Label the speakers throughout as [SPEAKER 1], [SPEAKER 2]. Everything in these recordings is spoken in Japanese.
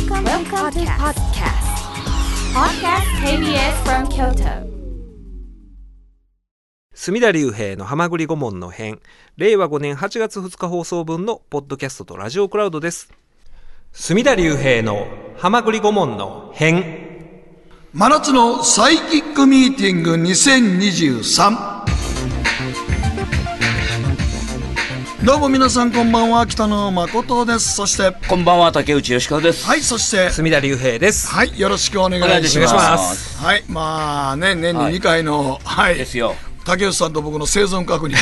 [SPEAKER 1] Welcome, Welcome to podcast. Podcast. KBS from Kyoto.
[SPEAKER 2] 隅田隆平の浜栗顧問の編。令和5年8月2日放送分のポッドキャストとラジオクラウドです。隅田隆平の浜栗顧問の編。
[SPEAKER 3] 真夏のサイキックミーティング2023どうも皆さんこんばんは北野誠です。そして。
[SPEAKER 4] こんばんは竹内義和です。
[SPEAKER 3] はいそして。
[SPEAKER 2] 隅田隆平です。
[SPEAKER 3] はいよろしくお願いし
[SPEAKER 4] お願いし
[SPEAKER 3] ます
[SPEAKER 4] ます。
[SPEAKER 3] はいまあね年に
[SPEAKER 4] はい。
[SPEAKER 3] 2回のはい、
[SPEAKER 4] ですよ。
[SPEAKER 3] 竹内さんと僕の生存確認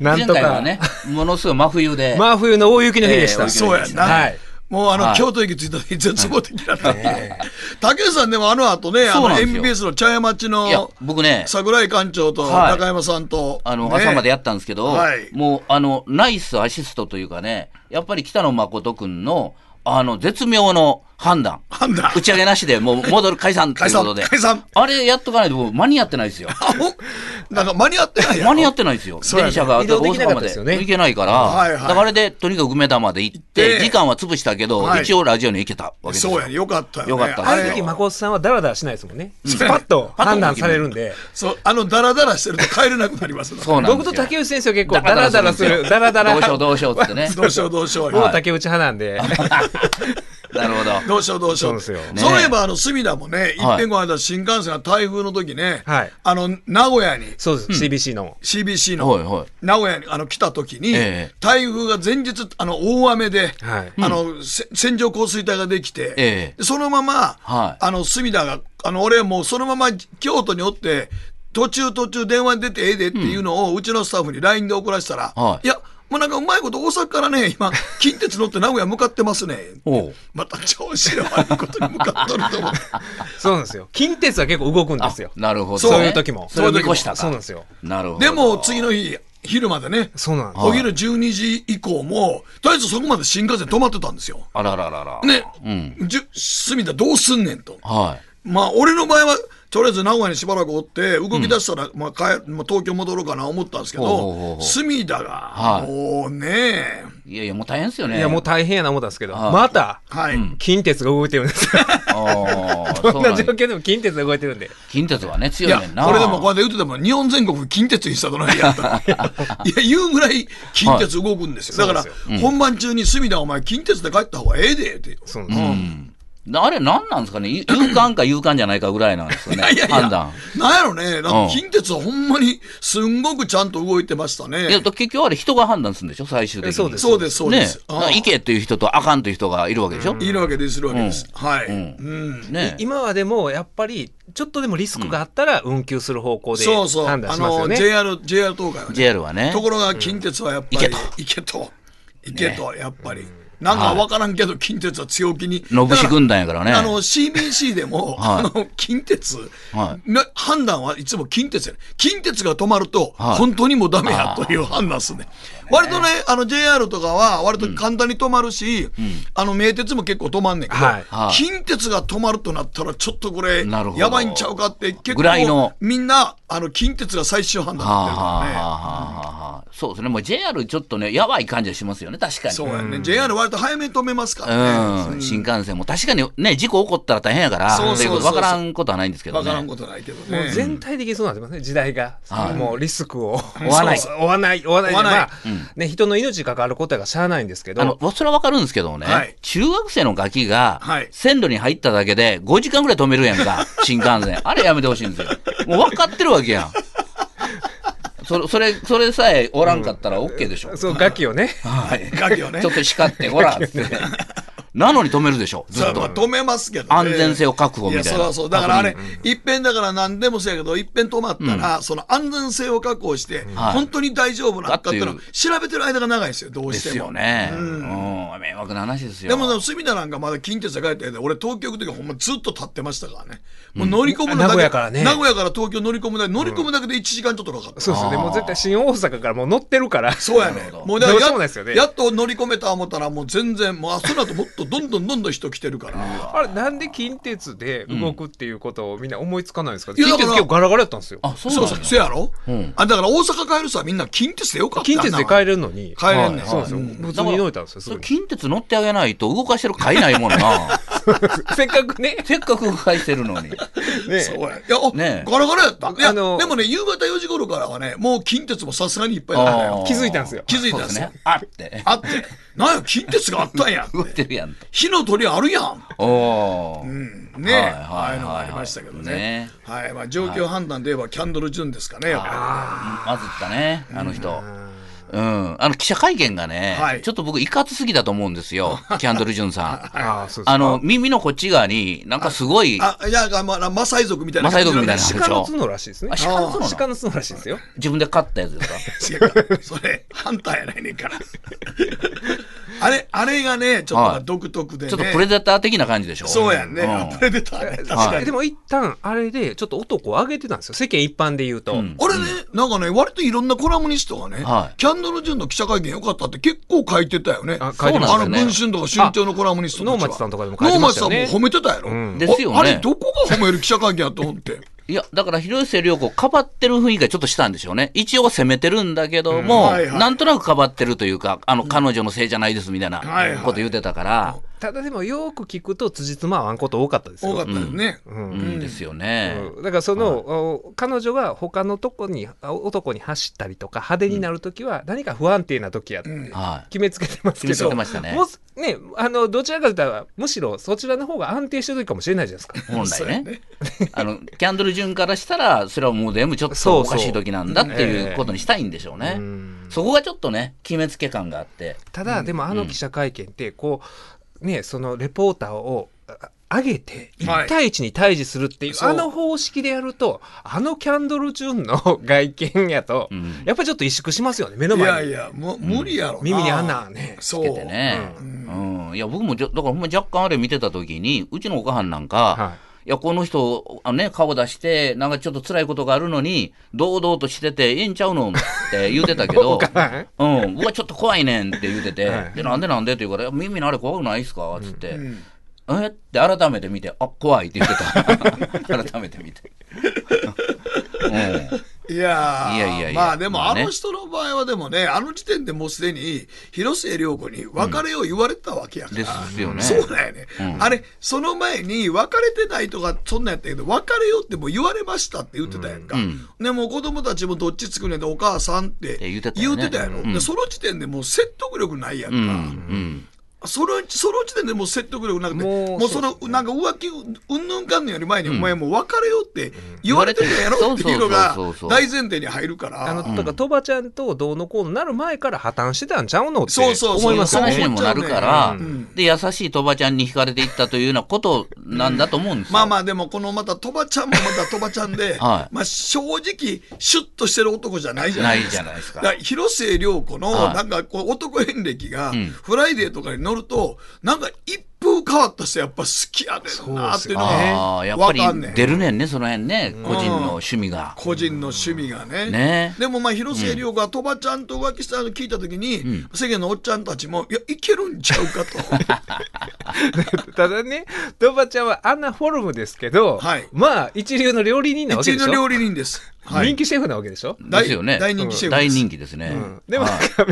[SPEAKER 4] 前
[SPEAKER 2] なんとか、
[SPEAKER 4] 回はね、ものすごい真冬で、
[SPEAKER 2] 真冬の大雪の日でした、
[SPEAKER 4] えー
[SPEAKER 3] そうやな、
[SPEAKER 2] はい
[SPEAKER 3] もうあの、
[SPEAKER 4] はい。
[SPEAKER 3] 京都駅着いた時絶望的だった、竹内さんでもあの後ねあの MBS の茶屋町の、
[SPEAKER 4] 僕ね、
[SPEAKER 3] 桜井館長と
[SPEAKER 4] はい。
[SPEAKER 3] 中山さんと、
[SPEAKER 4] あの、
[SPEAKER 3] ね。
[SPEAKER 4] 朝までやったんですけど、
[SPEAKER 3] はい。
[SPEAKER 4] もう、あの、ナイスアシストというかね、やっぱり北野誠君の、あの、絶妙の判断。
[SPEAKER 3] 判断。
[SPEAKER 4] 打ち上げなしでもう戻る解散ということで。
[SPEAKER 3] 解散解散。
[SPEAKER 4] あれやっとかないともう間に合ってないですよ。
[SPEAKER 3] なんか間に合ってない
[SPEAKER 4] 間に合ってないですよ。電車が大阪まで。行けないから、
[SPEAKER 3] はいはい。
[SPEAKER 4] だからあれでとにかく梅田まで行って、
[SPEAKER 3] で
[SPEAKER 4] 時間は潰したけど、
[SPEAKER 3] はい。
[SPEAKER 4] 一応ラジオに行けたわけですよ。
[SPEAKER 3] そうやね。よかったよね。
[SPEAKER 4] よかった。
[SPEAKER 2] あの時
[SPEAKER 3] れ
[SPEAKER 2] 誠さんはダラダラしないですもんね。スパッと判断されるんで。
[SPEAKER 3] そうあのダラダラしてると帰れなくなりますの
[SPEAKER 4] そうなんですよ。
[SPEAKER 2] 僕と竹内先生は結構ダラダラする。ダラダラ
[SPEAKER 4] どうしようどうしようってね。
[SPEAKER 3] どうしようどうしよう
[SPEAKER 2] もう竹内派なんで、
[SPEAKER 4] なるほど。
[SPEAKER 3] どうしようどうしよう。
[SPEAKER 2] そうですよ。
[SPEAKER 4] ね。
[SPEAKER 3] そういえばあの隅田もね一
[SPEAKER 4] はい。
[SPEAKER 3] 遍この間新幹線が台風の時ね、
[SPEAKER 2] はい。
[SPEAKER 3] あの名古屋に。
[SPEAKER 2] そうです、CBC の。
[SPEAKER 3] CBC の。
[SPEAKER 4] はいはい。
[SPEAKER 3] 名古屋にあの来た時に、
[SPEAKER 4] ええ。
[SPEAKER 3] 台風が前日あの大雨で、
[SPEAKER 2] はい。
[SPEAKER 3] あのせ線状降水帯ができて、
[SPEAKER 4] ええ。
[SPEAKER 3] でそのまま、
[SPEAKER 4] はい。
[SPEAKER 3] あの隅田があの俺はもうそのまま京都におって途中途中電話に出てええでっていうのを、うちのスタッフに LINE で送らせたら、
[SPEAKER 4] はい。
[SPEAKER 3] いやもうなんかうまいこと大阪からね今近鉄乗って名古屋向かってますねまた調子の悪いことに向かっとると思って
[SPEAKER 2] そうなんですよ近鉄は結構動くんですよ
[SPEAKER 4] なるほど、ね。
[SPEAKER 3] そう
[SPEAKER 2] いう時も
[SPEAKER 4] それを見越したか。
[SPEAKER 2] そうなんですよ
[SPEAKER 4] なるほど。
[SPEAKER 3] でも次の日昼までね
[SPEAKER 2] そうなんです
[SPEAKER 3] お昼12時以降もとりあえずそこまで新幹線止まってたんですよ
[SPEAKER 4] あらららら。
[SPEAKER 3] ね、
[SPEAKER 4] うん。
[SPEAKER 3] じゅ隅田どうすんねんと。
[SPEAKER 4] はい。
[SPEAKER 3] まあ、俺の場合は、とりあえず名古屋にしばらくおって、動き出したら、まあ帰、まあ、東京戻ろうかな思ったんですけど、隅田が、
[SPEAKER 4] はい。
[SPEAKER 3] もうね、
[SPEAKER 4] いやいや、もう大変ですよね。
[SPEAKER 2] いやもう大変やな思ったんですけど、
[SPEAKER 4] はい。
[SPEAKER 2] また
[SPEAKER 3] はい。
[SPEAKER 2] 近鉄が動いてるんです。
[SPEAKER 4] ああ、
[SPEAKER 2] こ
[SPEAKER 4] そうんな
[SPEAKER 2] 状況でも近鉄が動いてるんで。
[SPEAKER 4] 近鉄はね、強いねん、な。
[SPEAKER 3] これでもこうやって言ってても、日本全国近鉄にしたとないやったら、いや、言うぐらい近鉄動くんですよ。だから本番中に隅田お前近鉄で帰った方がええで、って。
[SPEAKER 2] そうですよ、
[SPEAKER 4] あれ何なんですかね？ゆ勇敢か勇敢じゃないかぐらいなんですよね？
[SPEAKER 3] いやいや
[SPEAKER 4] 判断。
[SPEAKER 3] なんやろね、なん
[SPEAKER 4] うん
[SPEAKER 3] か近鉄はほんまにすんごくちゃんと動いてましたね。
[SPEAKER 4] いや、結局あれ人が判断するんでしょ？最終的に。
[SPEAKER 2] えそうです
[SPEAKER 3] そうです、そうで
[SPEAKER 4] ね
[SPEAKER 3] す。
[SPEAKER 4] だから行けっていう人とあかんという人がいるわけでしょ、
[SPEAKER 3] いるわけです、いるわけです。はい。
[SPEAKER 4] うん
[SPEAKER 3] うん
[SPEAKER 4] ね
[SPEAKER 2] 今はでもやっぱりちょっとでもリスクがあったら運休する方向で
[SPEAKER 3] そうそう。
[SPEAKER 2] 判断
[SPEAKER 3] あの、
[SPEAKER 2] しますよね、
[SPEAKER 3] JR、JR 東海はね。
[SPEAKER 4] JR はね。
[SPEAKER 3] ところが近鉄はやっぱり、
[SPEAKER 4] 行けと
[SPEAKER 3] 行けと。行けと、やっぱり。なんかわからんけど、近鉄は強気に。
[SPEAKER 4] 野節軍団やからね。
[SPEAKER 3] あの、CBC でも、
[SPEAKER 4] はい
[SPEAKER 3] あの、近鉄、判断はいつも近鉄やね。近鉄が止まると、
[SPEAKER 4] はい
[SPEAKER 3] 本当にもうダメやという判断ですね。割とね、あの JR とかは割と簡単に止まるし、あの名鉄も結構止まんねんけど、
[SPEAKER 2] はい。
[SPEAKER 4] はい。
[SPEAKER 3] 近鉄が止まるとなったらちょっとこれ
[SPEAKER 4] なるほど。
[SPEAKER 3] やばいんちゃうかって結
[SPEAKER 4] ぐらいの。
[SPEAKER 3] 構みんなあの近鉄が最終判断になってる
[SPEAKER 4] はあ、はあ
[SPEAKER 3] からね。
[SPEAKER 4] はあはあ、そうですね。もう JR ちょっとね、やばい感じはしますよね、確かに。
[SPEAKER 3] そうやね。JR 割と早めに止めますからね。
[SPEAKER 4] うん、新幹線も確かにね、事故起こったら大変やから、
[SPEAKER 3] そうそうそうそう。
[SPEAKER 4] ということわからんことはないんですけどね。
[SPEAKER 3] わからんことないけどね。
[SPEAKER 2] もう全体的にそうなってますね時代が、
[SPEAKER 4] はい。
[SPEAKER 2] もうリスクを。
[SPEAKER 4] 負わない。
[SPEAKER 2] 負わない。負わないね、人の命に関わることやからしゃあないんですけど
[SPEAKER 4] あの、それはわかるんですけどね、
[SPEAKER 3] はい
[SPEAKER 4] 中学生のガキが
[SPEAKER 3] はい
[SPEAKER 4] 線路に入っただけで5時間ぐらい止めるやんか、新幹線。あれやめてほしいんですよ。もう分かってるわけやん。それ、それ、それさえおらんかったら OK でしょ。
[SPEAKER 2] そう楽器をね
[SPEAKER 4] はい。
[SPEAKER 3] ガキをね
[SPEAKER 4] ちょっと叱って、ほら、つって。なのに止めるでしょ、ずっと。
[SPEAKER 3] 止めますけどね。
[SPEAKER 4] 安全性を確保みたいな。い
[SPEAKER 3] や、そりゃそう。だからあれ、いっぺんだから何でもそうやけど、いっぺん止まったら、その安全性を確保して、
[SPEAKER 4] はい。
[SPEAKER 3] 本当に大丈夫なのかっていう。のを調べてる間が長いですよ、どう
[SPEAKER 4] で
[SPEAKER 3] しても。
[SPEAKER 4] すよね。う
[SPEAKER 3] うん。
[SPEAKER 4] ん。迷惑な話ですよ。
[SPEAKER 3] でもでも隅田なんかまだ近鉄で帰ったけど俺東京行く時はほんまずっと立ってましたからね。もう乗り込むのだけ、
[SPEAKER 2] 名古屋からね。
[SPEAKER 3] 名古屋から東京乗り込むだけ乗り込むだけで1時間ちょっとかかった、
[SPEAKER 2] そうですね。もう絶対新大阪からもう乗ってるから。
[SPEAKER 3] そうやねもうだからや
[SPEAKER 2] ね。
[SPEAKER 3] やっと乗り込めた思ったらもう全然もうあその後もっととどんどんどんどん人来てるから。
[SPEAKER 2] あれなんで近鉄で動くっていうことをみんな思いつかないんですか、
[SPEAKER 3] いやだから
[SPEAKER 2] 近鉄結構ガラガラやったんですよ。
[SPEAKER 4] あそう
[SPEAKER 3] そうそう、
[SPEAKER 4] や
[SPEAKER 3] ろ、
[SPEAKER 4] うん。
[SPEAKER 3] あだから大阪帰るさみんな近鉄でよかった
[SPEAKER 2] 近鉄で帰れるのに。
[SPEAKER 3] 帰れんねん。
[SPEAKER 2] はい。そうですよ、に乗れたんですよ
[SPEAKER 4] 近鉄乗ってあげないと動かしてる買いないもんな。
[SPEAKER 2] せっかくね。
[SPEAKER 4] せっかく動かしてるのに。
[SPEAKER 2] ね
[SPEAKER 3] そうや。いや、あ
[SPEAKER 4] ねえ。
[SPEAKER 3] ガラガラやった。いや、
[SPEAKER 2] あの
[SPEAKER 3] でもね、夕方4時頃からはね、もう近鉄もさすがにいっぱいだった
[SPEAKER 4] あ
[SPEAKER 3] よ。
[SPEAKER 4] ー。
[SPEAKER 2] 気づいたんですよ。
[SPEAKER 3] 気づいたんですよ。
[SPEAKER 4] そうねあって。
[SPEAKER 3] あって、なんや、近鉄があったんや。
[SPEAKER 4] 動いてるやんと。
[SPEAKER 3] 火の鳥あるやん。
[SPEAKER 4] おおー、
[SPEAKER 3] うん、ね、
[SPEAKER 4] はいはい
[SPEAKER 3] ああいうのがありましたけどね。
[SPEAKER 4] ね。
[SPEAKER 3] はい、まあ状況判断で言えばキャンドル・ジュンですかね、やっぱ
[SPEAKER 4] まずったねあの人。うんあの記者会見がね、
[SPEAKER 3] はい。
[SPEAKER 4] ちょっと僕いかつすぎだと思うんですよ。キャンドル・ジュンさん。
[SPEAKER 2] ああ
[SPEAKER 4] の耳のこっち側になんかすごい
[SPEAKER 3] り。あ、いや、まあ、マサイ族みたいな。
[SPEAKER 4] マサイ族みたいな
[SPEAKER 2] 鹿の角らしいですね。
[SPEAKER 4] あ鹿の角
[SPEAKER 2] 鹿の角らしいですよ。
[SPEAKER 4] 自分で買ったやつですか？
[SPEAKER 3] それ、ハンターやないねんから。あれ、あれがね、ちょっと
[SPEAKER 4] はい
[SPEAKER 3] 独特でね。
[SPEAKER 4] ちょっとプレデター的な感じでしょ
[SPEAKER 3] そうやんね。
[SPEAKER 4] うん
[SPEAKER 3] あプレデターね。確かに。
[SPEAKER 4] はい
[SPEAKER 2] でも一旦あれでちょっと男を上げてたんですよ世間一般で言うと、
[SPEAKER 4] うん
[SPEAKER 3] 俺ね、なんかね、割といろんなコラムニストがね、
[SPEAKER 4] はい
[SPEAKER 3] キャンドル・ジュンの記者会見よかったって結構書いてたよね。
[SPEAKER 2] あ書いてました
[SPEAKER 3] あの、
[SPEAKER 4] ね
[SPEAKER 3] 文春とか新潮のコラムニストたちは
[SPEAKER 2] ノーマチさんとかでも書いてましたよね
[SPEAKER 3] ノーマチさんも褒めてたやろ。
[SPEAKER 2] うん
[SPEAKER 4] ですよね
[SPEAKER 3] ああれ、どこが褒める記者会見やと思って。
[SPEAKER 4] いや、だから広末涼子かばってる雰囲気がちょっとしたんでしょうね。一応責めてるんだけども、
[SPEAKER 3] はいはい。
[SPEAKER 4] なんとなくかばってるというか、あの、彼女のせいじゃないですみたいな
[SPEAKER 3] はいはい
[SPEAKER 4] こと言ってたから、
[SPEAKER 2] ただでもよく聞くと辻褄合わんこと多かったですよ
[SPEAKER 3] 多かったよね。
[SPEAKER 2] うん
[SPEAKER 4] うんですよね。
[SPEAKER 2] うんだからその、お彼女が他のとこにあ男に走ったりとか派手になる時は何か不安定な時やって
[SPEAKER 4] は
[SPEAKER 2] 決めつけてますけ
[SPEAKER 4] 決めつけ
[SPEAKER 2] ど、
[SPEAKER 4] てましたね
[SPEAKER 2] もうねあのどちらかというとむしろそちらの方が安定してる時かもしれないじゃないですか。
[SPEAKER 4] い。本来ね
[SPEAKER 3] ね。
[SPEAKER 4] あの、キャンドル・ジュンからしたら、それはもう全部ちょっとおかしい時なんだっていうことにしたいんでしょうね。
[SPEAKER 2] うん
[SPEAKER 4] そこがちょっとね、決めつけ感があって。
[SPEAKER 2] ただ、でもあの記者会見ってこうねそのレポーターをあ上げて
[SPEAKER 3] はい
[SPEAKER 2] 1対1に対峙するっていう、
[SPEAKER 3] そう
[SPEAKER 2] あの方式でやるとあのキャンドル・ジュンの 外見やと、
[SPEAKER 4] ん
[SPEAKER 2] やっぱりちょっと萎縮しますよね目の
[SPEAKER 3] い
[SPEAKER 2] 前に
[SPEAKER 3] やいや、もう無理やろな。
[SPEAKER 2] 耳に穴ね
[SPEAKER 3] そう。
[SPEAKER 4] つけてね。うん。いや、僕もだからほんま若干あれ見てた時に、うちのおかはんなんか、
[SPEAKER 2] はい
[SPEAKER 4] や、この人、あのね、顔出して、なんかちょっと辛いことがあるのに、堂々としてて、ええんちゃうの？って言うてたけど うん、僕はちょっと怖いねんって言うてて、
[SPEAKER 2] はい。
[SPEAKER 4] で、なんでなんで？って言うから、耳のあれ怖くないっすか？つって、え？って改めて見て、あ、怖いって言ってた。改めて見て。う ん
[SPEAKER 3] いやー
[SPEAKER 4] いやいや
[SPEAKER 3] まあでも
[SPEAKER 4] まあ
[SPEAKER 3] の人の場合はでもね、あの時点でもうすでに広末涼子に別れを言われたわけやから。
[SPEAKER 4] ですよね。
[SPEAKER 3] そうだよね、
[SPEAKER 4] うん。
[SPEAKER 3] あれ、その前に別れてないとかそんなんやったけど、別れようってもう言われましたって言ってたやんか。
[SPEAKER 4] うん。
[SPEAKER 3] でもう子供たちもどっちつくねんでお母さんって
[SPEAKER 4] 言ってた
[SPEAKER 3] やろ、その時点でもう説得力ないやんか。そのその時点でもう説得力なくて、
[SPEAKER 2] もう
[SPEAKER 3] もうその、なんか浮気、うんぬんかんぬんより前に、お前もう別れようって言われてるやろっていうのが
[SPEAKER 4] そうそうそうそう。
[SPEAKER 3] 大前提に入るから。
[SPEAKER 2] あの、だから、とばちゃんとどうのこうのなる前から破綻してたんちゃうのって
[SPEAKER 3] そうそうそう
[SPEAKER 2] 思いますよね。
[SPEAKER 4] 話にもなるから、
[SPEAKER 3] うん。
[SPEAKER 4] で、優しい鳥羽ちゃんに惹かれていったというようなことなんだと思うんですよ。
[SPEAKER 3] まあまあでもこのまた鳥羽ちゃんもまた鳥羽ちゃんで、
[SPEAKER 4] はい。
[SPEAKER 3] まあ正直シュッとしてる男じゃないじゃなですか。
[SPEAKER 4] ないいじゃないですか。
[SPEAKER 3] 広末涼子の
[SPEAKER 4] はい。
[SPEAKER 3] なんかこう男遍歴が
[SPEAKER 4] ん。
[SPEAKER 3] フライデーとかに載ると、なんか一風変わった人やっぱ好きやねんなっていうの
[SPEAKER 4] ああ、
[SPEAKER 3] が
[SPEAKER 4] やっぱり
[SPEAKER 3] わかんねん。
[SPEAKER 4] 出るねんね、その辺ね、個人の趣味が。
[SPEAKER 3] 個人の趣味がね。
[SPEAKER 4] ね
[SPEAKER 3] でもまあ広末涼子が鳥羽ちゃんと浮気したの聞いた時に、世間のおっちゃんたちも、いや、いけるんちゃうかと。
[SPEAKER 2] ただね、とばちゃんはあんなフォルムですけど、
[SPEAKER 3] はい
[SPEAKER 2] まあ、一流の料理人なわけでしょ？
[SPEAKER 3] 一流の料理人です。はい
[SPEAKER 2] 人気シェフなわけでしょ、
[SPEAKER 3] 大
[SPEAKER 4] ですよね。
[SPEAKER 3] 大人気シェフです
[SPEAKER 4] 大人気ですね。
[SPEAKER 2] うんでも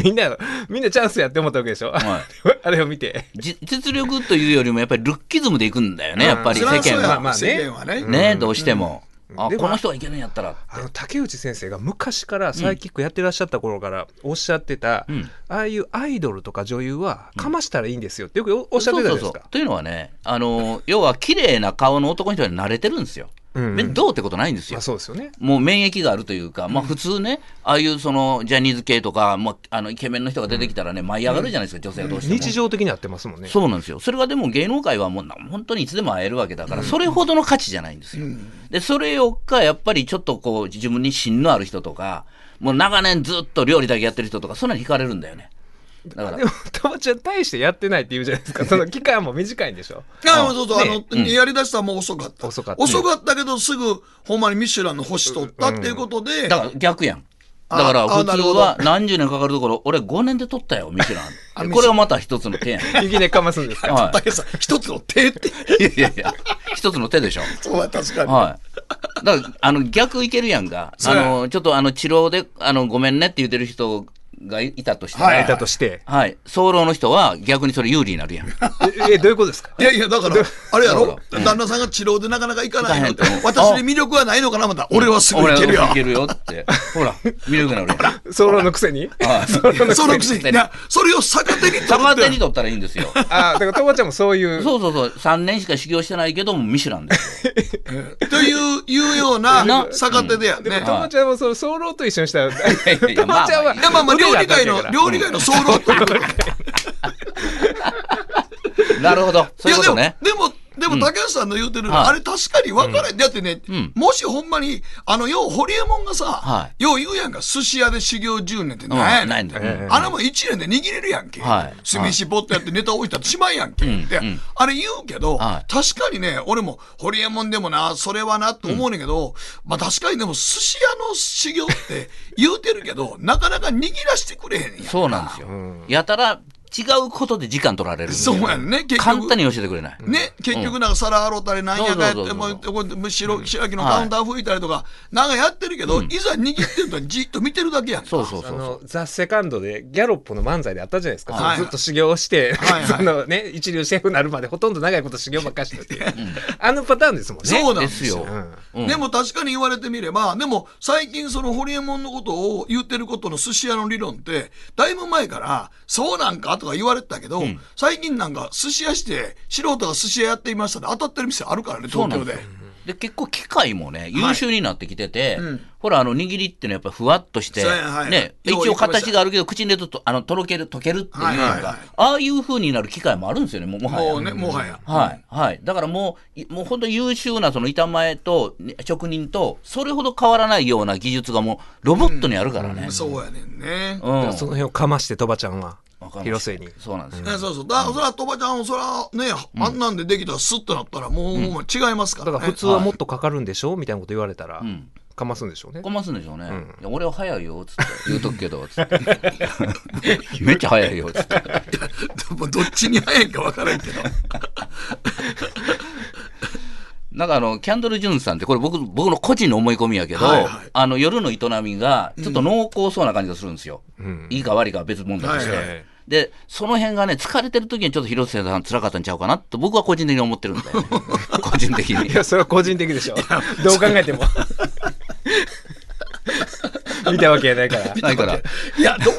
[SPEAKER 2] みんな、みんなチャンスやって思ったわけでしょ、
[SPEAKER 4] は
[SPEAKER 2] あれを見て。
[SPEAKER 4] じ実力というよりも、やっぱりルッキズムでいくんだよね、やっぱり世間は。
[SPEAKER 2] まあね
[SPEAKER 4] どうしても。あ、この人はいけるんやったら。
[SPEAKER 2] あの竹内先生が昔からサイキックやってらっしゃった頃からおっしゃってた、
[SPEAKER 4] ん
[SPEAKER 2] ああいうアイドルとか女優はかましたらいいんですよってよくおっしゃってたじゃないですか。
[SPEAKER 4] というのはね、あの、要は綺麗な顔の男の人に慣れてるんですよ。
[SPEAKER 2] うん
[SPEAKER 4] でどうってことないんですよ
[SPEAKER 2] まあ、。そうですよね。
[SPEAKER 4] もう免疫があるというか、まあ普通ね、ああいうそのジャニーズ系とか、まあ、あのイケメンの人が出てきたらね、舞い上がるじゃないですか、女性はどうしても。
[SPEAKER 2] 日常的になってますもんね。
[SPEAKER 4] そうなんですよ。それがでも芸能界はもうな本当にいつでも会えるわけだから、それほどの価値じゃないんですよ。で、それよっか、やっぱりちょっとこう、自分に芯のある人とか、もう長年ずっと料理だけやってる人とか、そんなに惹かれるんだよね。だから
[SPEAKER 2] で、も、ともちゃん大してやってないって言うじゃないですか。その期間も短いんでしょ。
[SPEAKER 3] あそうそう、
[SPEAKER 2] ね
[SPEAKER 3] あの、やりだしたらもう遅かった。
[SPEAKER 2] 遅かった
[SPEAKER 3] 遅かったけど、すぐ、ほんまにミシュランの星取ったっていうことで、
[SPEAKER 4] だから逆やん。だから
[SPEAKER 3] あ
[SPEAKER 4] 普通は何十年かかるところ、俺5年で取ったよ、ミシュラ
[SPEAKER 3] あ
[SPEAKER 4] ン。これがまた一つの手やね
[SPEAKER 2] いきなりかますんですか
[SPEAKER 4] は
[SPEAKER 3] 竹さん、一つの手って。
[SPEAKER 4] い。いやいや、一つの手でしょ。
[SPEAKER 3] そうは確かに。
[SPEAKER 4] はい。だから、あの、逆いけるやんか。あ
[SPEAKER 3] そうや
[SPEAKER 4] の、ちょっとあの、治療で、あの、ごめんねって言ってる人がいたとした
[SPEAKER 3] はい
[SPEAKER 4] ら、
[SPEAKER 2] いたとして。
[SPEAKER 4] はい。早漏の人は逆にそれ有利になるやん。
[SPEAKER 2] え、えどういうことですか？
[SPEAKER 3] いやいや、だから、あれやろ？
[SPEAKER 4] うん
[SPEAKER 3] 旦那さんが治療でなかなか行かないの私に魅力はないのかな？また、俺はすぐ行けるよ
[SPEAKER 4] 俺。いけるよって。ほら、魅力になるやん。
[SPEAKER 2] ソロのくせに
[SPEAKER 3] そのくせに、いや、それを逆手に取。
[SPEAKER 4] 逆手に取ったらいいんですよ。
[SPEAKER 2] あ、だからともちゃんもそういう。
[SPEAKER 4] そうそうそう。3年しか修行してないけども、ミシュランですよ。
[SPEAKER 3] という、いうような
[SPEAKER 4] な
[SPEAKER 3] 逆手でやね。
[SPEAKER 2] ともちゃんもそのソロと一緒にしたら、ともちゃんは、
[SPEAKER 4] まあまあ
[SPEAKER 3] いや、まあまあ、料理界の、料理界の総論。
[SPEAKER 4] なるほど。そういうことね。
[SPEAKER 3] でも、でも、でも、竹内さんの言うてるの、
[SPEAKER 4] はい
[SPEAKER 3] あれ確かに分からん。だってね、
[SPEAKER 4] ん
[SPEAKER 3] もしほんまに、あの、よう、ホリエモンがさ、
[SPEAKER 4] は
[SPEAKER 3] よう言うやんか、寿司屋で修行10年って
[SPEAKER 4] うん
[SPEAKER 3] なんやねん。
[SPEAKER 4] ないんだよ。
[SPEAKER 2] ええ
[SPEAKER 3] あれも1年で握れるやんけ。
[SPEAKER 4] はい
[SPEAKER 3] 酢飯ポットやってネタ置いたらしまいやんけ。
[SPEAKER 4] ん
[SPEAKER 3] で
[SPEAKER 4] うん
[SPEAKER 3] あれ言うけど、
[SPEAKER 4] はい
[SPEAKER 3] 確かにね、俺も、ホリエモンでもな、それはなと思うねんけど、まあ確かにでも、寿司屋の修行って言うてるけど、なかなか握らしてくれへんやん。
[SPEAKER 4] そうなんですよ。やたら違うことで時間取られる。
[SPEAKER 3] そうやんね、結局。
[SPEAKER 4] 簡単に教えてくれない。
[SPEAKER 3] ね、結局なんか皿洗ったりなんやかやって、もう白白木のカウンター拭いたりとか、なんかやってるけど、いざ握ってるとじっと見てるだけやんか。
[SPEAKER 4] そうそうそうそ
[SPEAKER 2] あの、ザ・セカンドでギャロップの漫才であったじゃないですか。ずっと修行して、そのね、一流シェフになるまでほとんど長いこと修行ばっかりしてて、あのパターンですもんね。
[SPEAKER 3] そう
[SPEAKER 4] う。
[SPEAKER 3] なんですよ。
[SPEAKER 4] で
[SPEAKER 3] も確かに言われてみれば、でも最近そのホリエモンのことを言ってることの寿司屋の理論って、だいぶ前から、そうなんかとか言われてたけど、最近なんか寿司屋して、素人が寿司屋やっていましたで当たってる店あるからね、東京で
[SPEAKER 4] で結構機械もね、優秀になってきてて、
[SPEAKER 3] うん
[SPEAKER 4] ほら、あの、握りっていうのはやっぱりふわっとして、
[SPEAKER 3] はい
[SPEAKER 4] 一応形があるけど、口に入れると、あの、とろける、溶けるっていうのが、
[SPEAKER 3] はいはいはい
[SPEAKER 4] ああいう風になる機械もあるんですよね、もはや。
[SPEAKER 3] もうね、もはや。
[SPEAKER 4] はい、はい。だからもう、いもう本当に優秀なその板前と、ね職人と、それほど変わらないような技術がもう、ロボットにあるからね。
[SPEAKER 3] そうやねんね。
[SPEAKER 4] うん。
[SPEAKER 2] その辺をかまして、とばちゃんは広末に。
[SPEAKER 4] そうなんですよ。
[SPEAKER 3] ね、そうそう。だから、そら、とばちゃん、そら、ね、あんなんでできたらスッとなったら、もう、もう違いますかね。
[SPEAKER 2] だからら普通はもっとかかるんでしょ？みたいなこと言われたら
[SPEAKER 4] ん、
[SPEAKER 2] かますんでしょうね
[SPEAKER 4] こ。ますんでしょうね。
[SPEAKER 2] ん
[SPEAKER 4] いや俺は早いよ、つって。言うとくけど、つって。めっちゃ早いよ、つって。
[SPEAKER 3] どっちに早いか分からんけど。
[SPEAKER 4] なんかあの、キャンドル・ジュンさんって、これ僕、僕の個人の思い込みやけど、
[SPEAKER 3] はいはい
[SPEAKER 4] あの、夜の営みが、ちょっと濃厚そうな感じがするんですよ。
[SPEAKER 2] ん
[SPEAKER 4] いいか悪いかは別問題として。で、その辺がね、疲れてる時にちょっと広瀬さん辛かったんちゃうかなと僕は個人的に思ってるんだよね。個人的に
[SPEAKER 2] い。や、それは個人的でしょ。どう考えても。見たわけやないから。
[SPEAKER 4] ないから。
[SPEAKER 3] いや、どう、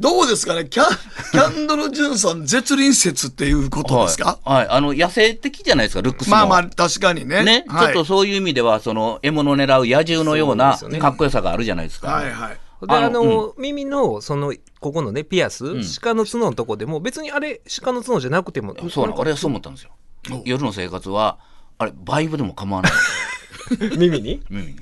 [SPEAKER 3] どうですかね。キャキャンドル・ジュンさん、絶倫説っていうことですか、
[SPEAKER 4] はい、はい。あの、野生的じゃないですか、ルックスも。
[SPEAKER 3] まあまあ、確かにね。
[SPEAKER 4] ね、
[SPEAKER 3] はい、
[SPEAKER 4] ちょっとそういう意味では、その、獲物を狙う野獣のようなかっこよさがあるじゃないですか。
[SPEAKER 3] はいはい。
[SPEAKER 2] で、あ
[SPEAKER 4] あの
[SPEAKER 2] の、耳の、その、ここのね、ピアス、鹿の角のとこでも、別にあれ、鹿の角じゃなくても、
[SPEAKER 4] そうなの、俺はそう思ったんですよ。夜の生活は、あれ、バイブでも構わない。
[SPEAKER 2] 耳に？
[SPEAKER 4] 耳に。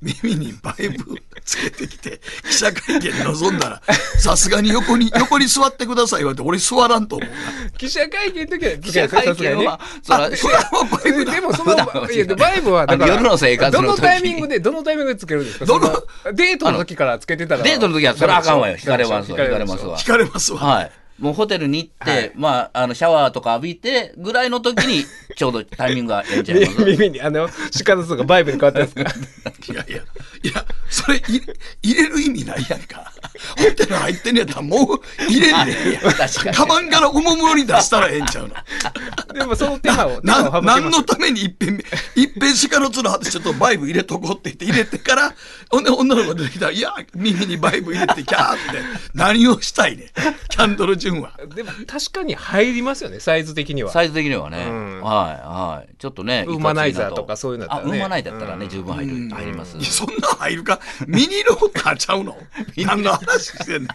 [SPEAKER 3] 耳にバイブつけてきて、記者会見臨んだら、さすがに横に、横に座ってください言われて、俺座らんと思うな。
[SPEAKER 2] 記者会見の時は、
[SPEAKER 4] 記者会見は、そら
[SPEAKER 3] あ、それはバイブだ。
[SPEAKER 2] でもその、
[SPEAKER 4] い
[SPEAKER 2] やバイブは、だから、
[SPEAKER 4] 夜の生活の時
[SPEAKER 2] どのタイミングで、どのタイミングでつけるんですか？
[SPEAKER 3] どの
[SPEAKER 2] デートの時からつけてたら。
[SPEAKER 4] デートの時は、それはあかんわよ。引かれますわ。引か
[SPEAKER 2] れま
[SPEAKER 4] すすわ。
[SPEAKER 3] 聞かれますわ。
[SPEAKER 4] はい。もうホテルに行って、
[SPEAKER 2] はい
[SPEAKER 4] まあ、あの、シャワーとか浴びて、ぐらいの時に、ちょうどタイミングがやんちゃいます？
[SPEAKER 2] 耳に、あの、鹿の角がバイブに変わったんですか
[SPEAKER 3] いやいや、いや、それ入れ入れる意味ないやんか。ホテル入ってんやったらもう入れんねん カバンからおもむろに出したらええんちゃうの？
[SPEAKER 2] でもその手間を、
[SPEAKER 3] な何のために一遍、一遍鹿の角外してちょっとバイブ入れとこうって言って入れてから、ほんで女の子が出てきたら、いや、耳にバイブ入れてキャーって、何をしたいねんキャンドル・ジュンは。
[SPEAKER 2] でも確かに入りますよね、サイズ的には。
[SPEAKER 4] サイズ的にはね、
[SPEAKER 2] うん
[SPEAKER 4] はいはい。ちょっとね、
[SPEAKER 2] ウーマナイザーとかそういうのだったらね
[SPEAKER 4] あ、ウーマナイザーだったらね、十分入る、入ります
[SPEAKER 3] いや。そんなん入るかミニローターちゃうの？何の話してんの？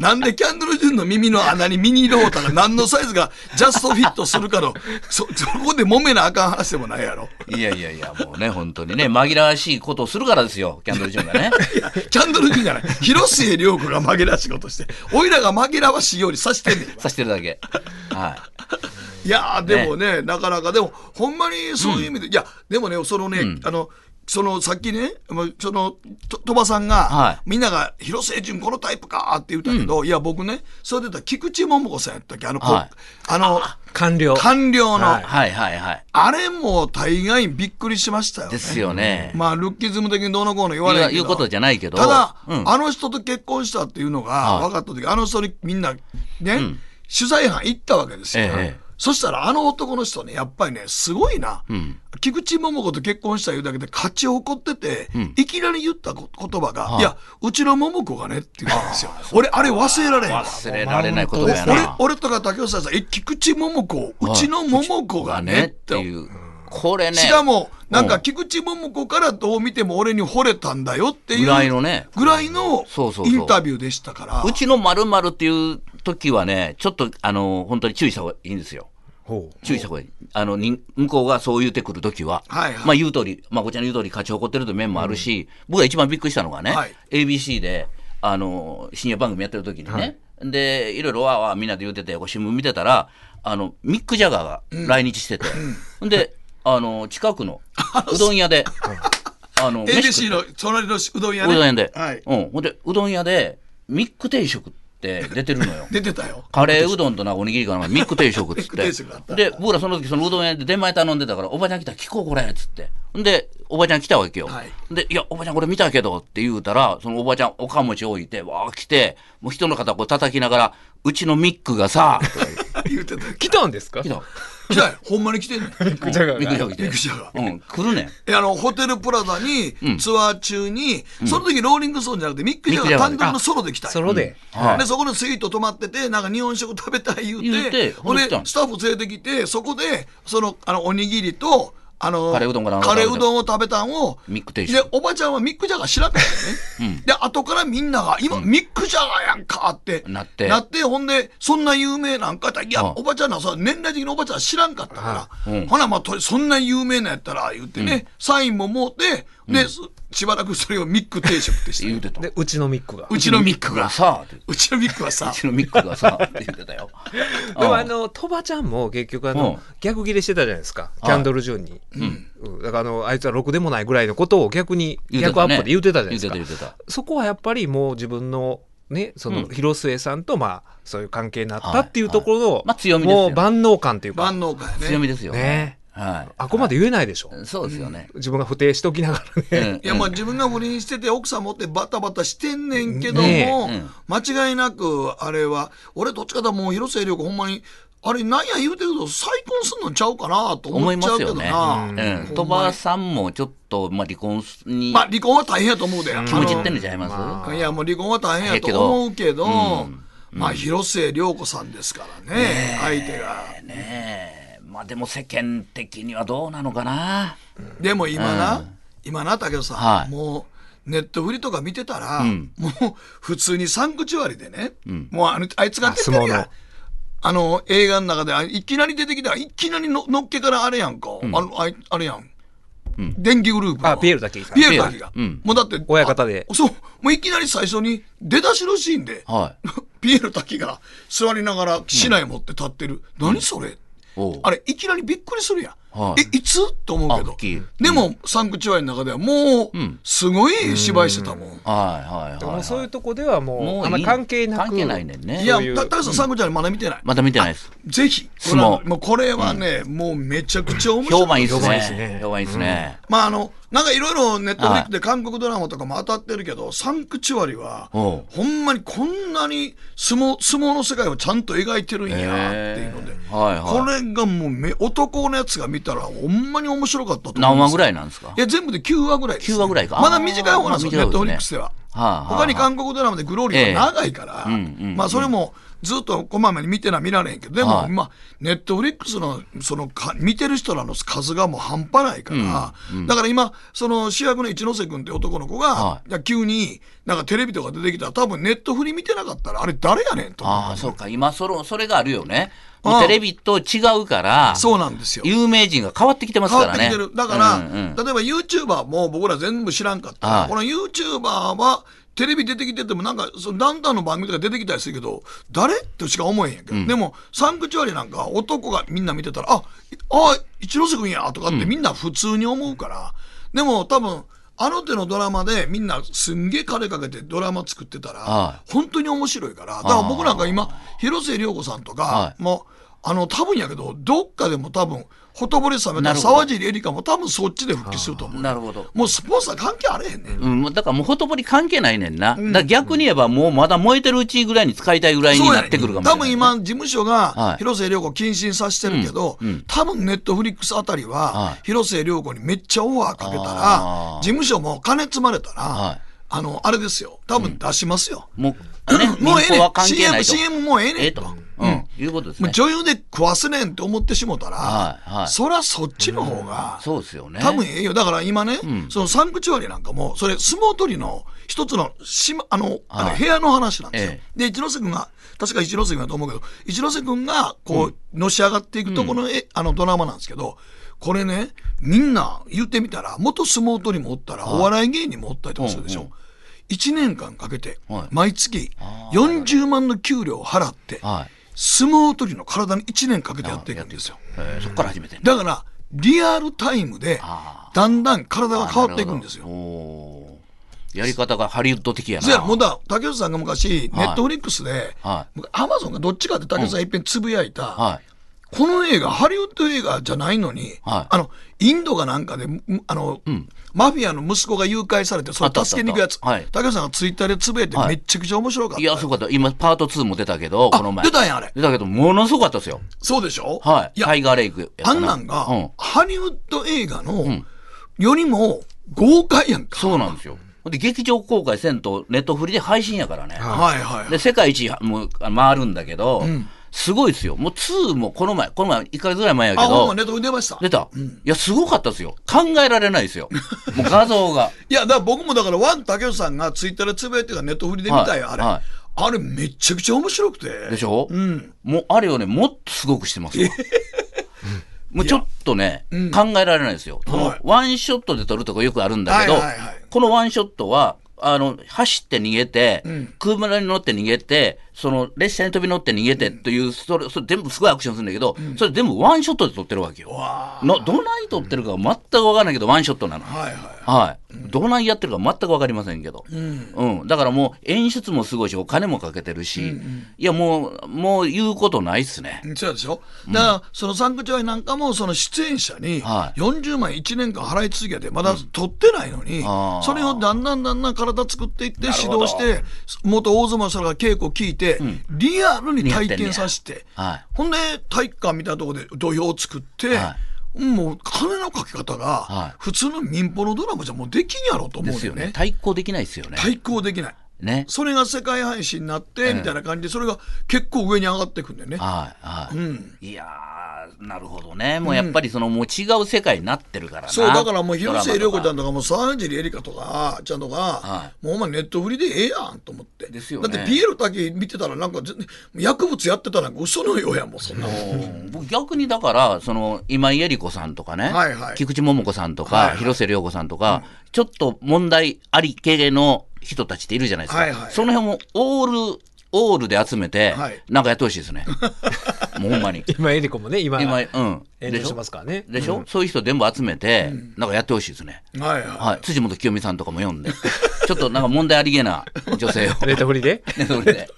[SPEAKER 3] なんでキャンドル・ジュンの耳の穴にミニローターが何のサイズがジャストフィットするかの、そ、そこで揉めなあかん話でもないやろ。
[SPEAKER 4] いやいやいや、もうね、本当にね、紛らわしいことをするからですよ、キャンドル・ジュンがね。
[SPEAKER 3] いや、キャンドル・ジュンじゃない。広末涼子が紛らわしいことして、おいらが紛らわしいようにさしてんねん。
[SPEAKER 4] さしてるだけ。はい
[SPEAKER 3] やー、でもね、なかなか、でも、ほんまにそういう意味で、いや、でもね、そのね、
[SPEAKER 4] うん
[SPEAKER 3] あの、そのさっきね、もうそのと鳥羽さんが、
[SPEAKER 4] はい
[SPEAKER 3] みんなが広末淳このタイプか？って言ったけど、いや僕ね、それで言ったら菊池桃子さんやったっけ、あの、こ
[SPEAKER 4] はい
[SPEAKER 3] あの
[SPEAKER 2] 官僚。
[SPEAKER 3] 官僚の、
[SPEAKER 2] はい
[SPEAKER 4] はいはいはい。
[SPEAKER 3] あれも大概びっくりしましたよね。
[SPEAKER 4] ですよね。
[SPEAKER 3] まあルッキズム的にどうのこうの言わないけど。
[SPEAKER 4] 言うことじゃないけど。
[SPEAKER 3] ただ、
[SPEAKER 4] うん
[SPEAKER 3] あの人と結婚したっていうのが
[SPEAKER 4] はい
[SPEAKER 3] 分かった時、あの人にみんなね、取材班行ったわけですよ。
[SPEAKER 4] ええ
[SPEAKER 3] そしたらあの男の人ね、やっぱりね、すごいな。
[SPEAKER 4] ん
[SPEAKER 3] 菊池桃子と結婚したいうだけで勝ち誇ってて、
[SPEAKER 4] ん
[SPEAKER 3] いきなり言ったこ言葉が、
[SPEAKER 4] はい
[SPEAKER 3] い、や、うちの桃子がねって言うんですよ。俺、あれ忘れられへんわ。
[SPEAKER 4] 忘れられないことやな。
[SPEAKER 3] 俺とか竹内さんさん、え、菊池桃子、うちの桃子がねって。
[SPEAKER 4] いう。これね。
[SPEAKER 3] しかも、なんか
[SPEAKER 4] うん
[SPEAKER 3] 菊池桃子からどう見ても俺に惚れたんだよっていう
[SPEAKER 4] ぐらいのね
[SPEAKER 3] ぐらいの
[SPEAKER 4] そうそうそう
[SPEAKER 3] インタビューでしたから。
[SPEAKER 4] うちの〇〇っていう時はね、ちょっと、あの、本当に注意した方がいいんですよ。注意した方がいい。あの、に向こうがそう言ってくる時は、
[SPEAKER 3] はいはい。
[SPEAKER 4] まあ言う通り、まあこちらの言う通り勝ち誇ってるという面もあるし、僕が一番びっくりしたのがね、
[SPEAKER 3] はい。
[SPEAKER 4] ABC で、あの、深夜番組やってる時にね、で、いろいろわーわーみんなで言ってて、新聞見てたら、あの、ミック・ジャガーが来日してて、で、あの、近くの うどん屋で、あの、
[SPEAKER 3] ABC の隣のうどん屋ね。
[SPEAKER 4] うどん屋で、
[SPEAKER 3] はい。
[SPEAKER 4] うん。ほんで、うどん屋で、ミック定食って出てるのよ。
[SPEAKER 3] 出てたよ。
[SPEAKER 4] カレーうどんとなおにぎりかな、ミック定食っつって。で、僕らその時そのうどん屋で出前頼んでたから、おばちゃん来たら聞こうこれっつって。んで、おばちゃん来たわけよ。
[SPEAKER 3] はい
[SPEAKER 4] で、いや、おばちゃんこれ見たけどって言うたら、そのおばちゃんおかもち置いて、わー来て、もう人の肩こう叩きながら、うちのミックがさ、
[SPEAKER 3] 言ってた。
[SPEAKER 2] 来たんですか？
[SPEAKER 4] 来た。
[SPEAKER 3] 来たよ。ほんまに来てんねん。
[SPEAKER 2] ミックジャガーが。
[SPEAKER 4] ミックジャガー来て。
[SPEAKER 3] ミックジャガー
[SPEAKER 4] うん、来るね
[SPEAKER 3] あの、ホテルプラザに、ツアー中に、その時ローリングストーンじゃなくて、ミック・ジャガー単独のソロで来た
[SPEAKER 2] ソロで。
[SPEAKER 4] はい。
[SPEAKER 3] で、そこのスイート泊まってて、なんか日本食食べたい言うて、
[SPEAKER 4] 言うて
[SPEAKER 3] ほんでスタッフ連れてきて、そこで、その、あの、おにぎりと、あの、
[SPEAKER 4] カレーうどんかな
[SPEAKER 3] カレーうどんを食べたんを、
[SPEAKER 4] ミック定食。
[SPEAKER 3] で、おばちゃんはミック・ジャガー知らんかったよね。で、後からみんなが、今、ミック・ジャガーやんかって、
[SPEAKER 4] なって。
[SPEAKER 3] なって、ほんで、そんな有名なんかいや、
[SPEAKER 4] うん。
[SPEAKER 3] おばちゃんのさ、年代的におばちゃんは知らんかったから、
[SPEAKER 4] うん。
[SPEAKER 3] ほな、まあ、とそんな有名なやったら、言ってね、サインも持って、で、すしばらくそれをミック定食ってして
[SPEAKER 4] 言うてた。
[SPEAKER 2] で、うちのミックが。
[SPEAKER 3] うちのミックが、
[SPEAKER 4] さあ、
[SPEAKER 3] うちのミックはさ
[SPEAKER 4] う、ちのミックがさ、って言ってたよ。うん
[SPEAKER 2] でもあの、鳥羽ちゃんも結局あ
[SPEAKER 4] うん
[SPEAKER 2] の、逆ギレしてたじゃないですか。キャンドル・ジュンに。うんだからあの、あいつはろくでもないぐらいのことを逆に、
[SPEAKER 4] 言うてたね
[SPEAKER 2] 逆アップで言ってたじゃないですか
[SPEAKER 4] 言う。てた言うてた。
[SPEAKER 2] そこはやっぱりもう自分の、ね、その、広末さんと、まあ、そういう関係になったっていうところの、
[SPEAKER 4] はいまあ強みですよ
[SPEAKER 2] もう万能感っていうか、
[SPEAKER 3] 万能感。
[SPEAKER 4] 強みですよ。
[SPEAKER 2] ね
[SPEAKER 4] は
[SPEAKER 2] あここまで言えないでしょ。
[SPEAKER 4] い。そうですよね。
[SPEAKER 2] 自分が不定しときながらね。
[SPEAKER 4] うん
[SPEAKER 3] いや、まあ自分が不倫してて奥さん持ってバタバタしてんねんけども、
[SPEAKER 2] ね
[SPEAKER 4] えうん
[SPEAKER 3] 間違いなく、あれは、俺どっちかともう広末涼子ほんまに、あれなんや言うてると再婚すんのちゃうかなと思っちゃうけ
[SPEAKER 4] ますよね。
[SPEAKER 3] どな。
[SPEAKER 4] うん。鳥羽さんもちょっと、まあ、離婚に
[SPEAKER 3] まあ離婚は大変やと思うで。
[SPEAKER 4] 気持ちいってんのちゃいます？
[SPEAKER 3] あのいや、もう離婚は大変やと思うけど、まあ広末涼子さんですからね、相手が。
[SPEAKER 4] ねえ。まあ、でも世間的にはどうなのかな？
[SPEAKER 3] でも今な、
[SPEAKER 4] うん
[SPEAKER 3] 今な、武田さん、
[SPEAKER 4] はい
[SPEAKER 3] もう、ネットフリとか見てたら、
[SPEAKER 4] ん
[SPEAKER 3] もう、普通にサンクチュアリでね、もうあの、あいつが出てるやん。あの、映画の中で、あいきなり出てきたら、いきなりののっけからあれやんか。あの、あいあれやん。電気グループの。
[SPEAKER 2] あ、ピエールだけいいから
[SPEAKER 3] ピエールだけが。
[SPEAKER 4] うん
[SPEAKER 3] もうだって、
[SPEAKER 2] 親方で
[SPEAKER 3] あそう。もういきなり最初に出だしのシーンで、
[SPEAKER 4] は
[SPEAKER 3] ピエール滝が座りながら市内持って立ってる。何それ？あれ、いきなりびっくりするやん。
[SPEAKER 4] はい
[SPEAKER 3] え、いつ？と思うけど。でも、サンクチュアリの中ではもう、すごい芝居してたもん。
[SPEAKER 4] い。はいはいはい。
[SPEAKER 2] でもそういうとこではもう、
[SPEAKER 4] もういい
[SPEAKER 2] あんまり関係なく。
[SPEAKER 4] 関係ないねんね。
[SPEAKER 3] いや、
[SPEAKER 2] そういう
[SPEAKER 3] た高橋さん、サンクチュアリまだ見てない。
[SPEAKER 4] まだ見てないです。
[SPEAKER 3] ぜひ。もうこれはね、もうめちゃくちゃ面白い。
[SPEAKER 4] 評判いいです
[SPEAKER 2] 評判いいっす
[SPEAKER 4] ね
[SPEAKER 2] ね。
[SPEAKER 4] 評判いいですね。
[SPEAKER 3] まああの、なんかいろいろネットフリックスで韓国ドラマとかも当たってるけど、サンクチュアリは、ほんまにこんなに相撲、相撲の世界をちゃんと描いてるんやっていうので、
[SPEAKER 4] はいはい。
[SPEAKER 3] これがもうめ男のやつが見たらほんまに面白かったと思
[SPEAKER 4] 何話ぐ
[SPEAKER 3] い
[SPEAKER 4] らいなんですか？
[SPEAKER 3] いや、全部で9話ぐらいです、
[SPEAKER 4] 9話ぐらいか。
[SPEAKER 3] まだ短い方なんですよ、ネットフリックスでは。
[SPEAKER 4] はあはあ
[SPEAKER 3] 他に韓国ドラマでグローリーは長いから、
[SPEAKER 4] ええうんうんうん。
[SPEAKER 3] まあそれもずっとこまめに見てな見られへんけど、でも、
[SPEAKER 4] はい。
[SPEAKER 3] まあ、ネットフリックスの、そのか、見てる人らの数がもう半端ないから、だから今、その主役の一ノ瀬君って男の子が、
[SPEAKER 4] はい。
[SPEAKER 3] 急になんかテレビとか出てきたら多分ネットフリ見てなかったら、あれ誰やねんと。
[SPEAKER 4] ああ、そうか。今、それ、それがあるよね。テレビと違うから、
[SPEAKER 3] そうなんですよ。
[SPEAKER 4] 有名人が変わってきてます
[SPEAKER 3] 変
[SPEAKER 4] からね。
[SPEAKER 3] わってきてる。だから、
[SPEAKER 4] うんうん
[SPEAKER 3] 例えば YouTuber も僕ら全部知らんかったら、
[SPEAKER 4] はい。
[SPEAKER 3] この YouTuber はテレビ出てきててもなんかそのダウンタウンの番組とか出てきたりするけど誰？ってしか思えへんやけど、でもサンクチュアリなんか男がみんな見てたらああ一ノ瀬君やとかってみんな普通に思うから、でも多分、あの手のドラマでみんなすんげえ金かけてドラマ作ってたら、
[SPEAKER 4] は
[SPEAKER 3] 本当に面白いから、だから僕なんか今、広末涼子さんとか、
[SPEAKER 4] はい。
[SPEAKER 3] もう、あの、多分やけど、どっかでも多分、ほとぼり冷めた沢尻エリカも多分そっちで復帰すると思う。
[SPEAKER 4] なるほど。
[SPEAKER 3] もうスポンサー関係あれへんねん。
[SPEAKER 4] うん、もうだからもうほとぼり関係ないねんな。だから逆に言えばもうまだ燃えてるうちぐらいに使いたいぐらいになってくるかもしれない。
[SPEAKER 3] 多分今、事務所が
[SPEAKER 4] はい
[SPEAKER 3] 広末涼子謹慎させてるけど、多分ネットフリックスあたり
[SPEAKER 4] は
[SPEAKER 3] は、広末涼子にめっちゃオファーかけた
[SPEAKER 4] あ
[SPEAKER 3] ら
[SPEAKER 4] ー、
[SPEAKER 3] 事務所も金積まれた
[SPEAKER 4] はい
[SPEAKER 3] ら、あの、あれですよ。多分出しますよ。
[SPEAKER 4] もう、ね、
[SPEAKER 3] もうええねん。CM CM もうええねん
[SPEAKER 4] ええと。うん、いうことですね。
[SPEAKER 3] 女優で食わすねんって思ってしもたら、
[SPEAKER 4] はいはい。
[SPEAKER 3] そらそっちの方が、
[SPEAKER 4] そうですよね。
[SPEAKER 3] 多分ええよ。だから今ね、そのサンクチュアリなんかも、それ相撲取りの一つのしま、あの、あ
[SPEAKER 4] はい。
[SPEAKER 3] れ部屋の話なんですよ。
[SPEAKER 4] え
[SPEAKER 3] で、一ノ瀬君が、確か一ノ瀬君だと思うけど、一ノ瀬君が、こう、のし上がっていくところの、えあのドラマなんですけど、これね、みんな言ってみたら、元相撲取りもおったら、お笑い芸人もおったりとかするでしょ。
[SPEAKER 4] うんうん。
[SPEAKER 3] 1年間かけて
[SPEAKER 4] はい、
[SPEAKER 3] 毎月40万の給料を払って、
[SPEAKER 4] はい。
[SPEAKER 3] 相撲取りの体に1年かけてやっていくんですよ。
[SPEAKER 4] えーそこから始めて
[SPEAKER 3] だから、リアルタイムで
[SPEAKER 4] あ、
[SPEAKER 3] だんだん体が変わっていくんですよ。
[SPEAKER 4] やり方がハリウッド的やな。
[SPEAKER 3] そや、もうだ、竹内さんが昔、ネ
[SPEAKER 4] はい
[SPEAKER 3] ットフリックスで
[SPEAKER 4] は、
[SPEAKER 3] アマゾンがどっちかって竹内さんいっぺんつぶやいた、
[SPEAKER 4] はい。
[SPEAKER 3] この映画、ハリウッド映画じゃないのに、
[SPEAKER 4] はい
[SPEAKER 3] あの、インドがなんかで、むあの、マフィアの息子が誘拐されて、それ助けに行くやつ、
[SPEAKER 4] はい
[SPEAKER 3] 竹内さんがツイッターでつぶやいて、
[SPEAKER 4] はい
[SPEAKER 3] めっちゃくちゃ面白かった。
[SPEAKER 4] いや、すごかった。今、パート2も出たけど、
[SPEAKER 3] あ
[SPEAKER 4] この前。
[SPEAKER 3] 出たんやあれ
[SPEAKER 4] 出たけど、ものすごかったですよ。
[SPEAKER 3] そうでしょ？
[SPEAKER 4] はい。
[SPEAKER 3] や
[SPEAKER 4] タイガーレイクやった
[SPEAKER 3] あ
[SPEAKER 4] なん
[SPEAKER 3] なんが、
[SPEAKER 4] うん。
[SPEAKER 3] ハリウッド映画の、よりも豪快やんか。
[SPEAKER 4] そうなんですよ。で、劇場公開せんと、ネットフリで配信やからね。
[SPEAKER 3] はいはいはい。
[SPEAKER 4] で、世界一もうあ回るんだけど、すごいですよ。もう2もこの前、この前、1ヶ月ぐらい前やけど
[SPEAKER 3] ま、ネットフリ出ました。
[SPEAKER 4] 出た、いや、すごかったですよ。考えられないですよ。もう画像が。
[SPEAKER 3] いや、だから僕もだから、ワン竹内さんがツイッターでつぶやいてたネットフリで見たよ、あれ。
[SPEAKER 4] はいはい
[SPEAKER 3] あれめちゃくちゃ面白くて。
[SPEAKER 4] でしょ、
[SPEAKER 3] うん。
[SPEAKER 4] もう、あれをね、もっとすごくしてますよ。もうちょっとね、考えられないですよ。その
[SPEAKER 3] はい
[SPEAKER 4] ワンショットで撮るとかよくあるんだけど、
[SPEAKER 3] はいはいはい
[SPEAKER 4] このワンショットは、あの、走って逃げて、車に乗って逃げて、その列車に飛び乗って逃げてという、それ、それ全部すごいアクションするんだけど、それ全部ワンショットで撮ってるわけよ。のどない撮ってるか全く分からないけど、ワンショットなの。
[SPEAKER 3] はいはい。
[SPEAKER 4] はい。どないやってるか全く分かりませんけど。うん。だからもう演出もすごいし、お金もかけてるし、いやもう、もう言うことないっすね。
[SPEAKER 3] そうでしょ？だから、そのサンクチュアリなんかも、その出演者に
[SPEAKER 4] はい
[SPEAKER 3] 40万1年間払い続けて、まだ取ってないのに、それをだんだんだんだん体作っていって、指導して、元大相撲の人が稽古を聞いて、リアルに体験させて、
[SPEAKER 4] はい。
[SPEAKER 3] ほんで、体育館みたいなところで土俵を作って、
[SPEAKER 4] は
[SPEAKER 3] もう金のかけ方
[SPEAKER 4] は
[SPEAKER 3] が
[SPEAKER 4] い、
[SPEAKER 3] 普通の民放のドラマじゃもうできんやろうと思。うんだよね。
[SPEAKER 4] 対抗できないですよね。
[SPEAKER 3] 対抗できない。
[SPEAKER 4] ね。
[SPEAKER 3] それが世界配信になって、みたいな感じで、それが結構上に上がっていくんだよね。
[SPEAKER 4] はい、はい。
[SPEAKER 3] うん
[SPEAKER 4] いやー、なるほどね。もうやっぱりその、もう違う世界になってるからな。
[SPEAKER 3] そう、だからもう広末涼子ちゃん
[SPEAKER 4] と
[SPEAKER 3] とかもう沢尻エリカとか、ちゃんとか、
[SPEAKER 4] は
[SPEAKER 3] もうお前ネットフリでええやんと思って。
[SPEAKER 4] ですよね
[SPEAKER 3] だってピエール滝見てたらなんか薬物やってたなんか嘘のようやんもうそんな。
[SPEAKER 4] 僕逆にだから、その、今井絵理子さんとかね、
[SPEAKER 3] はいはい
[SPEAKER 4] 菊池桃子さんとか、
[SPEAKER 3] はいはい
[SPEAKER 4] 広瀬涼子さんとか、ちょっと問題あり系の人たちっているじゃないですか。
[SPEAKER 3] はいはい
[SPEAKER 4] その辺もオール、オールで集めて、
[SPEAKER 3] はい
[SPEAKER 4] なんかやってほしいですね。もうほんまに。
[SPEAKER 2] 今、エリコもね、今、
[SPEAKER 4] 今、うん。
[SPEAKER 2] 炎上してますからね。
[SPEAKER 4] でしょ、そういう人全部集めて、なんかやってほしいですね。
[SPEAKER 3] はいはい。
[SPEAKER 4] はい。辻元清美さんとかも読んで。ちょっとなんか問題ありげな女性を。
[SPEAKER 2] ネットフリで？
[SPEAKER 4] ね、それで。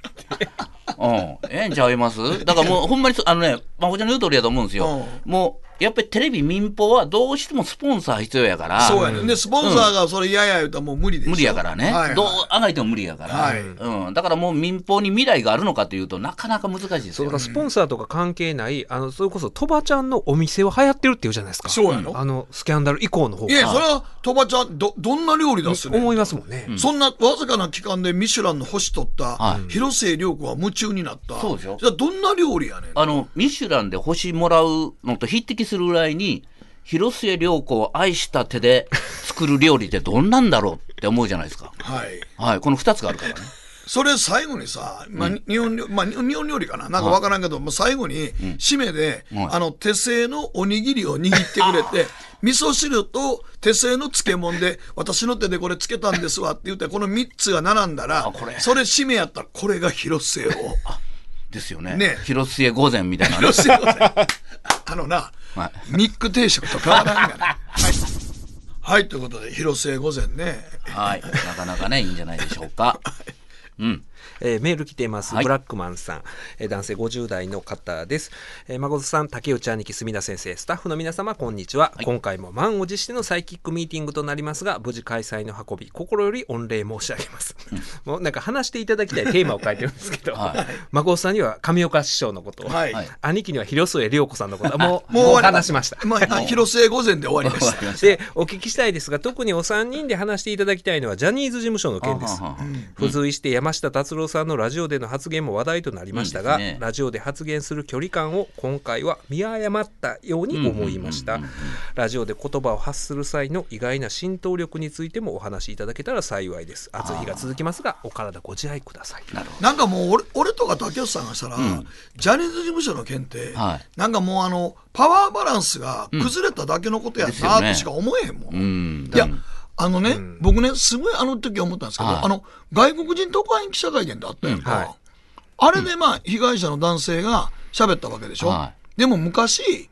[SPEAKER 4] うん。ええんちゃいます？だからもう、ほんまにそ、あのね、まこちゃんの言う通りやと思うんですよ。もう、やっぱりテレビ民放はどうしてもスポンサー必要やから。
[SPEAKER 3] そうやね。ん。で、スポンサーがそれ嫌や言うたらもう無理でしょ。
[SPEAKER 4] 無理やからね、
[SPEAKER 3] はいはい。
[SPEAKER 4] どうあがいても無理やから、
[SPEAKER 3] はい。
[SPEAKER 4] うん、だからもう民放に未来があるのかというとなかなか難しいですよ。
[SPEAKER 2] そうか、スポンサーとか関係ない、あの、それこそ、鳥羽ちゃんのお店は流行ってるっていうじゃないですか。
[SPEAKER 3] そうやろ
[SPEAKER 2] あの、スキャンダル以降の方
[SPEAKER 3] いや、それは、鳥羽ちゃん、ど、どんな料理出すねん？
[SPEAKER 2] 思いますもんね。
[SPEAKER 3] そんなわずかな期間でミシュランの星取った
[SPEAKER 4] はい。
[SPEAKER 3] 広末涼子は夢中になった。
[SPEAKER 4] そうでしょ。
[SPEAKER 3] じゃあどんな料理やねん？
[SPEAKER 4] あのミシュランで星もらうのと匹敵するぐらいに広末涼子を愛した手で作る料理ってどんなんだろうって思うじゃないですか。
[SPEAKER 3] はい。
[SPEAKER 4] はい、この2つがあるからね。
[SPEAKER 3] それ最後にさ、まあ、日本料、まあ、日本料理かななんかわからんけど、もう最後に、締めで、
[SPEAKER 4] はい
[SPEAKER 3] あの、手製のおにぎりを握ってくれて、味噌汁と手製の漬物で、私の手でこれつけたんですわって言って、この3つが並んだらそれ締めやったら、これが広末を。
[SPEAKER 4] ですよね。
[SPEAKER 3] ね
[SPEAKER 4] 広末御前みたいなね。
[SPEAKER 3] 広末をねあのな、
[SPEAKER 4] は
[SPEAKER 3] ミック定食と変わらんがな。はい。はいということで広末御前ね
[SPEAKER 4] はい。なかなかね、いいんじゃないでしょうか。うん。
[SPEAKER 2] えーメール来ています、
[SPEAKER 4] はい。
[SPEAKER 2] ブラックマンさん、えー男性50代の方です、えー誠さん竹内兄貴墨田先生。スタッフの皆様こんにちは、今回も満を持してのサイキックミーティングとなりますが無事開催の運び心より御礼申し上げます。もうなんか話していただきたいテーマを書いてるんですけど、
[SPEAKER 4] はい。
[SPEAKER 2] 誠さんには上岡師匠のことを、
[SPEAKER 3] はい、
[SPEAKER 4] はい。
[SPEAKER 2] 兄貴には広末涼子さんのこともうもう話しました。
[SPEAKER 3] まあ、広末御前で終わりました。
[SPEAKER 2] でお聞きしたいですが特にお三人で話していただきたいのはジャニーズ事務所の件です。
[SPEAKER 4] ははは
[SPEAKER 2] 付随して山下達郎さんのラジオでの発言も話題となりましたが、
[SPEAKER 4] ね。
[SPEAKER 2] ラジオで発言する距離感を今回は見誤ったように思いました。ラジオで言葉を発する際の意外な浸透力についてもお話しいただけたら幸いです。暑い日が続きますがお体ご自愛ください。
[SPEAKER 4] なるほ
[SPEAKER 3] なんかもう俺俺とか竹内さんがしたら、ジャニーズ事務所の件って、
[SPEAKER 4] はい。
[SPEAKER 3] なんかもうあのパワーバランスが崩れただけのことやなとしか思えへんもん。
[SPEAKER 4] ど。うん。
[SPEAKER 3] いや、あのね、僕ね、すごいあの時思ったんですけど、
[SPEAKER 4] はい。
[SPEAKER 3] あの、外国人特派員記者会見ってあったやんか。
[SPEAKER 2] はい。
[SPEAKER 3] あれでまあ、被害者の男性が喋ったわけでしょ。
[SPEAKER 4] は
[SPEAKER 3] でも昔、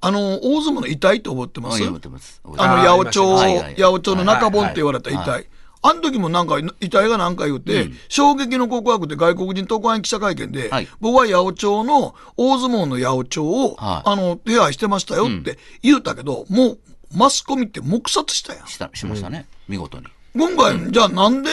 [SPEAKER 3] あの、大相撲の遺体って覚えてます？
[SPEAKER 4] あ
[SPEAKER 3] の、八百長、八百長の中本って言われた遺体。あの時もなんか、遺体が何か言うて、衝撃の告白で外国人特派員記者会見で、
[SPEAKER 4] はい。
[SPEAKER 3] 僕は八百長の、大相撲の八百長を、
[SPEAKER 4] はい。
[SPEAKER 3] あの、手配してましたよって言うたけど、もう、マスコミって黙殺したやん。
[SPEAKER 4] したしましたね。見事に。
[SPEAKER 3] 今回、じゃあなんで、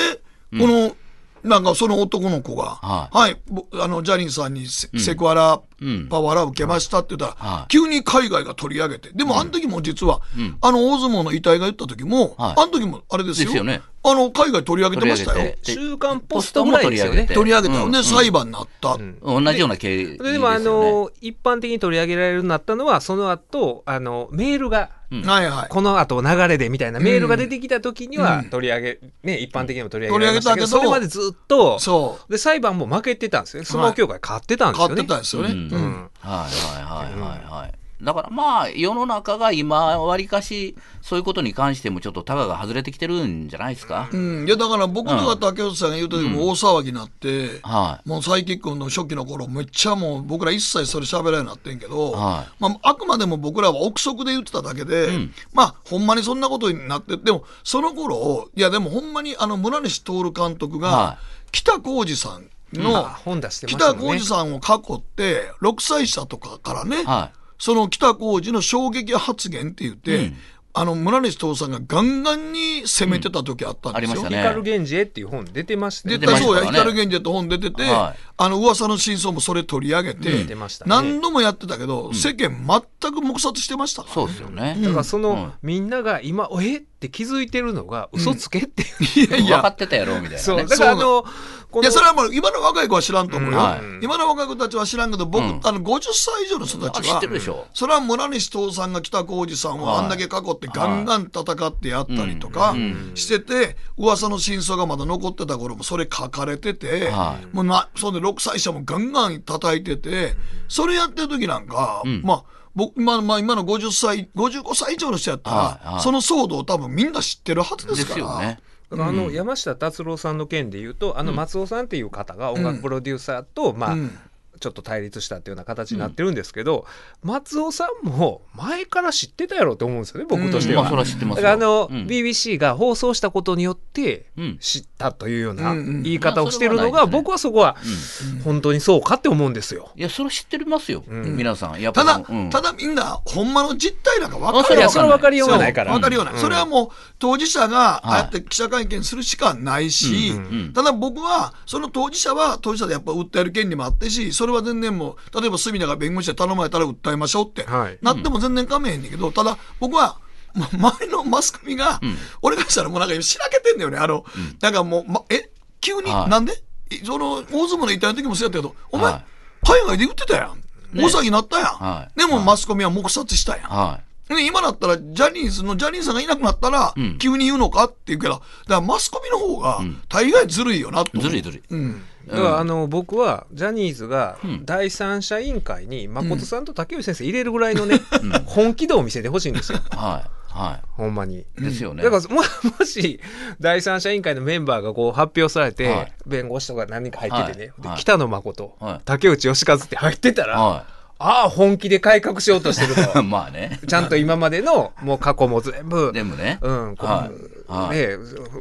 [SPEAKER 3] この、なんかその男の子が、
[SPEAKER 4] は
[SPEAKER 3] はい、ぼあの、ジャニーさんにセ,、セクハラ、
[SPEAKER 4] ん
[SPEAKER 3] パワハラ受けましたって言ったら、
[SPEAKER 4] はい。
[SPEAKER 3] 急に海外が取り上げて、でもあの時も実は、あの大相撲の遺体が言った時も、
[SPEAKER 4] はい。
[SPEAKER 3] あの時もあれですよ。
[SPEAKER 4] ですよね。
[SPEAKER 3] あの、海外取り上げてましたよ。
[SPEAKER 2] 週刊ポストぐらいですよね。
[SPEAKER 4] ポストも取り上げて。
[SPEAKER 3] 取り上げたよね、
[SPEAKER 4] うん。
[SPEAKER 3] 裁判になった。
[SPEAKER 4] 同じような経緯ですよね。
[SPEAKER 2] でもあの一般的に取り上げられるようになったのはその後あのメールが
[SPEAKER 3] はいはい。
[SPEAKER 2] この後流れでみたいなメールが出てきた時には取り上げ、ね、一般的にも取り上げられましたけど、
[SPEAKER 3] 取り上げたけど
[SPEAKER 2] それまでずっと、
[SPEAKER 3] そう。
[SPEAKER 2] で、裁判も負けてたんですよ。相撲協会勝ってたんですよね。
[SPEAKER 3] 買ってたんですよね。
[SPEAKER 4] うん。
[SPEAKER 3] うん。
[SPEAKER 4] はいはいはいはいはい。だからまあ世の中が今わりかしそういうことに関してもちょっとタガが外れてきてるんじゃないですか？
[SPEAKER 3] うん、いやだから僕とか竹内さんが言うときも大騒ぎになって、
[SPEAKER 4] は
[SPEAKER 3] もうサイキックの初期の頃めっちゃもう僕ら一切それ喋らんようになってんけど、
[SPEAKER 4] はい。
[SPEAKER 3] まあ、あくまでも僕らは憶測で言ってただけで、まあほんまにそんなことになってでもその頃いやでもほんまにあの村西徹監督が、
[SPEAKER 4] は
[SPEAKER 3] 北浩二さんの、
[SPEAKER 2] あ本出してました
[SPEAKER 3] 北。浩二さんを囲って6歳差とかからね、
[SPEAKER 4] い。は
[SPEAKER 3] その北浩二の衝撃発言って言って、あの村西徹さんがガンガンに攻めてた時あったんですよ。
[SPEAKER 4] ありましたね。
[SPEAKER 2] 光源氏へっていう本出てましたよね。
[SPEAKER 3] 出たそうや、
[SPEAKER 4] ね。
[SPEAKER 3] 光源氏って本出てて、
[SPEAKER 4] はい。
[SPEAKER 3] あの噂の真相もそれ取り上げて、
[SPEAKER 2] 出ましたね。
[SPEAKER 3] 何度もやってたけど、世間全く黙殺してましたか
[SPEAKER 4] い。
[SPEAKER 3] ら、
[SPEAKER 4] そうですよね。
[SPEAKER 2] だからその、
[SPEAKER 4] うん。
[SPEAKER 2] みんなが今、え？って気づいてるのが嘘つけっていう。
[SPEAKER 3] いやいや、
[SPEAKER 4] 分かってたやろみたいなね。
[SPEAKER 2] そう。だからあの、こ
[SPEAKER 3] いやそれはもう今の若い子は知らんと思うよ、
[SPEAKER 4] はい。
[SPEAKER 3] 今の若い子たちは知らんけど、僕、
[SPEAKER 4] うん。
[SPEAKER 3] あの50歳以上の人た
[SPEAKER 4] あ知っ
[SPEAKER 3] ちは
[SPEAKER 4] てるでしょ。
[SPEAKER 3] それは村西徹さんが北浩二さんを
[SPEAKER 4] はい。
[SPEAKER 3] あんだけ囲ってガンガン戦ってやったりとかしてて、噂の真相がまだ残ってた頃もそれ書かれてて、
[SPEAKER 4] はい。
[SPEAKER 3] もうなそれで6歳者もガンガン叩いてて、それやってる時なんか、まあ、僕、まあ、まあ、今の50歳、55歳以上の人やったら、
[SPEAKER 4] はいはい。
[SPEAKER 3] その騒動を多分みんな知ってるはずで
[SPEAKER 4] ですす
[SPEAKER 3] から。
[SPEAKER 4] よね。
[SPEAKER 2] あの山下達郎さんの件でいうと、あの松尾さんっていう方が音楽プロデューサーと、まあ
[SPEAKER 3] うん
[SPEAKER 2] ちょっと対立したっていうような形になってるんですけど、松尾さんも前から知ってたやろうと思うんですよね僕としては。
[SPEAKER 4] まあそれは知ってますよ。
[SPEAKER 2] だからあの、
[SPEAKER 4] うん
[SPEAKER 2] BBC が放送したことによって
[SPEAKER 4] うん
[SPEAKER 2] 知ったというような
[SPEAKER 3] うんうん
[SPEAKER 2] 言い方をしてるのが、僕はそこは本当にそうかって思うんですよ。
[SPEAKER 4] いや、それは知ってますよ。
[SPEAKER 2] ん
[SPEAKER 4] 皆さん。やったぱ
[SPEAKER 3] だ、
[SPEAKER 4] うん
[SPEAKER 3] ただみんな、ほんまの実態なんか分か
[SPEAKER 4] あ
[SPEAKER 3] る
[SPEAKER 2] いやそれは分かりようがないから。
[SPEAKER 3] 分かるような、
[SPEAKER 2] うん
[SPEAKER 3] それはもう当事者が
[SPEAKER 4] はい。
[SPEAKER 3] ああやって記者会見するしかないし、
[SPEAKER 2] うん
[SPEAKER 4] うん
[SPEAKER 3] ただ僕は、その当事者は当事者でやっぱ訴える権利もあってし、それは全然もう、例えば隅田が弁護士で頼まれたら訴えましょうって、
[SPEAKER 2] はい。
[SPEAKER 3] なっても全然構めへんねんけど、ただ僕は、ま周りのマスコミが、俺がしたらもうなんかしらけてんだよね、あの、なんかもう、ま、え、急に、
[SPEAKER 4] はい。
[SPEAKER 3] なんで？その、大相撲の遺体の時もそうやったけど、お前、
[SPEAKER 4] はい。
[SPEAKER 3] 海外で言ってたやん。大騒ぎになったやん。
[SPEAKER 4] はい。
[SPEAKER 3] でもマスコミは黙殺したやん。
[SPEAKER 4] は
[SPEAKER 3] ね、今だったら、ジャニーズのジャニーさんがいなくなったら、
[SPEAKER 4] ん
[SPEAKER 3] 急に言うのかって言うけど、だからマスコミの方が、大概ずるいよなと。
[SPEAKER 4] ずるいずるい。
[SPEAKER 3] うん。
[SPEAKER 2] だからあの僕はジャニーズが
[SPEAKER 4] ん
[SPEAKER 2] 第三者委員会に誠さんと竹内先生入れるぐらいのね、本気度を見せてほしいんですよ
[SPEAKER 4] はい。は
[SPEAKER 2] ほんまに。
[SPEAKER 4] い。ですよね。
[SPEAKER 2] だからももし第三者委員会のメンバーがこう発表されて、
[SPEAKER 4] はい
[SPEAKER 2] 弁護士とか何人か入っててね、
[SPEAKER 4] はい
[SPEAKER 2] 北野誠、
[SPEAKER 4] はい
[SPEAKER 2] 竹内義和って入ってたら、
[SPEAKER 4] は
[SPEAKER 2] ああ、本気で改革しようとしてると。
[SPEAKER 4] まあね。
[SPEAKER 2] ちゃんと今までの、もう過去も全部、
[SPEAKER 4] でもね。
[SPEAKER 2] うん、こう
[SPEAKER 4] はいはい
[SPEAKER 2] ね、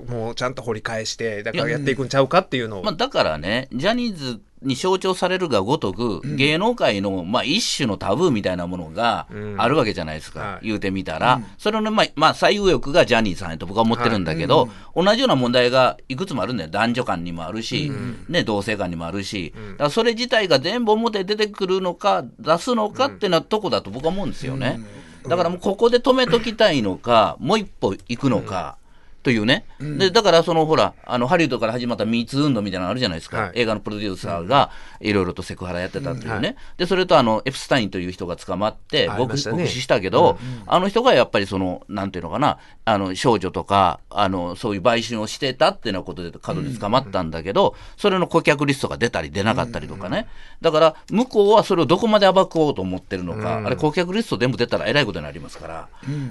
[SPEAKER 2] もうちゃんと掘り返して、だからやっていくんちゃうかっていうのを。
[SPEAKER 4] まあ、だからね、ジャニーズに象徴されるがごとく、芸能界の、まあ、一種のタブーみたいなものがあるわけじゃないですか、
[SPEAKER 2] はい。
[SPEAKER 4] 言うてみたら、それの、まあ、まあ、最右翼がジャニーさんやと僕は思ってるんだけど、同じような問題がいくつもあるんだよ、男女間にもあるし、ね、同性間にもあるし、だそれ自体が全部表に出てくるのか、出すのかっていうのはとこだと僕は思うんですよね。だからもうここで止めときたいのか、もう一歩行くのか。というね、でだからそのほらあのハリウッドから始まったミーツー運動みたいなのあるじゃないですか、
[SPEAKER 2] はい。
[SPEAKER 4] 映画のプロデューサーがいろいろとセクハラやってたっていうね、
[SPEAKER 2] は
[SPEAKER 4] でそれとあのエプスタインという人が捕まって
[SPEAKER 2] ありましたね。
[SPEAKER 4] 極死したけど、あの人がやっぱりそのなんていうのかなあの少女とかあのそういう売春をしてたっていうようなことで角で捕まったんだけど、それの顧客リストが出たり出なかったりとかね、だから向こうはそれをどこまで暴こうと思ってるのか、あれ顧客リスト全部出たらえらいことになりますから、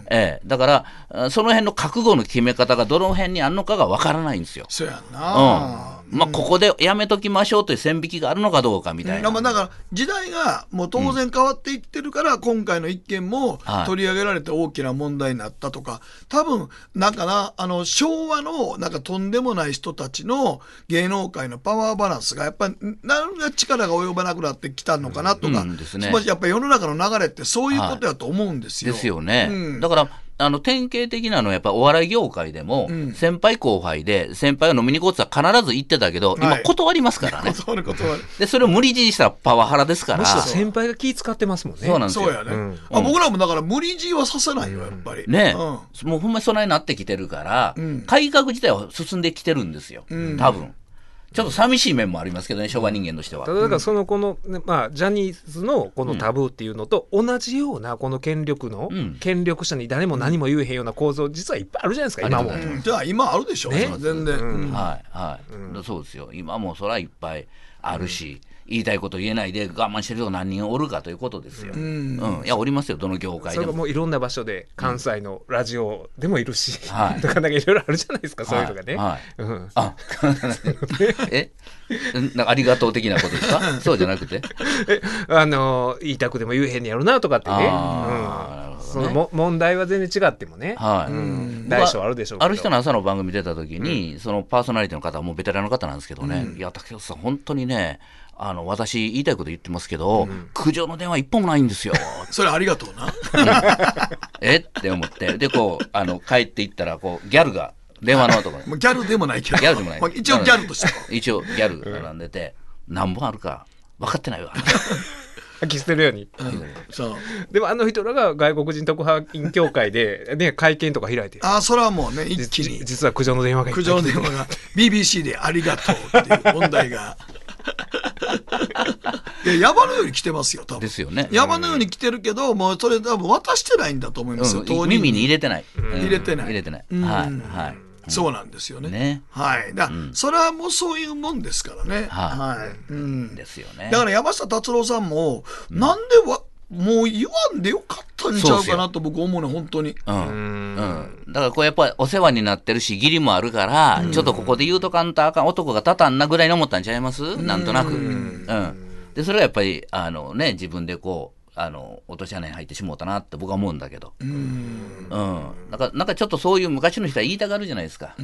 [SPEAKER 4] ええ、だからあその辺の覚悟の決め方がどの辺にあるのかがわからないんですよ。
[SPEAKER 3] そうやん
[SPEAKER 4] うん
[SPEAKER 3] な。
[SPEAKER 4] まあ、ここでやめときましょうという線引きがあるのかどうかみたいな。
[SPEAKER 3] まあだから時代がもう当然変わっていってるから、今回の一件も
[SPEAKER 4] はい
[SPEAKER 3] 取り上げられて大きな問題になったとか、多分なんかなあの昭和のなんかとんでもない人たちの芸能界のパワーバランスがやっぱり何が力が及ばなくなってきたのかなとか、
[SPEAKER 4] うんですね
[SPEAKER 3] やっぱり世の中の流れってそういうことやと思うんですよ。
[SPEAKER 4] ですよね。
[SPEAKER 3] うん
[SPEAKER 4] だからあの典型的なのはやっぱお笑い業界でも、
[SPEAKER 3] ん
[SPEAKER 4] 先輩後輩で先輩が飲みに行こうって言ったら必ず行ってたけど、今
[SPEAKER 3] はい
[SPEAKER 4] 断りますからね。
[SPEAKER 3] 断る断る。
[SPEAKER 4] でそれを無理強いしたらパワハラですから。
[SPEAKER 2] むしろ先輩が気使ってますもんね。
[SPEAKER 4] そうなんですよ。
[SPEAKER 3] そうやね、
[SPEAKER 2] うん
[SPEAKER 3] あ。僕らもだから無理強いはさせないよ、やっぱり。
[SPEAKER 4] ね、
[SPEAKER 3] うん
[SPEAKER 4] もうほんまにそないになってきてるから、
[SPEAKER 3] ん
[SPEAKER 4] 改革自体は進んできてるんですよ、
[SPEAKER 3] ん
[SPEAKER 4] 多分ちょっと寂しい面もありますけどね、昭和人間としては。
[SPEAKER 2] ただだからそのこの、ねまあ、ジャニーズのこのタブーっていうのと同じようなこの権力の、
[SPEAKER 4] うん。
[SPEAKER 2] 権力者に誰も何も言えへんような構造実はいっぱいあるじゃないですか、今も。
[SPEAKER 3] じゃあ今あるでしょ、
[SPEAKER 2] ね。
[SPEAKER 3] 全然。うん。
[SPEAKER 4] はいはい、そうですよ、今もそらいっぱいあるし、言いたいこと言えないで我慢してる人が何人おるかということですよ。うん。いや、おりますよ、どの業界
[SPEAKER 2] それが
[SPEAKER 4] でも。
[SPEAKER 2] もういろんな場所で関西のラジオでもいるし、
[SPEAKER 4] はい。
[SPEAKER 2] とかなんかいろいろあるじゃないですか、そういうのがね。
[SPEAKER 4] はい。
[SPEAKER 2] うん。
[SPEAKER 4] あ えなんかありがとう的なことですか？そうじゃなくて？
[SPEAKER 2] えあの言いたくでも言えへんねやろなとかってね。
[SPEAKER 4] あ
[SPEAKER 2] うん。そのも問題は全然違ってもね、
[SPEAKER 4] はい、
[SPEAKER 2] うん。大小あるでしょうけど。
[SPEAKER 4] ある人の朝の番組出た時に、そのパーソナリティの方はもうベテランの方なんですけどね、いや竹内さん本当にねあの私言いたいこと言ってますけど、苦情の電話一本もないんですよ。
[SPEAKER 3] それありがとうな。
[SPEAKER 4] え？って思って。でこうあの帰っていったらこうギャルが電話のとこ
[SPEAKER 3] もうギャルでもないけど。
[SPEAKER 4] ギャルでもない。
[SPEAKER 3] まあ一応ギャルとして。は。
[SPEAKER 4] 一応ギャルが並んでて、何本あるか分かってないわ。
[SPEAKER 2] 吐き捨てるように、
[SPEAKER 3] そう。
[SPEAKER 2] でもあの人らが外国人特派員協会で、ね、会見とか開いて。
[SPEAKER 3] ああ、それはもうね、一気
[SPEAKER 2] じ
[SPEAKER 3] に。
[SPEAKER 2] 実は苦情の電話が
[SPEAKER 3] 苦情の電話が BBC でありがとうっていう問題が。いや山のように来てますよ、多分。
[SPEAKER 4] ですよね。
[SPEAKER 3] 山のように来てるけど、もうそれ多分渡してないんだと思いますよ、
[SPEAKER 4] うん耳に入れてない、うん。
[SPEAKER 3] 入れてない。
[SPEAKER 4] 入れてない、
[SPEAKER 3] うん。
[SPEAKER 4] はいはい。
[SPEAKER 3] そうなんですよね。
[SPEAKER 4] ね。
[SPEAKER 3] はい。だそれはもうそういうもんですからね。
[SPEAKER 4] はい。
[SPEAKER 3] はい。うん。
[SPEAKER 4] ですよね。
[SPEAKER 3] だから山下達郎さんも、なんでわ、もう言わんでよかったんちゃうかなと僕思うの、本当に。
[SPEAKER 4] うん。うん、だからこうやっぱりお世話になってるし義理もあるから、ちょっとここで言うとかんとあかん男が立たんなぐらいに思ったんちゃいます？なんとなく、うん。でそれはやっぱりあの、ね、自分でこうあの落とし穴に入ってしもうたなって僕は思うんだけど、うん。なんかなんかちょっとそういう昔の人は言いたがるじゃないですか。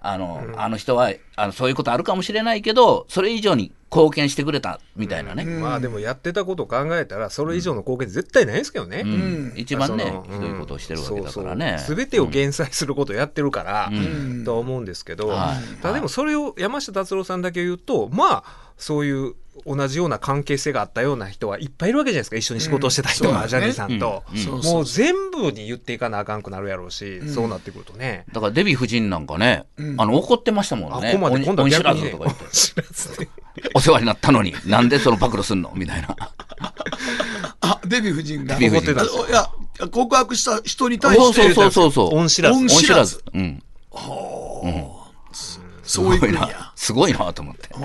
[SPEAKER 4] あのあの人はあのそういうことあるかもしれないけどそれ以上に貢献してくれたみたいなね、
[SPEAKER 2] まあでもやってたことを考えたらそれ以上の貢献絶対ないですけどね、
[SPEAKER 4] うん。一番ねひどいことをしてるわけだからね。
[SPEAKER 2] すべてを減災することをやってるから、とは思うんですけど、
[SPEAKER 4] はい。
[SPEAKER 2] ただでもそれを山下達郎さんだけ言うとまあそういう同じような関係性があったような人はいっぱいいるわけじゃないですか。一緒に仕事をしてた人が、
[SPEAKER 3] うん
[SPEAKER 2] ジャニーさんと、
[SPEAKER 3] うんそうそう。
[SPEAKER 2] もう全部に言っていかなあかんくなるやろうし、そうなってくるとね。
[SPEAKER 4] だからデヴィ夫人なんかね、あの怒ってましたもんね。
[SPEAKER 2] あここまで今度は
[SPEAKER 4] 恩知ら
[SPEAKER 2] 逆にね
[SPEAKER 4] ずとか言って。
[SPEAKER 2] 知らずね
[SPEAKER 4] お世話になったのに、なんでその暴露すんの？みたいな。
[SPEAKER 3] あ、デヴィ夫人が。
[SPEAKER 4] デヴィ夫人
[SPEAKER 3] あいや、告白した人に対
[SPEAKER 4] そう
[SPEAKER 3] して、
[SPEAKER 4] そうそうそうそう。
[SPEAKER 2] 恩知らず。
[SPEAKER 3] 恩知らず。
[SPEAKER 4] うん。
[SPEAKER 3] そういう国や。
[SPEAKER 4] すごいなと思って。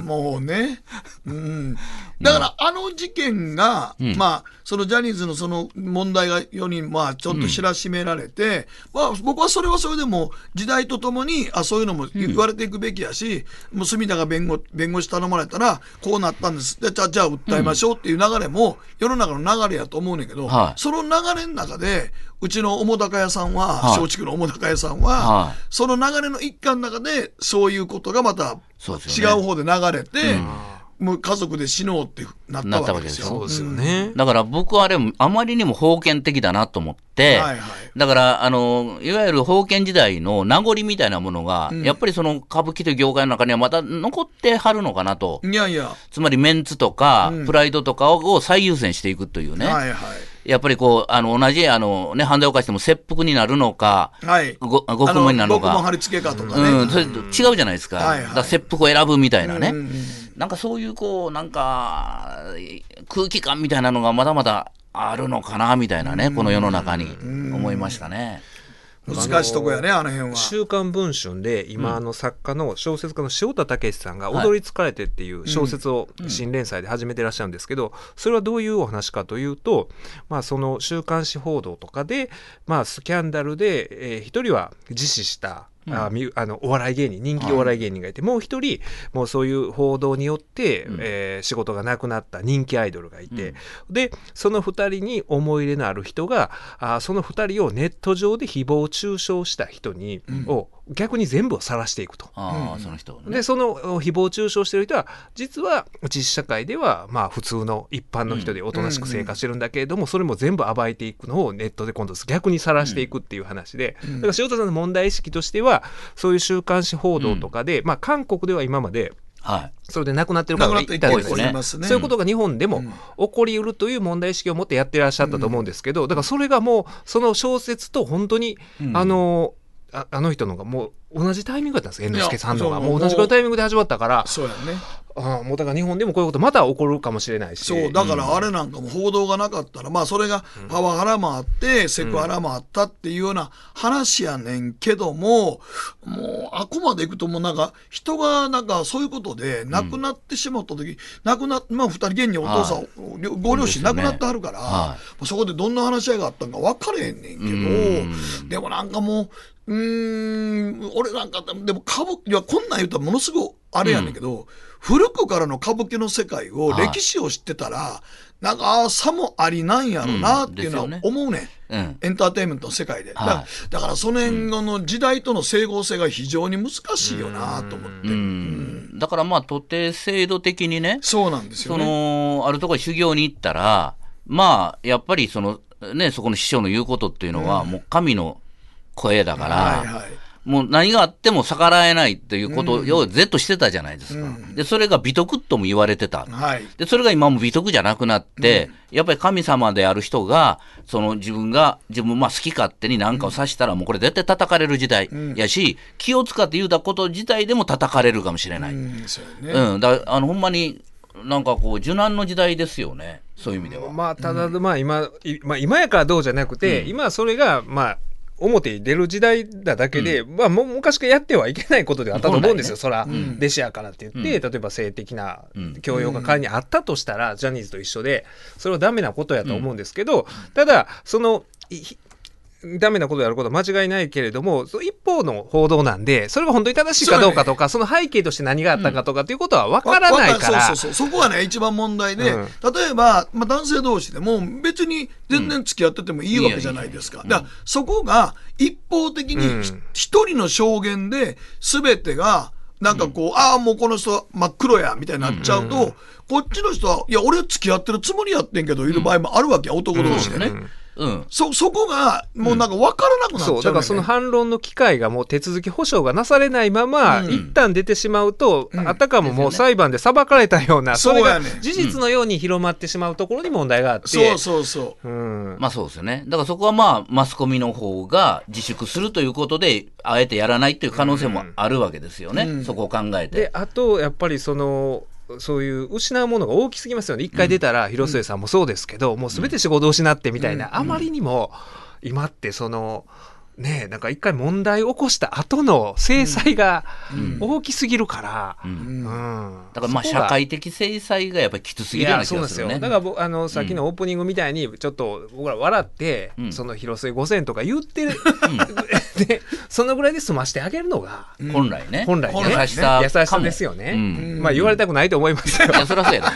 [SPEAKER 3] もうね、うん、だからあの事件が、
[SPEAKER 4] うん。
[SPEAKER 3] まあ、そのジャニーズのその問題が世にまあちょっと知らしめられて、まあ、僕はそれはそれでも時代とともにあそういうのも言われていくべきやし、もう隅田が弁護弁護士頼まれたらこうなったんです。でじゃあじゃあ訴えましょうっていう流れも世の中の流れやと思うねんけど、
[SPEAKER 4] はい。
[SPEAKER 3] その流れの中でうちの澤高屋さんは
[SPEAKER 4] はい。
[SPEAKER 3] 松竹の澤高屋さんは、
[SPEAKER 4] はい。
[SPEAKER 3] その流れの一環の中でそういうことがまた違う方で流れて、もう家族で死のうってなったわけですよ。
[SPEAKER 2] そうですよね。
[SPEAKER 4] だから僕はあれ、あまりにも封建的だなと思って、
[SPEAKER 3] はいはい。
[SPEAKER 4] だから、あの、いわゆる封建時代の名残みたいなものが、
[SPEAKER 3] うん。
[SPEAKER 4] やっぱりその歌舞伎という業界の中にはまた残ってはるのかなと。
[SPEAKER 3] いやいや、
[SPEAKER 4] つまりメンツとか、
[SPEAKER 3] うん。
[SPEAKER 4] プライドとかを最優先していくというね。
[SPEAKER 3] はいは
[SPEAKER 4] やっぱりこう、あの、同じ、あの、ね、犯罪を犯しても切腹になるのか、
[SPEAKER 3] い。はい。
[SPEAKER 4] ご獄門になるのか。
[SPEAKER 3] 貼り付けかとかね。
[SPEAKER 4] うん、それと違うじゃないですか。
[SPEAKER 3] はいはい
[SPEAKER 4] だ切腹を選ぶみたいなね。
[SPEAKER 3] うんうんうん
[SPEAKER 4] なんかそういうこう、なんか、空気感みたいなのがまだまだあるのかな、みたいなね、この世の中に思いましたね。
[SPEAKER 3] 難しいとこやね、あの辺は。
[SPEAKER 2] 週刊文春で今あの作家の小説家の塩田武さんが「踊り疲れて」っていう小説を新連載で始めてらっしゃるんですけどそれはどういうお話かというと、まあ、その週刊誌報道とかで、まあ、スキャンダルで、えー一人は自死した。あみあのお笑い芸人人気お笑い芸人がいて、もう一人もうそういう報道によって、えー仕事がなくなった人気アイドルがいて、でその2人に思い入れのある人があその2人をネット上で誹謗中傷した人に、を逆に全部を晒していくと。
[SPEAKER 4] ああ、その人をね。
[SPEAKER 2] でそのお誹謗中傷してる人は実は実社会ではまあ普通の一般の人でおとなしく生活してるんだけれども、それも全部暴いていくのをネットで今度逆に晒していくっていう話で、だから塩田さんの問題意識としてはそういう週刊誌報道とかで、まあ韓国では今まで
[SPEAKER 4] はい。
[SPEAKER 2] それで亡くなってる方がいたりとかね。
[SPEAKER 3] いますね。
[SPEAKER 2] そういうことが日本でも起こりうるという問題意識を持ってやってらっしゃったと思うんですけど、だからそれがもうその小説と本当に、あのああの人のがもう同じタイミングだったんです猿之助さんのが。もう同じタイミングで始まったから。
[SPEAKER 3] そうやね。
[SPEAKER 2] あもうだから日本でもこういうことまた起こるかもしれないし。
[SPEAKER 3] そう、だからあれなんかも報道がなかったら、まあそれがパワハラもあって、セクハラもあったっていうような話やねんけども、もうあこまでいくともうなんか人がなんかそういうことで亡くなってしまった時、亡くなっ、まあ二人現にお父さん、両ご両親亡くなってはるから、
[SPEAKER 4] は
[SPEAKER 3] そこでどんな話し合いがあったんか分かれへんねんけど、でもなんかもう、うーん、俺なんか、でも歌舞伎、いや、こんなん言うたらものすごいあれやねんけど、古くからの歌舞伎の世界を、
[SPEAKER 4] はい
[SPEAKER 3] 歴史を知ってたら、なんか、ああ、さもありなんやろなっていうのは思うねん。
[SPEAKER 4] うん。
[SPEAKER 3] エンターテインメントの世界で。だからからその辺の時代との整合性が非常に難しいよなと思って。
[SPEAKER 4] うん。だからまあ、徒弟制度的にね、
[SPEAKER 3] そうなんですよ
[SPEAKER 4] そ
[SPEAKER 3] ね。
[SPEAKER 4] の、あるところに修行に行ったら、まあ、やっぱりその、ね、そこの師匠の言うことっていうのは、もう神の声だから、
[SPEAKER 3] はいはい。
[SPEAKER 4] もう何があっても逆らえないっていうことをとしてたじゃないですか。で、それが美徳とも言われてた。
[SPEAKER 3] はい。
[SPEAKER 4] で、それが今も美徳じゃなくなって、やっぱり神様である人が、その自分が、自分まあ好き勝手に何かを指したら、もうこれ絶対叩かれる時代やし、気を使って言うたこと自体でも叩かれるかもしれない。うん。
[SPEAKER 3] うん。
[SPEAKER 4] だあの、ほんまに、なんかこう、受難の時代ですよね。そういう意味では。
[SPEAKER 2] まあただまあ今、いまあ、今やからどうじゃなくて、今はそれがまあ表に出る時代だだけで、まあもう昔からやってはいけないことではあったと思うんですよ、そら、弟子やからって言って、例えば性的な教養が仮にあったとしたら、ジャニーズと一緒でそれはダメなことやと思うんですけど、ただそのいダメなことやることは間違いないけれども、その一方の報道なんで、それが本当に正しいかどうかとか、そ,、の背景として何があったかとかっていうことは分からないから、
[SPEAKER 3] わそうそうそう。そこがね、一番問題で、
[SPEAKER 2] うん。
[SPEAKER 3] 例えば、まあ、男性同士でも別に全然付き合っててもいいわけじゃないですか。だから、そこが一方的に一人の証言で全てが、なんかこう、ああ、もうこの人真っ黒や、みたいになっちゃうと、こっちの人は、いや、俺付き合ってるつもりやってんけど、いる場合もあるわけや、男同士でね。
[SPEAKER 4] うん。
[SPEAKER 3] そ、そこが、もうなんか分からなくなっちゃう、
[SPEAKER 2] そうだからその反論の機会がもう手続き保証がなされないまま、
[SPEAKER 3] うん
[SPEAKER 2] 一旦出てしまうと、
[SPEAKER 3] ん
[SPEAKER 2] あたかももう裁判で裁かれたような、それが事実のように広まってしまうところに問題があって、
[SPEAKER 3] そうそうそう。
[SPEAKER 2] うん
[SPEAKER 4] まあそうですよね。だからそこはまあ、マスコミの方が自粛するということで、あえてやらないという可能性もあるわけですよね。
[SPEAKER 3] うん
[SPEAKER 4] そこを考え
[SPEAKER 2] で
[SPEAKER 4] て。
[SPEAKER 2] あとやっぱりそのそういう失うものが大きすぎますよね。一回出たら広末さんもそうですけど、もう全て仕事を失ってみたいな、あまりにも今ってそのねえなんか一回問題起こした後の制裁が大きすぎるから、うん。
[SPEAKER 4] だからまあ社会的制裁がやっぱりきつすぎるような気がするね。
[SPEAKER 2] だから僕あのさっきのオープニングみたいにちょっと僕ら笑って、
[SPEAKER 4] うん。
[SPEAKER 2] その広末5000とか言ってる、でそのぐらいで済ましてあげるのが、
[SPEAKER 4] 本来ね。
[SPEAKER 2] 本来ね。
[SPEAKER 4] 優しさ
[SPEAKER 2] 優しさですよね、
[SPEAKER 4] うん。
[SPEAKER 2] まあ言われたくないと思いますよ。
[SPEAKER 4] いや、そりゃそうやな。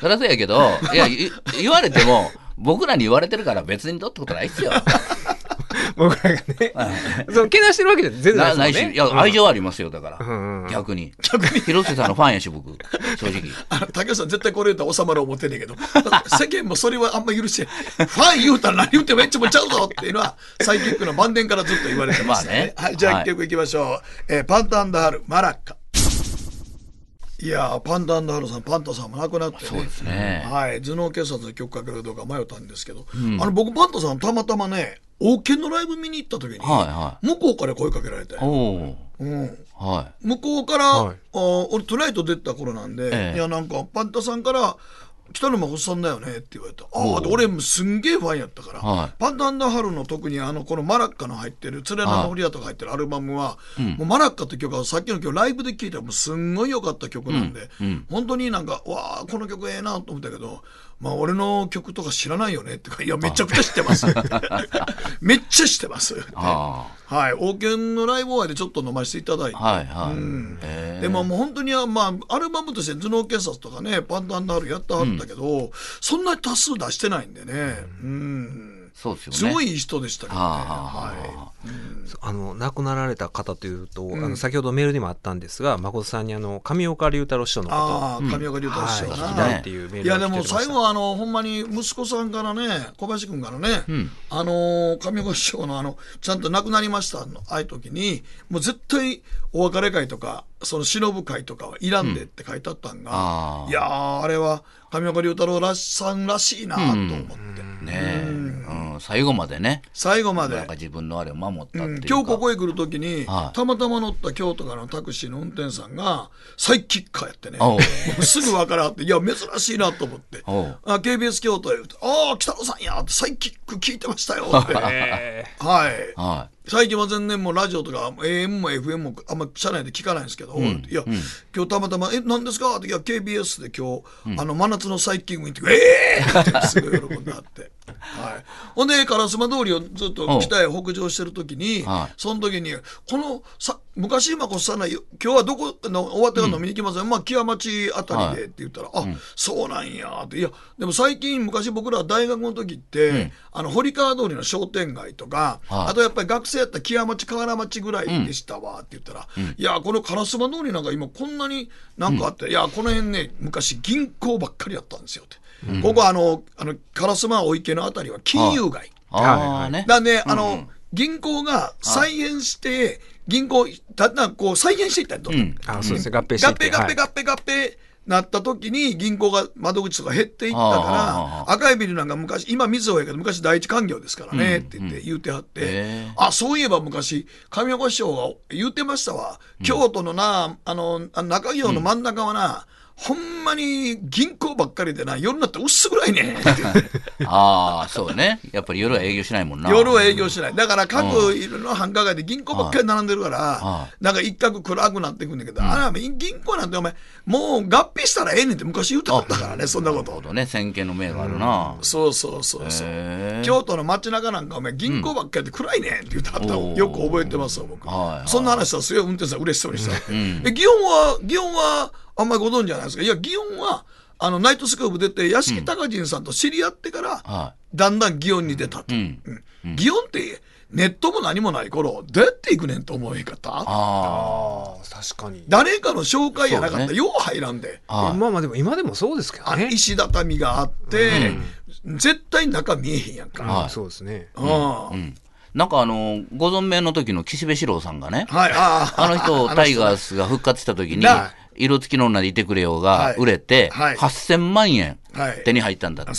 [SPEAKER 4] そりゃそうやけど、いや、い言われても、僕らに言われてるから別にどうってことないっすよ。
[SPEAKER 2] 僕らがね、そのけなしてるわけじゃ全然
[SPEAKER 4] なないし、
[SPEAKER 2] ないですもんね。
[SPEAKER 4] いや、愛情ありますよ、だから。
[SPEAKER 2] んうん
[SPEAKER 4] 逆に。広瀬さんのファンやし、僕。正直。
[SPEAKER 3] あの竹内さん絶対これ言ったら収まる思ってんねんけど。世間もそれはあんま許してファン言うたら何言ってもエッチもちゃうぞっていうのはサイキックの晩年からずっと言われてますね,、
[SPEAKER 4] まあね。
[SPEAKER 3] はい、じゃあ
[SPEAKER 4] はい。
[SPEAKER 3] 一曲いきましょう、えーパンタンダハルマラッカ。いやーパンタンダハルさんパンタさんも亡くなってね。
[SPEAKER 4] そうですね。
[SPEAKER 3] はい、頭脳警察の曲かけるかどうか迷ったんですけど、あの僕パンタさんたまたまね王権のライブ見に行った時に、
[SPEAKER 4] はいは
[SPEAKER 3] 向こうから声かけられて、
[SPEAKER 4] おお
[SPEAKER 3] うん、
[SPEAKER 4] は
[SPEAKER 3] 向こうから、
[SPEAKER 2] はい。
[SPEAKER 3] あ俺トゥナイト出た頃なんで、
[SPEAKER 4] ええ。
[SPEAKER 3] いやなんかパンタさんから北野誠さんだよねって言われた。ああで俺もすんげえファンやったから、
[SPEAKER 4] はい。
[SPEAKER 3] パンタンダハルの特にあのこのマラッカの入ってる「ツレナのフリア」とか入ってるアルバムは、もうマラッカって曲はさっきの曲ライブで聴いたらもうすん。ごい良かった曲なんで、本当になんかわあこの曲ええなと思ったけどまあ俺の曲とか知らないよねってかいやめちゃくちゃ知ってます。めっちゃ知ってます。
[SPEAKER 4] い。は
[SPEAKER 3] はい。王権のライブ終わりでちょっと飲ませていただいて。
[SPEAKER 4] あ。はいはい。へえ。
[SPEAKER 3] でももう本当にまあアルバムとして頭脳警察とかねパンタンダールやってはったけど、そんなに多数出してないんでね、うん、
[SPEAKER 4] そうですよね。
[SPEAKER 3] すごいいい人でしたけどね。
[SPEAKER 4] はあはあ
[SPEAKER 2] の亡くなられた方というと、あの先ほどメールにもあったんですが誠さんにあの上岡龍太郎師匠のこと。
[SPEAKER 3] ああ上岡龍太郎師匠
[SPEAKER 2] はい、
[SPEAKER 3] な
[SPEAKER 2] 聞きたいっていうメール
[SPEAKER 3] いやでも最後はあのほんまに息子さんからね小林君からね、あの上岡師匠のあのちゃんと亡くなりましたのああいう時にもう絶対お別れ会とかその忍ぶ会とかはいらんでって書いてあったんが、
[SPEAKER 4] あー。
[SPEAKER 3] いやーあれは上岡龍太郎らしさんらしいなと思って、
[SPEAKER 4] ねえ、うん、最後までね、
[SPEAKER 3] 最後まで。
[SPEAKER 4] なんか自分のあれを守ったっていうか。
[SPEAKER 3] 今日ここへ来る時に、
[SPEAKER 4] はい。
[SPEAKER 3] たまたま乗った京都からのタクシーの運転手さんがサイキッカーやってね。すぐ分からんっていや珍しいなと思って。あ KBS 京都へ言うと「ああ北野さんや」ってサイキック聞いてましたよって。
[SPEAKER 2] え
[SPEAKER 3] はい。
[SPEAKER 4] は
[SPEAKER 3] 最近は全然もうラジオとか AM も FM もあんま車内で聞かないんですけど、いや、今日たまたま「え何ですか?」って「いや KBS で今日、あの真夏のサイキック見て「ええー!」ってすごい喜んであって。はい、ほんで烏丸通りをずっと北へ北上してる時に、
[SPEAKER 4] はい。
[SPEAKER 3] その時にこのさ昔今こさんない今日はどこの終わってから飲みに行きません、まあ木屋町あたりでって言ったら、あ、そうなんやって。いやでも最近昔僕ら大学の時って、あの堀川通りの商店街とか、
[SPEAKER 4] はい。
[SPEAKER 3] あとやっぱり学生やったら木屋町河原町ぐらいでしたわって言ったら、いやこの烏丸通りなんか今こんなになんかあって、いやこの辺ね昔銀行ばっかりやったんですよって、ここあのあの烏丸お池のあたりは金融街。
[SPEAKER 4] い。ああね。
[SPEAKER 3] だね、あの、銀行が再現して、銀行、だんだんこう再現していったんと。
[SPEAKER 4] うん。
[SPEAKER 2] あそうですね。合併して
[SPEAKER 3] 合
[SPEAKER 2] いって。
[SPEAKER 3] 併合併合併合併なった時に銀行が窓口とか減っていったから赤いビルなんか昔今水尾やけど昔第一官業ですからねって言って言ってはって、あそういえば昔上岡師匠が言ってましたわ、京都のなあのあの中京の真ん中はな、ほんまに銀行ばっかりでな夜になって薄暗いね
[SPEAKER 4] ああ、そうね。やっぱり夜は営業しないもんな。
[SPEAKER 3] 夜は営業しない。だから各いろんな繁華街で銀行ばっかり並んでるから
[SPEAKER 4] は、
[SPEAKER 3] なんか一角暗くなってくんだけど、あら、銀行なんてお前、もう合併したらええねんって昔言ってたからね、そんなこと。
[SPEAKER 4] なるほどね。先見の明があるな。
[SPEAKER 3] そうそうそうそう
[SPEAKER 4] へ。え
[SPEAKER 3] 京都の街中なんかお前銀行ばっかりで暗いねんって言ってはったの
[SPEAKER 4] おー
[SPEAKER 3] よく覚えてますわ、僕
[SPEAKER 4] はいは。い
[SPEAKER 3] そんな話したらすごい運転手さん嬉しそうにした。え、祇園は、祇園はあんまりご存知じゃないですか。いや、祇園は、あの、ナイトスクープ出て、屋敷隆人さんと知り合ってから、
[SPEAKER 4] は
[SPEAKER 3] だんだん祇園に出たと。
[SPEAKER 4] うん。
[SPEAKER 3] うん。祇園ってネットも何もない頃どうやって行くねんと思えへんかった？
[SPEAKER 4] あ
[SPEAKER 2] あ確かに。
[SPEAKER 3] 誰かの紹介やなかった。ら、
[SPEAKER 4] そうね。
[SPEAKER 3] よう入らんで。
[SPEAKER 2] まあまあでも今でもそうですけど
[SPEAKER 3] あ
[SPEAKER 2] ね
[SPEAKER 3] 石畳があって、絶対中見えへんやんか。
[SPEAKER 4] はい。
[SPEAKER 2] そうですね。
[SPEAKER 3] うん。は
[SPEAKER 4] うん。なんかあの、ご存命の時の岸辺四郎さんがね
[SPEAKER 3] い、、あ
[SPEAKER 4] あの人、タイガー
[SPEAKER 3] ス。
[SPEAKER 4] スが復活した時に
[SPEAKER 3] な、
[SPEAKER 4] 色付きの女でいてくれようが
[SPEAKER 3] はい。
[SPEAKER 4] 売れて、
[SPEAKER 3] はい。
[SPEAKER 4] 8000万円
[SPEAKER 3] はい。
[SPEAKER 4] 手に入ったんだって。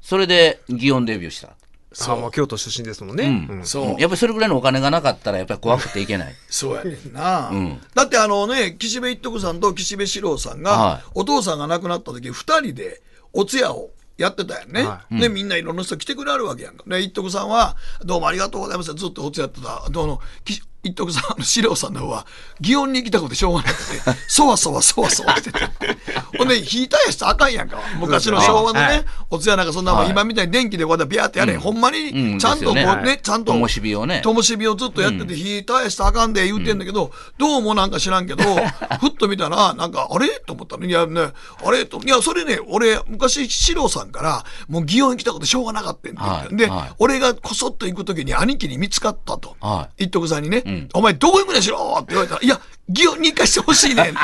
[SPEAKER 3] そ
[SPEAKER 4] れで、祇園デビューした。
[SPEAKER 2] あもう京都出身ですもんね、うん。
[SPEAKER 3] そう。
[SPEAKER 4] やっぱりそれぐらいのお金がなかったら、やっぱり怖くていけない。
[SPEAKER 3] そうやねんな、
[SPEAKER 4] ん。
[SPEAKER 3] だってあのね岸辺一徳さんと岸辺四郎さんが、
[SPEAKER 4] はい。
[SPEAKER 3] お父さんが亡くなった時二人でお通夜をやってたよね、
[SPEAKER 2] は
[SPEAKER 3] でみんないろんな人来てくれはるわけやんか。で一徳さんは「どうもありがとうございます」ずっとおつやってた。どうのき一徳さんあのさんの方は祇園に行きたくてしょうがなくて そわそわそわそわしてて。ほんで火絶やしたらあかんやんか。昔の昭和のね、
[SPEAKER 2] はい。
[SPEAKER 3] おつやなんかそんなもん、
[SPEAKER 4] はい。
[SPEAKER 3] 今みたいに電気でこうやってビャーってやれ、ほんま
[SPEAKER 4] うん。
[SPEAKER 3] にちゃんとこうね,、ちゃんと
[SPEAKER 4] 灯火をね。
[SPEAKER 3] 灯火をずっとやってて、火絶やしたらあかんで言うてんだけど、どうもなんか知らんけど ふっと見たらなんかあれ？と思ったの。いやねあれ？といやそれね俺昔四郎さんからもう祇園行きたくてしょうがなかったんで、俺がこそっと行く時に兄貴に見つかったと、
[SPEAKER 4] は
[SPEAKER 3] 一徳さんにね、お前どこ行くねんしろって言われたら、いや、祇園に行かしてほしいねんって、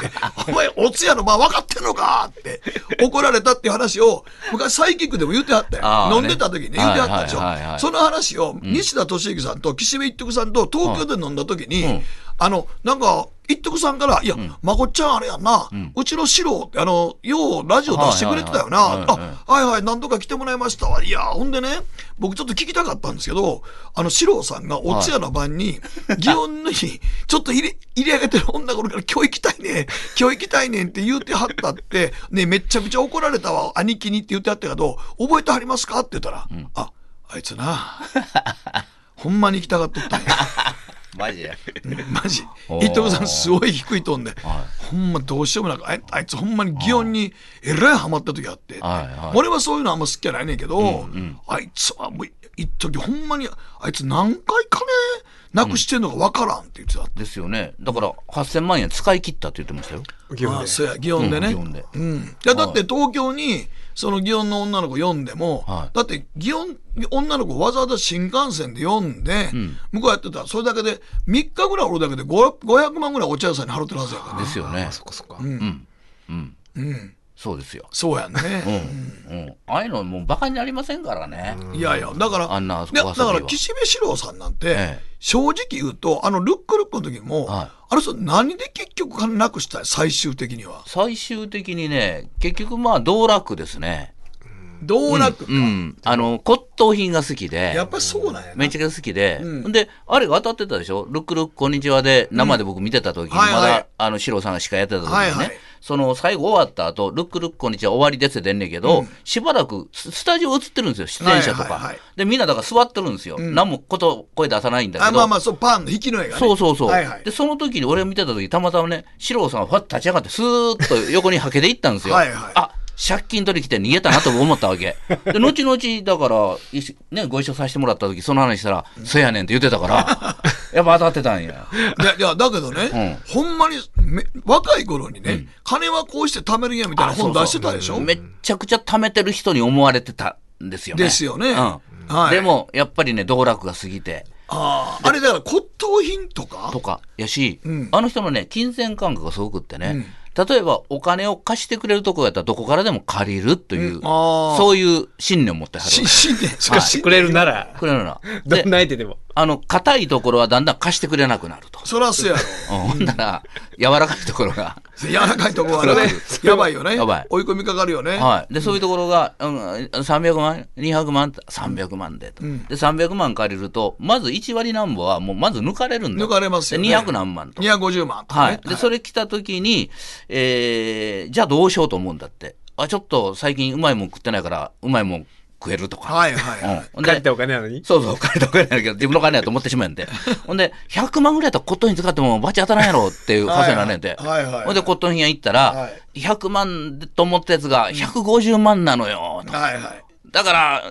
[SPEAKER 3] お前、お通夜の場分かってんのかって、怒られたっていう話を、昔サイキックでも言ってはったよ。飲んでた時にね、言ってはったでしょ。その話を、西田敏行さんと岸辺一徳さんと東京で飲んだ時に、
[SPEAKER 4] うん
[SPEAKER 3] あの、なんか、一徳さんから、いや、まこっちゃんあれやんな、うちの四郎って、あの、ようラジオ出してくれてたよな。あ、はいはい、何度か来てもらいましたわ。いや、ほんでね、僕ちょっと聞きたかったんですけど、あの、四郎さんがお通夜の晩に、祇園に、ちょっと入れ、入れ上げてる女頃から今日行きたいねん、今日行きたいねんって言うてはったって、ね、めっちゃくちゃ怒られたわ、兄貴にって言ってはったけど、覚えてはりますか？って言ったら、あ、あいつな、ほんまに行きたがっとったんや。
[SPEAKER 4] マジで。
[SPEAKER 3] マジ。
[SPEAKER 4] おー。
[SPEAKER 3] 一徳さんすごい低いトーンで、ほんまどうしようもなくあいあいつほんまに祇園にえらいハマった時あって、
[SPEAKER 4] はいはい。
[SPEAKER 3] 俺はそういうのあんま好きじゃないねんけど、あいつはもう一時ほんまにあいつ何回金なくしてんのかわからんって言ってた、
[SPEAKER 4] ですよね。だから、8000万円使い切ったって言ってましたよ。
[SPEAKER 2] 祇園で。
[SPEAKER 3] そうや祇園でね、
[SPEAKER 4] うん祇園で。
[SPEAKER 3] うん。いやだって東京にその祇園の女の子読んでも、
[SPEAKER 4] はい。
[SPEAKER 3] だって祇園女の子わざわざ新幹線で読んで、向こうやってたらそれだけで3日ぐらいおるだけで500 500万ぐらいお茶屋さんに払ってるはずやから。ね
[SPEAKER 4] ですよね。
[SPEAKER 2] あ。そっかそっか、
[SPEAKER 4] うん。そうですよ。
[SPEAKER 3] そうやんね、
[SPEAKER 4] うん。うん。ああいうのもうバカになりませんからね。
[SPEAKER 3] いやいや、だから、
[SPEAKER 4] あんな
[SPEAKER 3] だ
[SPEAKER 4] お遊びは
[SPEAKER 3] から岸辺四郎さんなんて、
[SPEAKER 4] ええ
[SPEAKER 3] 正直言うと、あのルックルックの時も、
[SPEAKER 4] はい
[SPEAKER 3] あの人何で結局金なくしたい？最終的には。
[SPEAKER 4] 最終的にね、結局まあ、道楽ですね。
[SPEAKER 3] 道楽か。
[SPEAKER 4] うん。あの、骨董品が好きで。
[SPEAKER 3] やっぱりそうなんやな。
[SPEAKER 4] めちゃくちゃ好きで、
[SPEAKER 3] うん
[SPEAKER 4] で、あれが当たってたでしょ？ルックルックこんにちはで生で僕見てた時に、
[SPEAKER 3] はいはい
[SPEAKER 4] まだ、あの、シロさんが司会やってた時にね、
[SPEAKER 3] はいはい
[SPEAKER 4] その最後終わった後、ルックルックこんにちは終わりですって出んねんけど、しばらくススタジオ映ってるんですよ、出演者とか。
[SPEAKER 3] はいはいはい
[SPEAKER 4] で、みんなだから座ってるんですよ。何もこと、声出さないんだけど。
[SPEAKER 3] あまあまあ、そう、パンの引きの絵がね。
[SPEAKER 4] そうそうそう。
[SPEAKER 3] はいはい
[SPEAKER 4] で、その時に俺見てた時、たまたまね、四郎さんがファッと立ち上がって、スーッと横にはけていったんですよ。
[SPEAKER 3] はいはい
[SPEAKER 4] あ借金取り来て逃げたなと思ったわけ。で、後々、だから、ね、ご一緒させてもらった時、その話したら、そやねんって言ってたから、やっぱ当たってたんや。
[SPEAKER 3] いや、いや、だけどね、ほんまにめ、若い頃にね、金はこうして貯めるんやみたいな本出してたでしょ？
[SPEAKER 4] めっちゃくちゃ貯めてる人に思われてたんですよね。
[SPEAKER 3] ですよね。
[SPEAKER 4] うん。
[SPEAKER 3] はい。
[SPEAKER 4] でも、やっぱりね、道楽が過ぎて、
[SPEAKER 3] ああ、あれだから骨董品とか？
[SPEAKER 4] とかやし、
[SPEAKER 3] ん。
[SPEAKER 4] あの人のね、金銭感覚がすごくってね、例えばお金を貸してくれるとこやったらどこからでも借りるという、
[SPEAKER 3] あー。
[SPEAKER 4] そういう信念を持ってはる
[SPEAKER 3] し信念し
[SPEAKER 2] 貸してくれるなら、
[SPEAKER 4] くれるな。
[SPEAKER 2] ど
[SPEAKER 4] で
[SPEAKER 2] んな相手でも。
[SPEAKER 4] あの、硬いところはだんだん貸してくれなくなると。
[SPEAKER 3] そらそうやろ。
[SPEAKER 4] うんほんなら、柔らかいところが、
[SPEAKER 3] 柔らかいとこはね、やばいよね。
[SPEAKER 4] やばい
[SPEAKER 3] 追い込みかかるよね。
[SPEAKER 4] はい。で、そういうところが、うん、300万、200万、300万でと。で、300万借りると、まず1割なんぼは、もうまず抜かれるんだ。
[SPEAKER 3] 抜かれますよね
[SPEAKER 4] で、200何万と。
[SPEAKER 3] 250万とかね
[SPEAKER 4] はい。で、それ来た時に、えー、じゃあどうしようと思うんだって。あ、ちょっと最近うまいもん食ってないから、うまいもん食えるとか。
[SPEAKER 3] はいはいはい。
[SPEAKER 4] うん。で、
[SPEAKER 2] 借りたお金なのに？
[SPEAKER 4] そうそう、借りたお金やけど、自分の金やと思ってしまうんで。ほんで、100万ぐらいやったらコットン品使ってもバチ当たらんやろっていう稼いなんねんて。
[SPEAKER 3] はいはいはい
[SPEAKER 4] ほんで、コットン品屋行った
[SPEAKER 3] は
[SPEAKER 4] ら
[SPEAKER 3] い、
[SPEAKER 4] 100万と思ったやつが150万なのよ。と
[SPEAKER 3] はいはい。
[SPEAKER 4] だから、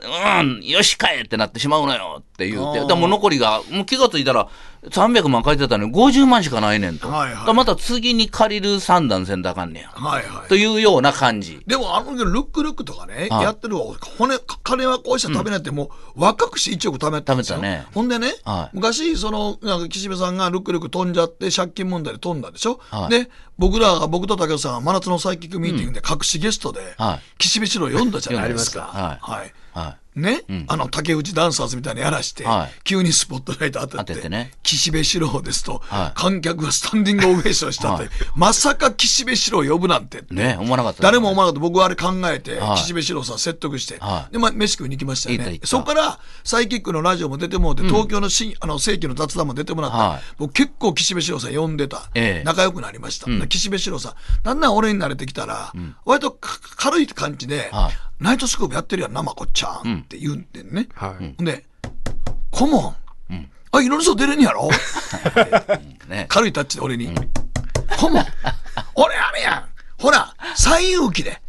[SPEAKER 4] うん、よし買えってなってしまうのよって言うて。でもう残りが、もう気がついたら、300万借りてたのに50万しかないねんと。
[SPEAKER 3] はいはい
[SPEAKER 4] また次に借りる算段せんとあかんねや。
[SPEAKER 3] はいはい。
[SPEAKER 4] というような感じ。
[SPEAKER 3] でもあのルックルックとかね、
[SPEAKER 4] はい
[SPEAKER 3] やってるわ骨金はこうして食べないってもう若くして1億貯めたんですよ、
[SPEAKER 4] 貯めたね。
[SPEAKER 3] ほんでね、
[SPEAKER 4] はい。
[SPEAKER 3] 昔そのなんか岸辺さんがルックルック飛んじゃって借金問題で飛んだでしょ、
[SPEAKER 4] はい。
[SPEAKER 3] で僕らが僕と竹内さんが真夏のサイキックミーティングで隠しゲストで、
[SPEAKER 4] はい。
[SPEAKER 3] 岸辺四郎読んだじゃないですか。
[SPEAKER 4] 読んでました。
[SPEAKER 3] はい
[SPEAKER 4] は
[SPEAKER 3] ね、あの竹内ダンサーズみたいにやらして、
[SPEAKER 4] はい。
[SPEAKER 3] 急にスポットライト当てて
[SPEAKER 4] 当ててね。
[SPEAKER 3] 岸辺四郎ですと、
[SPEAKER 4] はい。
[SPEAKER 3] 観客がスタンディングオベーションしたって、
[SPEAKER 4] はい。
[SPEAKER 3] まさか岸辺四郎呼ぶなんて。
[SPEAKER 4] い。ね思わなかった、
[SPEAKER 3] 誰も思わなかった。僕はあれ考えて、
[SPEAKER 4] はい。
[SPEAKER 3] 岸辺四郎さん説得して、
[SPEAKER 4] はい。
[SPEAKER 3] で、まあ、飯食いに行きましたよね。そこからサイキックのラジオも出てもらって、東京のしあの世紀の雑談も出てもらった、
[SPEAKER 4] はい
[SPEAKER 3] 僕結構岸辺四郎さん呼んでた、
[SPEAKER 4] ええ。
[SPEAKER 3] 仲良くなりました、岸辺四郎さんだんだん俺に慣れてきたら、割とか軽い感じで、
[SPEAKER 4] はい
[SPEAKER 3] ナイトスクープやってるやんな、まこっちゃんって言うんでんね。
[SPEAKER 2] はい。
[SPEAKER 3] ほんで、顧問、あ、いろいろそう出れんやろ？
[SPEAKER 4] ね。
[SPEAKER 3] 軽いタッチで俺に。顧問、俺あれやん。ほら、西遊記で、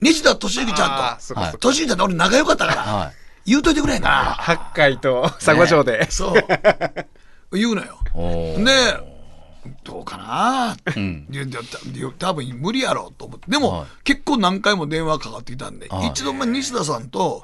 [SPEAKER 3] 西田敏行ちゃんと、
[SPEAKER 2] あーそうかそう
[SPEAKER 3] 敏行ちゃんと俺仲良かったから、
[SPEAKER 4] は
[SPEAKER 3] 言うといてくれへんかな。
[SPEAKER 2] 八海と佐賀城で。
[SPEAKER 3] そう。言うのよ。で、どうかなって、
[SPEAKER 4] ん。
[SPEAKER 3] 多分無理やろうと思って。でも、
[SPEAKER 4] はい。
[SPEAKER 3] 結構何回も電話かかってきたんで、
[SPEAKER 4] はい。
[SPEAKER 3] 一度、まあ、西田さんと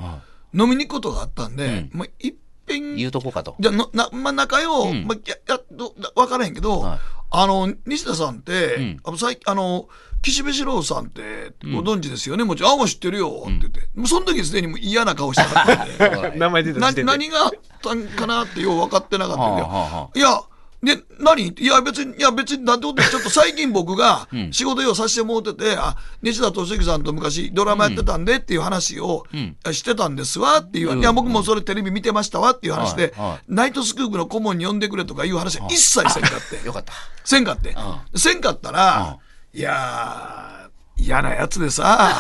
[SPEAKER 3] 飲みに行くことがあったんで、まあ、いっぺん、
[SPEAKER 4] 言うとこうかと。
[SPEAKER 3] じゃな、まあ、仲よう、
[SPEAKER 4] ん。
[SPEAKER 3] まあ、や、やっと、分からへんけど、
[SPEAKER 4] はい。
[SPEAKER 3] あの、西田さんって、
[SPEAKER 4] ん。
[SPEAKER 3] あの、最あの、岸辺四郎さんってご存知ですよね、もちろん、あ、もう知ってるよ、って言って。もうその時すでにもう嫌な顔してたんで。
[SPEAKER 2] 名前出て。
[SPEAKER 3] 何があったんかなってよう分かってなかったんだよ。
[SPEAKER 4] はあはあはい
[SPEAKER 3] や、で、何？いや、別に、いや、別に、なんてことで、ちょっと最近僕が
[SPEAKER 4] ん。
[SPEAKER 3] 仕事用させてもらってて、あ、西田敏行さんと昔ドラマやってたんでっていう話を
[SPEAKER 4] ん。
[SPEAKER 3] してたんですわっていう、
[SPEAKER 4] うん。
[SPEAKER 3] いや、僕もそれテレビ見てましたわっていう話で、ナイトスクープの顧問に呼んでくれとかいう話は一切せんかって。
[SPEAKER 4] よかった。
[SPEAKER 3] せんかって。せんかったら、いやー、嫌なやつでさ、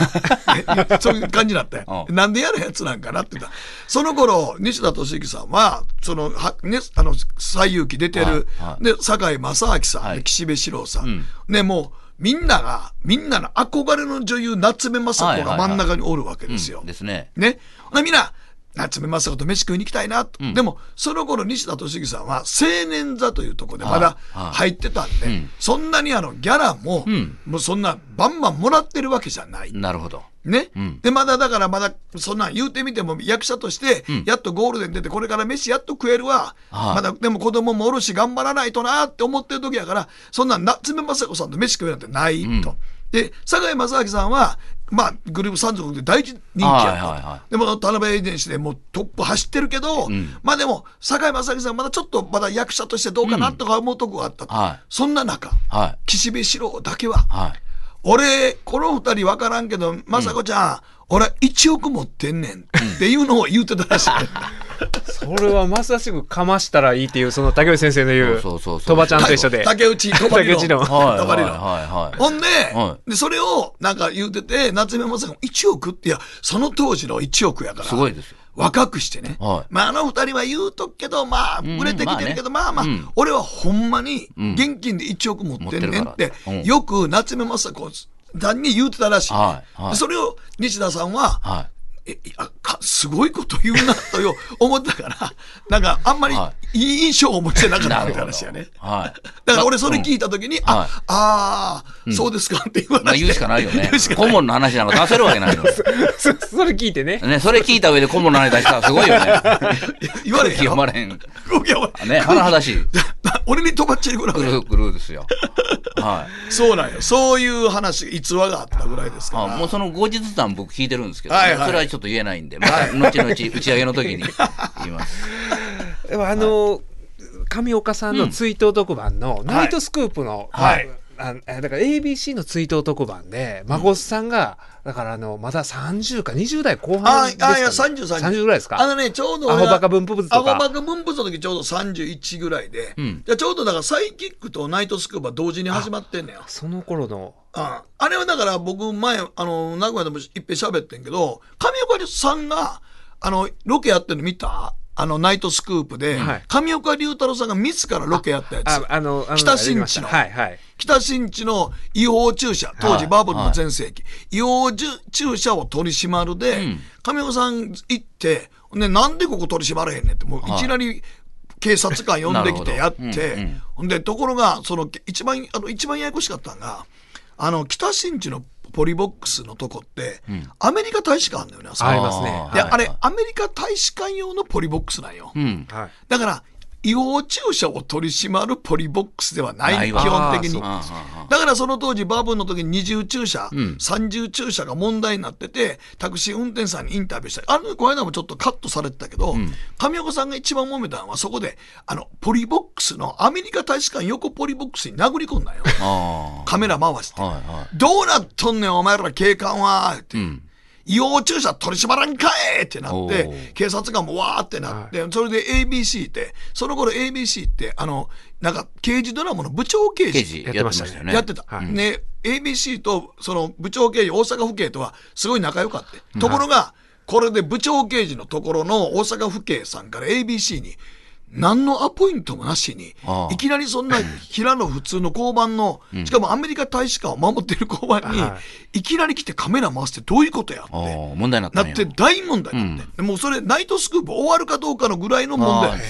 [SPEAKER 3] そういう感じだったよ。
[SPEAKER 4] う
[SPEAKER 3] なんで嫌なやつなんかなって言ったらその頃、西田敏行さんは、その、はね、あの、西遊記出てる、
[SPEAKER 4] はいはい
[SPEAKER 3] で、堺正明さん、
[SPEAKER 4] はい
[SPEAKER 3] で岸辺四郎さん。
[SPEAKER 4] ん
[SPEAKER 3] ね、もう、みんなが、みんなの憧れの女優、夏目雅子が真ん中におるわけですよ。
[SPEAKER 4] ですね。
[SPEAKER 3] ね。みんな、夏目雅子と飯食いに行きたいなと。でも、その頃西田敏行さんは青年座というところでまだ入ってたんで、
[SPEAKER 4] ん
[SPEAKER 3] そんなにあのギャラも、
[SPEAKER 4] ん
[SPEAKER 3] もうそんなバンバンもらってるわけじゃない。
[SPEAKER 4] なるほど。
[SPEAKER 3] ね、
[SPEAKER 4] ん
[SPEAKER 3] で、まだだからまだ、そんなん言うてみても役者として、やっとゴールデン出て、これから飯やっと食えるわ。
[SPEAKER 4] はい
[SPEAKER 3] まだ、でも子供もおるし頑張らないとなって思ってる時やから、そんなん夏目雅子さんと飯食えるなんてないと。で、堺正明さんは、まあ、グループ山賊で大人気やった。
[SPEAKER 4] はいはいは
[SPEAKER 3] でも、田辺エージェンシーでもうトップ走ってるけど、まあでも、堺正明さんまだちょっとまだ役者としてどうかなとか思うとこがあったと。
[SPEAKER 4] はい
[SPEAKER 3] そんな中、
[SPEAKER 4] はい。
[SPEAKER 3] 岸辺四郎だけは、
[SPEAKER 4] はい。
[SPEAKER 3] 俺、この二人分からんけど、雅子ちゃん、俺1億持ってんねんっていうのを言ってたらしい。
[SPEAKER 2] それはまさしくかましたらいいっていう、その竹内先生の言う、
[SPEAKER 4] そうそうそうそう
[SPEAKER 2] 鳥羽ちゃんと一緒で。
[SPEAKER 3] 竹内とばりの。
[SPEAKER 2] 竹内の
[SPEAKER 4] はい。
[SPEAKER 3] とばりの
[SPEAKER 4] はい。はい。
[SPEAKER 3] ほんで,、
[SPEAKER 4] は
[SPEAKER 3] で、それをなんか言うてて、夏目雅子が1億って、いや、その当時の1億やから。
[SPEAKER 4] すごいですよ。
[SPEAKER 3] 若くしてね。
[SPEAKER 4] はい。
[SPEAKER 3] まあ、あの二人は言うとくけど、まあ、
[SPEAKER 4] ん
[SPEAKER 3] 売れてきてるけど、まあまあ、
[SPEAKER 4] うん。
[SPEAKER 3] 俺はほんまに
[SPEAKER 4] ん。
[SPEAKER 3] 現金で1億持ってんねん
[SPEAKER 4] 持
[SPEAKER 3] って
[SPEAKER 4] うん、
[SPEAKER 3] よく夏目雅子さんに言うてたらしい。ね、
[SPEAKER 4] はい。はい。
[SPEAKER 3] でそれを西田さんは、
[SPEAKER 4] は
[SPEAKER 3] えいやかすごいこと言うなとよ 思ったから、なんかあんまり
[SPEAKER 4] はい
[SPEAKER 3] い印象を持ってなかっ
[SPEAKER 4] い。
[SPEAKER 3] たって。話やね。
[SPEAKER 4] はい。
[SPEAKER 3] だから俺それ聞い
[SPEAKER 4] た。
[SPEAKER 3] たときに、
[SPEAKER 4] うんはい
[SPEAKER 3] あ、ああ、そうですかって言われて。
[SPEAKER 4] まあ言うしかないよね 顧問の話なんか出せるわけないの。
[SPEAKER 2] そそれ聞いてね。
[SPEAKER 4] ね、それ聞いた上で顧問の話出したらすごいよね。
[SPEAKER 3] 言われへん
[SPEAKER 4] 読
[SPEAKER 3] よ。
[SPEAKER 4] まれへん。ね、甚だしい。
[SPEAKER 3] 俺に飛ばっちゃいぐらい
[SPEAKER 4] グルー、グルーですよ。はい。
[SPEAKER 3] そうなんよ。そういう話、逸話があったぐらいですから。
[SPEAKER 4] あもうその後日談僕聞いてるんですけど、
[SPEAKER 3] はいはい
[SPEAKER 4] それはちょっと言えないんで、また後々打ち上げの時に言います。
[SPEAKER 2] でもあの、上岡さんの追悼特番のナイトスクープの、
[SPEAKER 3] はい。
[SPEAKER 2] ああだから ABC の追悼特番で、孫さんが、だからあの、まだ30か20代後
[SPEAKER 3] あ
[SPEAKER 2] 半ですか、ね、
[SPEAKER 3] あ、いや、30、30。
[SPEAKER 2] 30ぐらいですか
[SPEAKER 3] あのね、ちょうど。
[SPEAKER 2] アホバカ分布物とか
[SPEAKER 3] アホバカ分布物の時ちょうど31ぐらいで。
[SPEAKER 4] ん
[SPEAKER 3] じゃあちょうどだからサイキックとナイトスクープは同時に始まってんのよ。
[SPEAKER 2] その頃の、
[SPEAKER 3] ああれはだから僕前、あの、名古屋でもいっぺん喋ってんけど、上岡さんが、あの、ロケやってるの見た？あの、ナイトスクープで、
[SPEAKER 2] はい。
[SPEAKER 3] 上岡龍太郎さんが自らロケやったやつ。
[SPEAKER 2] ああの、あの
[SPEAKER 3] 北新地の。
[SPEAKER 2] はいはい。
[SPEAKER 3] 北新地の違法駐車、当時
[SPEAKER 4] はい。
[SPEAKER 3] バブルの全盛期、違法駐車を取り締まるで、
[SPEAKER 4] うん。
[SPEAKER 3] 上岡さん行って、ね、なんでここ取り締まれへんねんって、もうい。きなり警察官呼んできて やって、
[SPEAKER 4] ほどうん。うん
[SPEAKER 3] で、ところが、その、一番、あの、一番ややこしかったのが、あの、北新地のポリボックスのとこって、アメリカ大使館あるんだよね、あ
[SPEAKER 2] ありますね。
[SPEAKER 3] で、
[SPEAKER 4] はい
[SPEAKER 3] あれ、アメリカ大使館用のポリボックスなんよ。だから、違法駐車を取り締まるポリボックスではない、基本的に。だからその当時バブルの時に二重駐車、
[SPEAKER 4] ん
[SPEAKER 3] 三重駐車が問題になってて、タクシー運転手さんにインタビューしたり、あの、この間もちょっとカットされてたけど、上岡さんが一番揉めたのはそこで、あの、ポリボックスのアメリカ大使館横ポリボックスに殴り込んだよ。
[SPEAKER 4] あ
[SPEAKER 3] カメラ回して。
[SPEAKER 4] あ。はいは
[SPEAKER 3] どうなっとんねん、お前ら警官はって。
[SPEAKER 4] い。うん。
[SPEAKER 3] 違法駐車取り締まらんかいってなっ
[SPEAKER 4] お
[SPEAKER 3] て
[SPEAKER 4] ー、
[SPEAKER 3] 警察官もわーってなって、それで ABC って、その頃 ABC って、あの、なんか刑事ドラマの部長刑事
[SPEAKER 4] 刑事やってましたよね。
[SPEAKER 3] やってた。
[SPEAKER 2] はい。
[SPEAKER 3] ね、ABC とその部長刑事大阪府警とはすごい仲良かって。ところがこれで部長刑事のところの大阪府警さんから ABC に何のアポイントもなしに
[SPEAKER 4] ああ。
[SPEAKER 3] いきなりそんな 平野普通の交番のしかもアメリカ大使館を守ってる交番に
[SPEAKER 2] はい
[SPEAKER 3] きなり来てカメラ回してどういうことやって。
[SPEAKER 4] 問題になっ
[SPEAKER 3] なって大問題になって、でもうそれナイトスクープ終わるかどうかのぐらいの問題。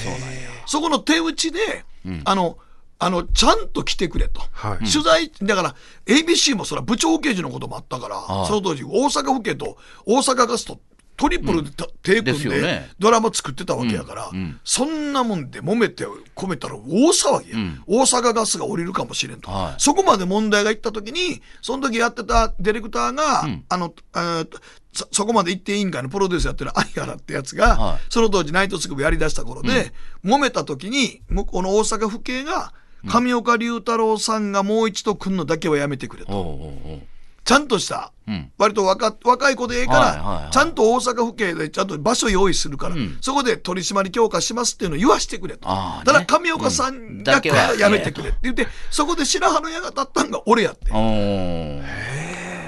[SPEAKER 4] そ
[SPEAKER 3] この手打ちで、あのあのちゃんと来てくれと、
[SPEAKER 2] はい。
[SPEAKER 3] 取材だから ABC もそれは部長刑事のこともあったから
[SPEAKER 4] あ。
[SPEAKER 3] その当時大阪府警と大阪ガスとトリプルでた手組
[SPEAKER 4] で
[SPEAKER 3] ドラマ作ってたわけやから、そんなもんで揉めて込めたら大騒ぎや、大阪ガスが降りるかもしれんと、
[SPEAKER 4] はい。
[SPEAKER 3] そこまで問題がいった時にその時やってたディレクターが、あのえーとそそこまで行って委員会のプロデュースやってる相原ってやつが、
[SPEAKER 4] はい。
[SPEAKER 3] その当時ナイトスクープやりだした頃で、揉めた時に向こうの大阪府警が上岡龍太郎さんがもう一度来るのだけはやめてくれと。ちゃんとした、
[SPEAKER 4] うん。
[SPEAKER 3] 割と若若い子でええから、
[SPEAKER 4] はいはいはい。
[SPEAKER 3] ちゃんと大阪府警でちゃんと場所用意するから、
[SPEAKER 4] ん。
[SPEAKER 3] そこで取り締まり強化しますっていうのを言わしてくれと。
[SPEAKER 4] あー
[SPEAKER 3] ただ
[SPEAKER 4] ね
[SPEAKER 3] 上岡さん
[SPEAKER 4] うん
[SPEAKER 3] だけはやめてくれって言って、そこで白羽の矢が立ったんが俺やって。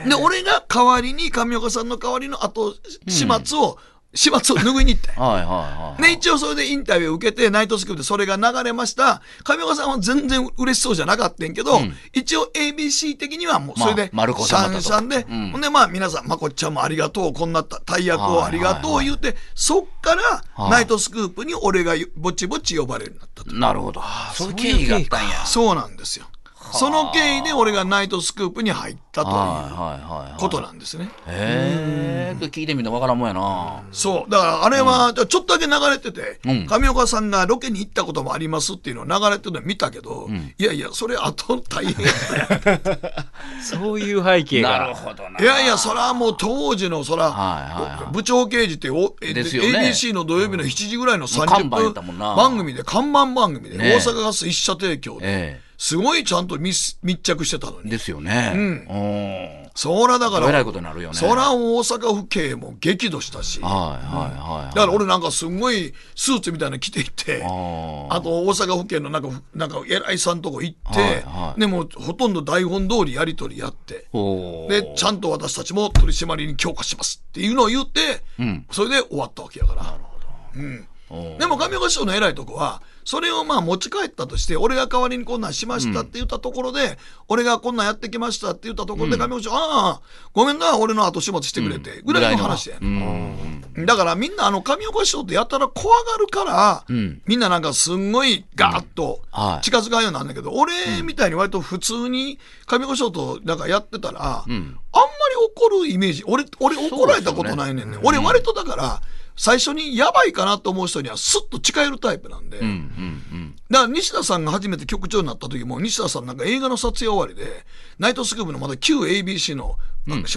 [SPEAKER 3] で、俺が代わりに、上岡さんの代わりの後、始末を、始末を拭いに行って。
[SPEAKER 4] はいはいはい。
[SPEAKER 3] で、一応それでインタビューを受けて、ナイトスクープでそれが流れました。上岡さんは全然嬉しそうじゃなかったんけど、一応 ABC 的にはもうそれで、
[SPEAKER 4] まあ
[SPEAKER 3] シャンシャンで、
[SPEAKER 4] うん
[SPEAKER 3] ほんでまあ皆さん、まこっちゃんもありがとう、こんな大役をありがとう言うて、そっから
[SPEAKER 4] はい
[SPEAKER 3] ナイトスクープに俺がぼちぼち呼ばれるようになったと。
[SPEAKER 4] なるほど。そういう経緯があったんや。
[SPEAKER 3] そうなんですよ。その経緯で俺がナイトスクープに入ったと
[SPEAKER 4] はい
[SPEAKER 3] うことなんですね。
[SPEAKER 4] へえ。聞いてみるのわからんもんやな。
[SPEAKER 3] そう。だからあれは、ちょっとだけ流れてて、
[SPEAKER 4] うん。
[SPEAKER 3] 上岡さんがロケに行ったこともありますっていうのを流れてるの見たけど、いやいや、それ後大変や。ったよ。
[SPEAKER 2] そういう背景
[SPEAKER 4] な
[SPEAKER 2] が
[SPEAKER 4] るほどな。
[SPEAKER 3] いやいや、それはもう当時の、そら、
[SPEAKER 4] はいはいはい。
[SPEAKER 3] 部長刑事ってお、
[SPEAKER 4] ね。
[SPEAKER 3] ABC の土曜日の7時ぐらいの30
[SPEAKER 4] 看板やった
[SPEAKER 3] 分番組で、看板番組で、
[SPEAKER 4] ね
[SPEAKER 3] 大阪ガス一社提供で、
[SPEAKER 4] え
[SPEAKER 3] すごいちゃんと密密着してたの
[SPEAKER 4] え。
[SPEAKER 3] に。
[SPEAKER 4] ですよね。うん。
[SPEAKER 3] そらだから、
[SPEAKER 4] えらいことになるよね。
[SPEAKER 3] そら大阪府警も激怒したし、
[SPEAKER 4] はいはいはい。
[SPEAKER 3] だから俺なんかすごいスーツみたいなの着ていって、
[SPEAKER 4] あ
[SPEAKER 3] あと大阪府警のなんか、なんか偉いさんとこ行って、
[SPEAKER 4] はいはい
[SPEAKER 3] でもほとんど台本通りやり取りやって、で、ちゃんと私たちも取り締まりに強化しますっていうのを言って、
[SPEAKER 4] ん
[SPEAKER 3] それで終わったわけやから。
[SPEAKER 4] おー
[SPEAKER 3] でも上岡師匠の偉いとこは、それをまあ持ち帰ったとして、俺が代わりにこんなんしましたって言ったところで、俺がこんなんやってきましたって言ったところで、上岡師匠、ああ、ごめんな、俺の後始末してくれて、ぐらいの話や。だからみんなあの上岡師匠ってやたら怖がるから、
[SPEAKER 4] ん。
[SPEAKER 3] みんななんかすんごいガーッと
[SPEAKER 4] はい。
[SPEAKER 3] 近づかんようになんだけど、俺みたいに割と普通に上岡師匠となんかやってたら、あんまり怒るイメージ、俺、俺怒られたことないねんね。俺割とだから、最初にやばいかなと思う人にはスッと近寄るタイプなんで、
[SPEAKER 4] うんうんうん。
[SPEAKER 3] だから西田さんが初めて局長になった時も西田さんなんか映画の撮影終わりでナイトスクープのまだ旧 ABC の、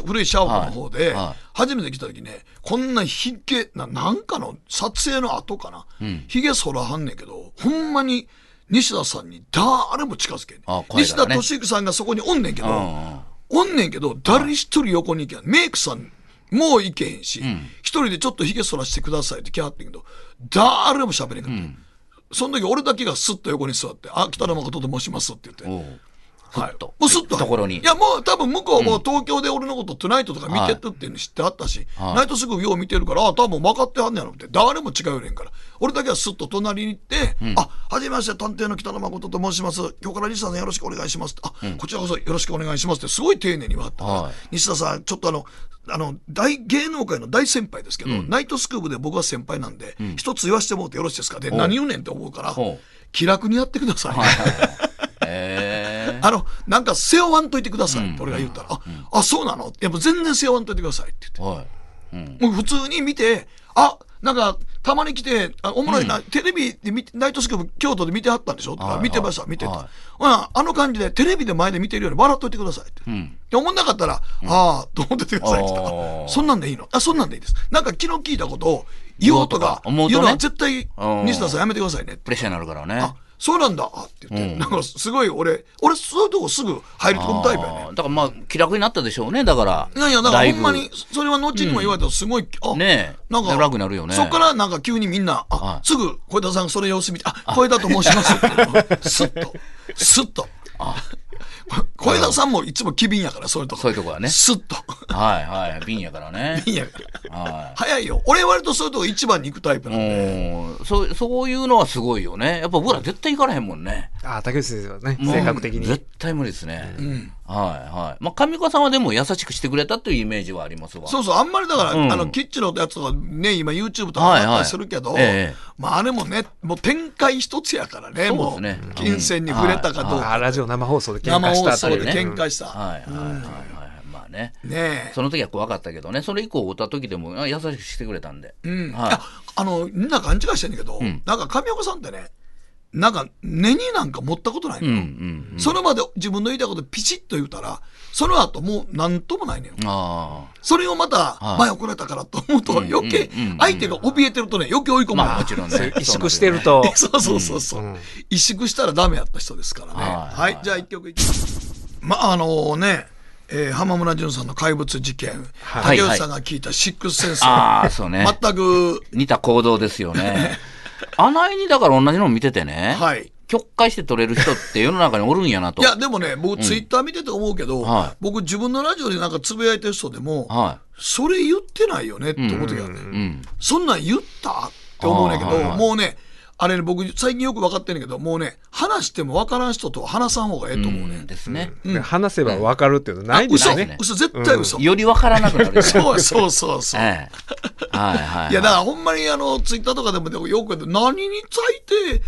[SPEAKER 3] 古いシャオプの方で、初めて来た時ねこんなひげななんかの撮影の後かな、ひげ剃らはんねんけどほんまに西田さんに誰も近づけんね。西田敏行さんがそこにおんねんけど、
[SPEAKER 4] うんうん。
[SPEAKER 3] おんねんけど誰一人横に行けん。メイクさんもう行けへんし、一人でちょっとひげ剃らしてくださいって来はってんけど誰も喋れんかった、その時俺だけがスッと横に座って「あ北野誠と申します」って言って。はい。もうスッと。
[SPEAKER 4] ところに。
[SPEAKER 3] いやもう多分向こうも東京で俺のことトゥナイトとか見てるっていうの知ってはったし、
[SPEAKER 4] はい。
[SPEAKER 3] ナイトスクープよう見てるからあ多分分かってはんねやろって。誰も違うねんから。俺だけはスッと隣に行って「あはじめまして探偵の北野誠と申します。今日から西田さんよろしくお願いします」って「あ、こちらこそよろしくお願いします」ってすごい丁寧に言わはったから、
[SPEAKER 4] はい。
[SPEAKER 3] 西田さんちょっとあのあの大芸能界の大先輩ですけど、ナイトスクープで僕は先輩なんで、一つ言わしてもらってよろしいですか？で何言うねんって思うから気楽にやってください。あの、なんか背負わんといてくださいって俺が言ったら、あ、あ、そうなの？やっぱ全然背負わんといてくださいって言って。もう普通に見て、あ、なんか、たまに来て、あおもろいな、テレビで見て、ナイトスクープ京都で見てはったんでしょ？とか、
[SPEAKER 4] はい
[SPEAKER 3] 見てました、見てた。
[SPEAKER 4] はい
[SPEAKER 3] あの感じで、テレビで前で見てるように笑っといてくださいって。
[SPEAKER 4] うん。
[SPEAKER 3] で思んなかったら、ああ、と思っててくださいって言ったそんなんでいいの？あ、そんなんでいいです。なんか昨日聞いたことを言おうとか、言うのは絶対
[SPEAKER 4] うん、
[SPEAKER 3] 西田さんやめてくださいねって。
[SPEAKER 4] プレッシャーになるからね。
[SPEAKER 3] あ、そうなんだ。って言って、
[SPEAKER 4] うん。
[SPEAKER 3] なんかすごい俺、俺そういうとこすぐ入り込むタイプやね。
[SPEAKER 4] だからまあ気楽になったでしょうねだから。
[SPEAKER 3] いやいや、だからほんまに、それは後にも言われたらすごい、あ、
[SPEAKER 4] ねえ。
[SPEAKER 3] なんか、
[SPEAKER 4] 楽になるよね。
[SPEAKER 3] そっからなんか急にみんな、あ、
[SPEAKER 4] はい。
[SPEAKER 3] すぐ小枝さんその様子見て、あ、小枝と申しますって、スッと、スッと。小枝さんもいつも機敏やから、そういうとこ。
[SPEAKER 4] そういうとこはね
[SPEAKER 3] スッと。
[SPEAKER 4] はいはい。瓶やからね。
[SPEAKER 3] いいやから。
[SPEAKER 4] は
[SPEAKER 3] 早いよ。俺割とそういうとこ一番に行くタイプ
[SPEAKER 4] い。
[SPEAKER 3] なんで。
[SPEAKER 4] うんそうそういうのはすごいよね。やっぱ僕ら絶対行かれへんもんね。
[SPEAKER 2] あ竹内先生はね
[SPEAKER 4] もう
[SPEAKER 2] 性格的に
[SPEAKER 4] 絶対無理ですね。はいはい。まあ、上岡さんはでも優しくしてくれたというイメージはありますわ。
[SPEAKER 3] そうそう、あんまりだから、
[SPEAKER 4] うん
[SPEAKER 3] あの、キッチンのやつとかね、今 YouTube とかあったりするけど、
[SPEAKER 4] はいはいええ
[SPEAKER 3] まああれもね、もう展開一つやからね、
[SPEAKER 4] そう
[SPEAKER 3] もう、
[SPEAKER 4] ですね
[SPEAKER 3] 金銭に触れたかどうか。
[SPEAKER 2] あラジオ生放送で喧
[SPEAKER 3] 生
[SPEAKER 2] 嘩した
[SPEAKER 3] 放送で
[SPEAKER 2] あたりね
[SPEAKER 3] 喧嘩した。
[SPEAKER 4] はいはいはいはい。まあね。
[SPEAKER 3] ねえ。
[SPEAKER 4] その時は怖かったけどね、それ以降会った時でもあ優しくしてくれたんで。
[SPEAKER 3] うん。
[SPEAKER 4] はい
[SPEAKER 3] ああの、みんな勘違いしてんだけど、
[SPEAKER 4] ん
[SPEAKER 3] なんか上岡さんってね、なんか根になんか持ったことないの
[SPEAKER 4] うんう
[SPEAKER 3] よ、
[SPEAKER 4] ん。
[SPEAKER 3] その場で自分の言いたいことピチッと言うたら、その後もう何ともないのよ。
[SPEAKER 4] あ
[SPEAKER 3] それをまた
[SPEAKER 4] はい
[SPEAKER 3] 前怒られたからと思うと余計
[SPEAKER 4] うんうんうん
[SPEAKER 3] 相手が怯えてるとね余計追い込
[SPEAKER 4] あ。
[SPEAKER 3] まれる。
[SPEAKER 4] まあもちろんね。
[SPEAKER 2] そういう萎縮してると
[SPEAKER 3] そうそうそうそう、
[SPEAKER 2] うん
[SPEAKER 3] 萎縮したらダメやった人ですからね。
[SPEAKER 4] はい
[SPEAKER 3] はい、じゃあ一曲いきます。まああのね、えー浜村淳さんの怪物事件、
[SPEAKER 2] はい
[SPEAKER 3] 竹内さんが聞いたシックスセンス、
[SPEAKER 4] ああ、そうね。
[SPEAKER 3] 全く、
[SPEAKER 4] 似た行動ですよね。あないにだから同じのを見ててね、
[SPEAKER 3] はい。
[SPEAKER 4] 曲解して取れる人って世の中におるんやなと。
[SPEAKER 3] いや、でもね、僕、ツイッター見てて思うけど、
[SPEAKER 4] はい
[SPEAKER 3] 僕、自分のラジオでなんかつぶやいてる人でも、
[SPEAKER 4] は
[SPEAKER 3] それ言ってないよねって思う時があるね、
[SPEAKER 4] い。うん。
[SPEAKER 3] そんなん言ったって思うねんけど、
[SPEAKER 4] はいはい
[SPEAKER 3] もうね、あれね、僕、最近よく分かってんねんけど、もうね、話しても分からん人とは話さん方がええと思うね。
[SPEAKER 4] うんですね。
[SPEAKER 2] で話せば分かるっていうのないですね
[SPEAKER 4] ね
[SPEAKER 3] 嘘、絶対嘘。
[SPEAKER 4] よりわからなくなる。
[SPEAKER 3] そうそうそうそう。
[SPEAKER 4] ええ。はいはい。
[SPEAKER 3] い。やだからほんまにあのツイッターとかでもよく何につい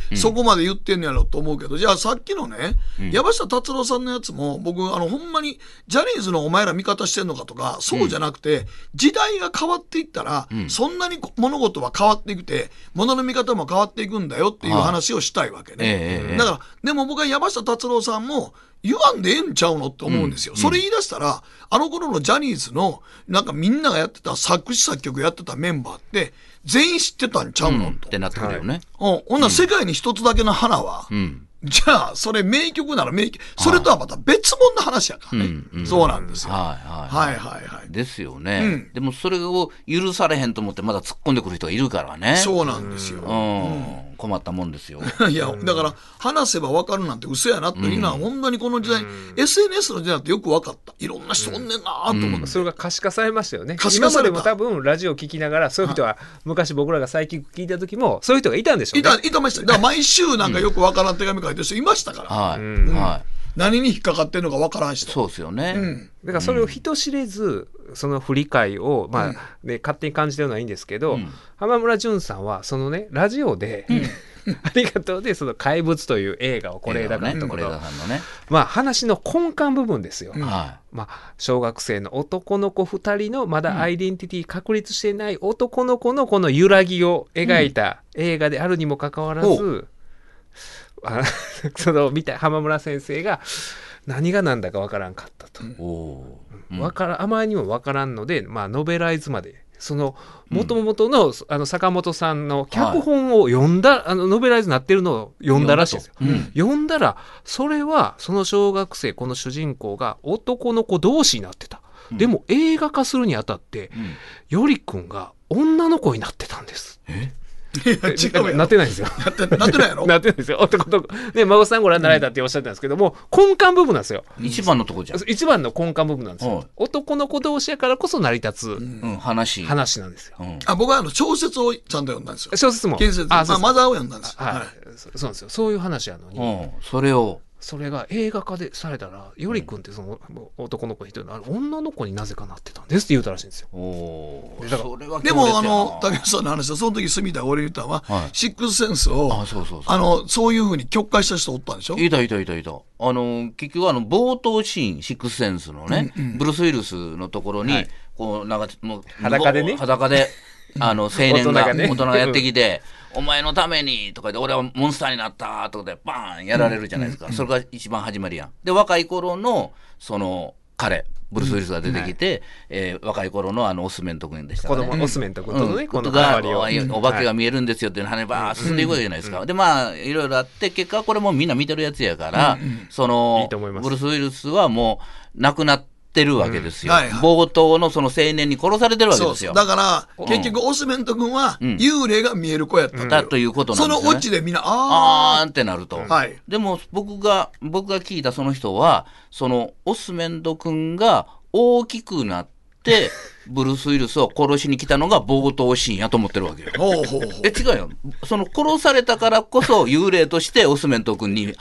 [SPEAKER 3] てそこまで言ってんのやろと思うけど、じゃあさっきのね、山下達郎さんのやつも僕あのほんまにジャニーズのお前ら味方してんのかとかそうじゃなくて、時代が変わっていったら、そんなに物事は変わっていくて物の見方も変わっていくんだよっていう話をしたいわけね、
[SPEAKER 4] ええええ。
[SPEAKER 3] だからでも僕は山下達郎さんも言わんでええんちゃうのって思うんですよ、それ言い出したらあの頃のジャニーズのなんかみんながやってた作詞作曲やってたメンバーって全員知ってたんちゃうの、と。
[SPEAKER 4] ってなってくるよね。
[SPEAKER 3] うん。ほんなら世界に一つだけの花は、
[SPEAKER 4] うん。
[SPEAKER 3] じゃあそれ名曲なら名曲。それとはまた別物の話やからね、
[SPEAKER 4] うんうん
[SPEAKER 3] そうなんですよ、
[SPEAKER 4] はいはい。
[SPEAKER 3] はい。はいはい
[SPEAKER 4] ですよね、
[SPEAKER 3] うん。
[SPEAKER 4] でもそれを許されへんと思ってまだ突っ込んでくる人がいるからね。
[SPEAKER 3] そうなんですよ、
[SPEAKER 4] うん。困ったもんですよ。
[SPEAKER 3] いや、だから、話せば分かるなんて嘘やなというのは、ほんまにこの時代、SNS の時代ってよく分かった。いろんな人おんねんなと思って。
[SPEAKER 2] それが可視化されましたよね
[SPEAKER 3] 可視化された
[SPEAKER 2] 今までも多分ラジオ聞きながらそういう人は 昔僕らがサイキック聞いた時もそういう人がいたんでしょうね
[SPEAKER 3] いた、いたました。だから毎週なんかよく分からん手紙書いてる人いましたから。
[SPEAKER 4] はい。
[SPEAKER 2] うん
[SPEAKER 4] はい。
[SPEAKER 3] 何に引っかかってんのか分からん人。
[SPEAKER 4] そうですよね。
[SPEAKER 3] うん。
[SPEAKER 2] だからそれを人知れず、その振り返を、まあね、勝手に感じてるのはいいんですけど、
[SPEAKER 4] うん
[SPEAKER 2] 浜村淳さんはそのねラジオで、ありがとうでその「怪物」という映画を是枝監督の、
[SPEAKER 4] 枝さんのね。
[SPEAKER 2] まあ話の根幹部分ですよ。
[SPEAKER 4] は
[SPEAKER 2] まあ、小学生の男の子2人のまだアイデンティティ確立していない男の子のこの揺らぎを描いた映画であるにもかかわらず、あ その見た浜村先生が何が何だかわからんかったと。わからあまりにもわからんので、まあ、ノベライズまでその元々の,、あの坂本さんの脚本を読んだ、あのノベライズになってるのを読んだらしいですよ。
[SPEAKER 4] うん
[SPEAKER 2] 読んだらそれはその小学生この主人公が男の子同士になってた。でも映画化するにあたって、
[SPEAKER 4] うん
[SPEAKER 2] よりくんが女の子になってたんです。
[SPEAKER 3] いや、違うやん。
[SPEAKER 2] なってないんですよ。
[SPEAKER 3] なってなってないやろ？
[SPEAKER 2] なってないんですよ。男の子。ね、孫さんご覧になられたっておっしゃったんですけども、根幹部分なんですよ。
[SPEAKER 4] 一番のとこじゃん。
[SPEAKER 2] 一番の根幹部分なんですよ。
[SPEAKER 4] はい
[SPEAKER 2] 男の子同士やからこそ成り立つ
[SPEAKER 4] うん、話。
[SPEAKER 2] 話なんですよ。
[SPEAKER 4] うん。
[SPEAKER 3] あ僕はあの小説をちゃんと読んだんですよ。
[SPEAKER 2] 小説も。
[SPEAKER 3] 建設。
[SPEAKER 2] あ、
[SPEAKER 3] マザーを読んだんですよ。
[SPEAKER 2] はい、
[SPEAKER 3] はい
[SPEAKER 2] そそうなんですよ。そういう話やのに、
[SPEAKER 4] うん。それを。
[SPEAKER 2] それが映画化でされたら、よりくんってその男の子の人の女の子になぜかなってたんですって言うたらしいんですよ。
[SPEAKER 4] おお。
[SPEAKER 2] だから
[SPEAKER 3] でも、あの、竹内さんの話は、その時、住田が俺に言ったのは、
[SPEAKER 4] はい
[SPEAKER 3] シックスセンスを、
[SPEAKER 4] あ、そうそうそう。
[SPEAKER 3] あの、そういうふうに曲解した人おったんでしょ？
[SPEAKER 4] いたいたいたいた。あの、結局あの、冒頭シーン、シックスセンスのね、ブルース・ウィルスのところに、
[SPEAKER 2] はい
[SPEAKER 4] こう、なんか、もう、
[SPEAKER 2] 裸でね
[SPEAKER 4] 裸で、あの、青年が、大
[SPEAKER 2] 大人がね
[SPEAKER 4] 人がやってきて、お前のために、とかで、俺はモンスターになった、とかで、バーンやられるじゃないですか。それが一番始まりやん。で、若い頃の、その、彼、ブルース・ウィルスが出てきて、えー若い頃のあの、オスメント君でしたか
[SPEAKER 2] 子
[SPEAKER 4] らね。
[SPEAKER 2] 供、オスメント君とのね、
[SPEAKER 4] うん、が。お化けが
[SPEAKER 2] はい
[SPEAKER 4] 見えるんですよっていう話ばー進んでいくわけじゃないですか。でまあいろいろあって結果これもみんな見てるやつやから、そのブルース・ウィルスはもう亡くなっってるわけですよ。
[SPEAKER 3] うんはいはい
[SPEAKER 4] 冒頭のその青年に殺されてるわけですよ。
[SPEAKER 3] だから、結局、オスメント君は、幽霊が見える子やったと
[SPEAKER 4] だということなん
[SPEAKER 3] そ
[SPEAKER 4] ですよ、ね。
[SPEAKER 3] のオチでみんな、あ
[SPEAKER 4] あーんってなると。
[SPEAKER 3] はい
[SPEAKER 4] でも僕が、僕が聞いたその人は、そのオスメント君が大きくなって、ブルース・ウィルスを殺しに来たのが冒頭シーンやと思ってるわけよ
[SPEAKER 3] あ、。ほうほうほう。
[SPEAKER 4] え、違うよ。その殺されたからこそ幽霊としてオスメント君に、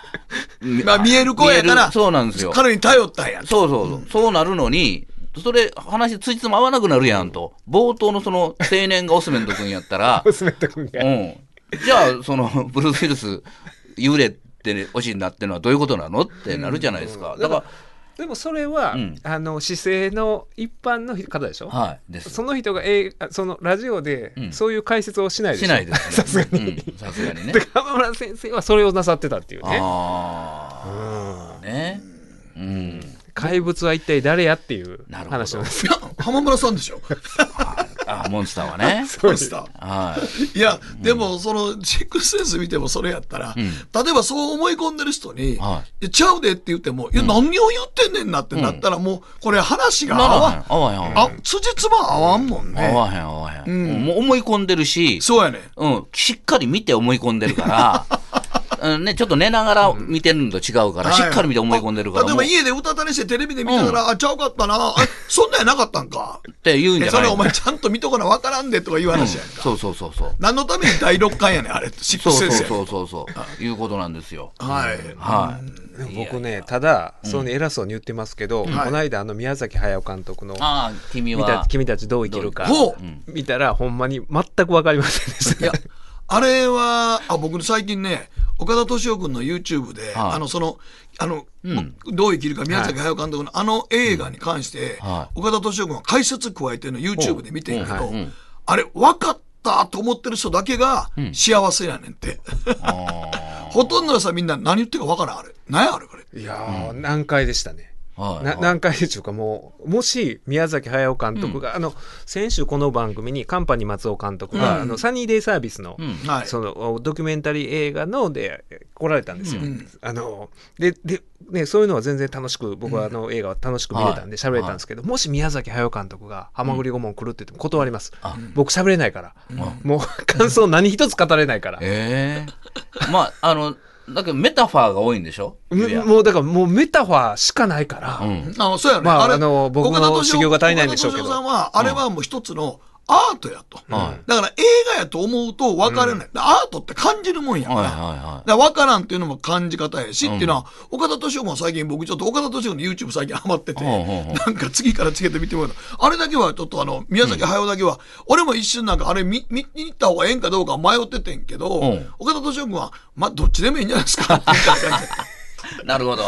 [SPEAKER 3] まあ、見える子やから、
[SPEAKER 4] そうなんですよ。
[SPEAKER 3] 彼に頼ったんや。
[SPEAKER 4] そうそうそう、そうなるのに、それ、話ついつも合わなくなるやんと。冒頭のその青年がオスメント君やったら、
[SPEAKER 2] 娘と君が
[SPEAKER 4] うん。じゃあ、その、ブルース・ウィルス、幽霊って推しになってるのはどういうことなのってなるじゃないですか。だか
[SPEAKER 2] でもそれは、
[SPEAKER 4] うん
[SPEAKER 2] あの姿勢の一般の方でしょ、
[SPEAKER 4] ら、はい、です。
[SPEAKER 2] その人が、えーそのラジオで
[SPEAKER 4] うん
[SPEAKER 2] そういう解説をしないでしょ？
[SPEAKER 4] しないです、ね。
[SPEAKER 2] さすがに、
[SPEAKER 4] うんさすがにね
[SPEAKER 2] で。浜村先生はそれをなさってたっていうね
[SPEAKER 4] ああ。ね。うん。
[SPEAKER 2] 怪物は一体誰やっていう話なんです
[SPEAKER 3] いや、浜村さんでしょ？
[SPEAKER 4] あモンスターはね。
[SPEAKER 3] モンスター。
[SPEAKER 4] はい。
[SPEAKER 3] いや、でも、その、シックスセンス見てもそれやったら、例えばそう思い込んでる人に、ちゃうでって言っても、いや、何を言ってんねんなってなったら、もう、これ話が合わん、
[SPEAKER 4] 合わへん。
[SPEAKER 3] あ、辻褄合わんもんね。
[SPEAKER 4] 合わへん、合わへん。もう思い込んでるし、
[SPEAKER 3] そうやね。
[SPEAKER 4] うん、しっかり見て思い込んでるから、うんね、ちょって寝ながら見てるのと違うから、しっかり見て思い込んでるから、
[SPEAKER 3] 例えば家で歌ったりしてテレビで見てたら、あ、ちゃうかったな。あそんなんやなかったんか。
[SPEAKER 4] って言うんじ
[SPEAKER 3] え
[SPEAKER 4] ゃない
[SPEAKER 3] それお前ちゃんと見とかなわからんでとかいう話やんか。
[SPEAKER 4] そうそうそうそう。
[SPEAKER 3] 何のために第六巻やねん、あれ。シック
[SPEAKER 4] そうそうそうそうそう。いうことなんですよ。
[SPEAKER 3] はい。
[SPEAKER 4] はい。
[SPEAKER 2] 僕ねただそうに偉そうに言ってますけど、この間あの宮崎駿監督の
[SPEAKER 4] 君は。
[SPEAKER 2] 君たちどう生きるか
[SPEAKER 3] ほう？
[SPEAKER 2] 見たらほんまに全く分かりませんでした
[SPEAKER 3] いや、あれは、あ、僕最近ね、岡田敏夫君の YouTube で、
[SPEAKER 4] はい。
[SPEAKER 3] あの、その、あの、
[SPEAKER 4] ん。
[SPEAKER 3] どう生きるか宮崎駿監督のあの映画に関して、
[SPEAKER 4] はい。
[SPEAKER 3] 岡田敏夫君は解説加えてるの YouTube で見てんけど、
[SPEAKER 4] うんうん。
[SPEAKER 3] あれ、分かったと思ってる人だけが幸せやねんって。ほとんどのさ、みんな何言ってるか分からん、あれ。何やあれ、これ。
[SPEAKER 2] いやー、難解でしたね。な
[SPEAKER 4] はいはい。
[SPEAKER 2] 難解でしょうかもうもし宮崎駿監督が、あの先週この番組にカンパニー松尾監督が、あのサニーデイサービスの,、
[SPEAKER 4] ん。
[SPEAKER 3] はい。
[SPEAKER 2] そのドキュメンタリー映画ので来られたんですよ。あのででね、そういうのは全然楽しく僕はあの映画は楽しく見れたんで喋れたんですけど、もし宮崎駿監督が「ハマグリ顧問来る」って言っても断ります、僕喋れないから、もう感想何一つ語れないから、
[SPEAKER 4] ええまあ、あの、だけどメタファーが多いんでしょ？
[SPEAKER 2] むもうだからもうメタファーしかないから、
[SPEAKER 4] うん。
[SPEAKER 3] あそうやね。
[SPEAKER 2] まあ
[SPEAKER 3] れ
[SPEAKER 2] あの僕の修行が足りないんでしょうけど
[SPEAKER 3] さんは、あれはもう一つのアートやと。
[SPEAKER 4] はい
[SPEAKER 3] だから映画やと思うと分かれない。アートって感じるもんやから。
[SPEAKER 4] はいはい
[SPEAKER 3] から分からんっていうのも感じ方やし、っていうのは、岡田敏夫も最近僕ちょっと岡田敏夫の YouTube 最近ハマってて、なんか次から次へと見てもらうあれだけはちょっとあの、宮崎駿だけは、俺も一瞬なんかあれ見見に行った方がええんかどうか迷っててんけど、
[SPEAKER 4] うん
[SPEAKER 3] 岡田敏夫君は、まあどっちでもいいんじゃないですかって言った感じ
[SPEAKER 4] なるほど。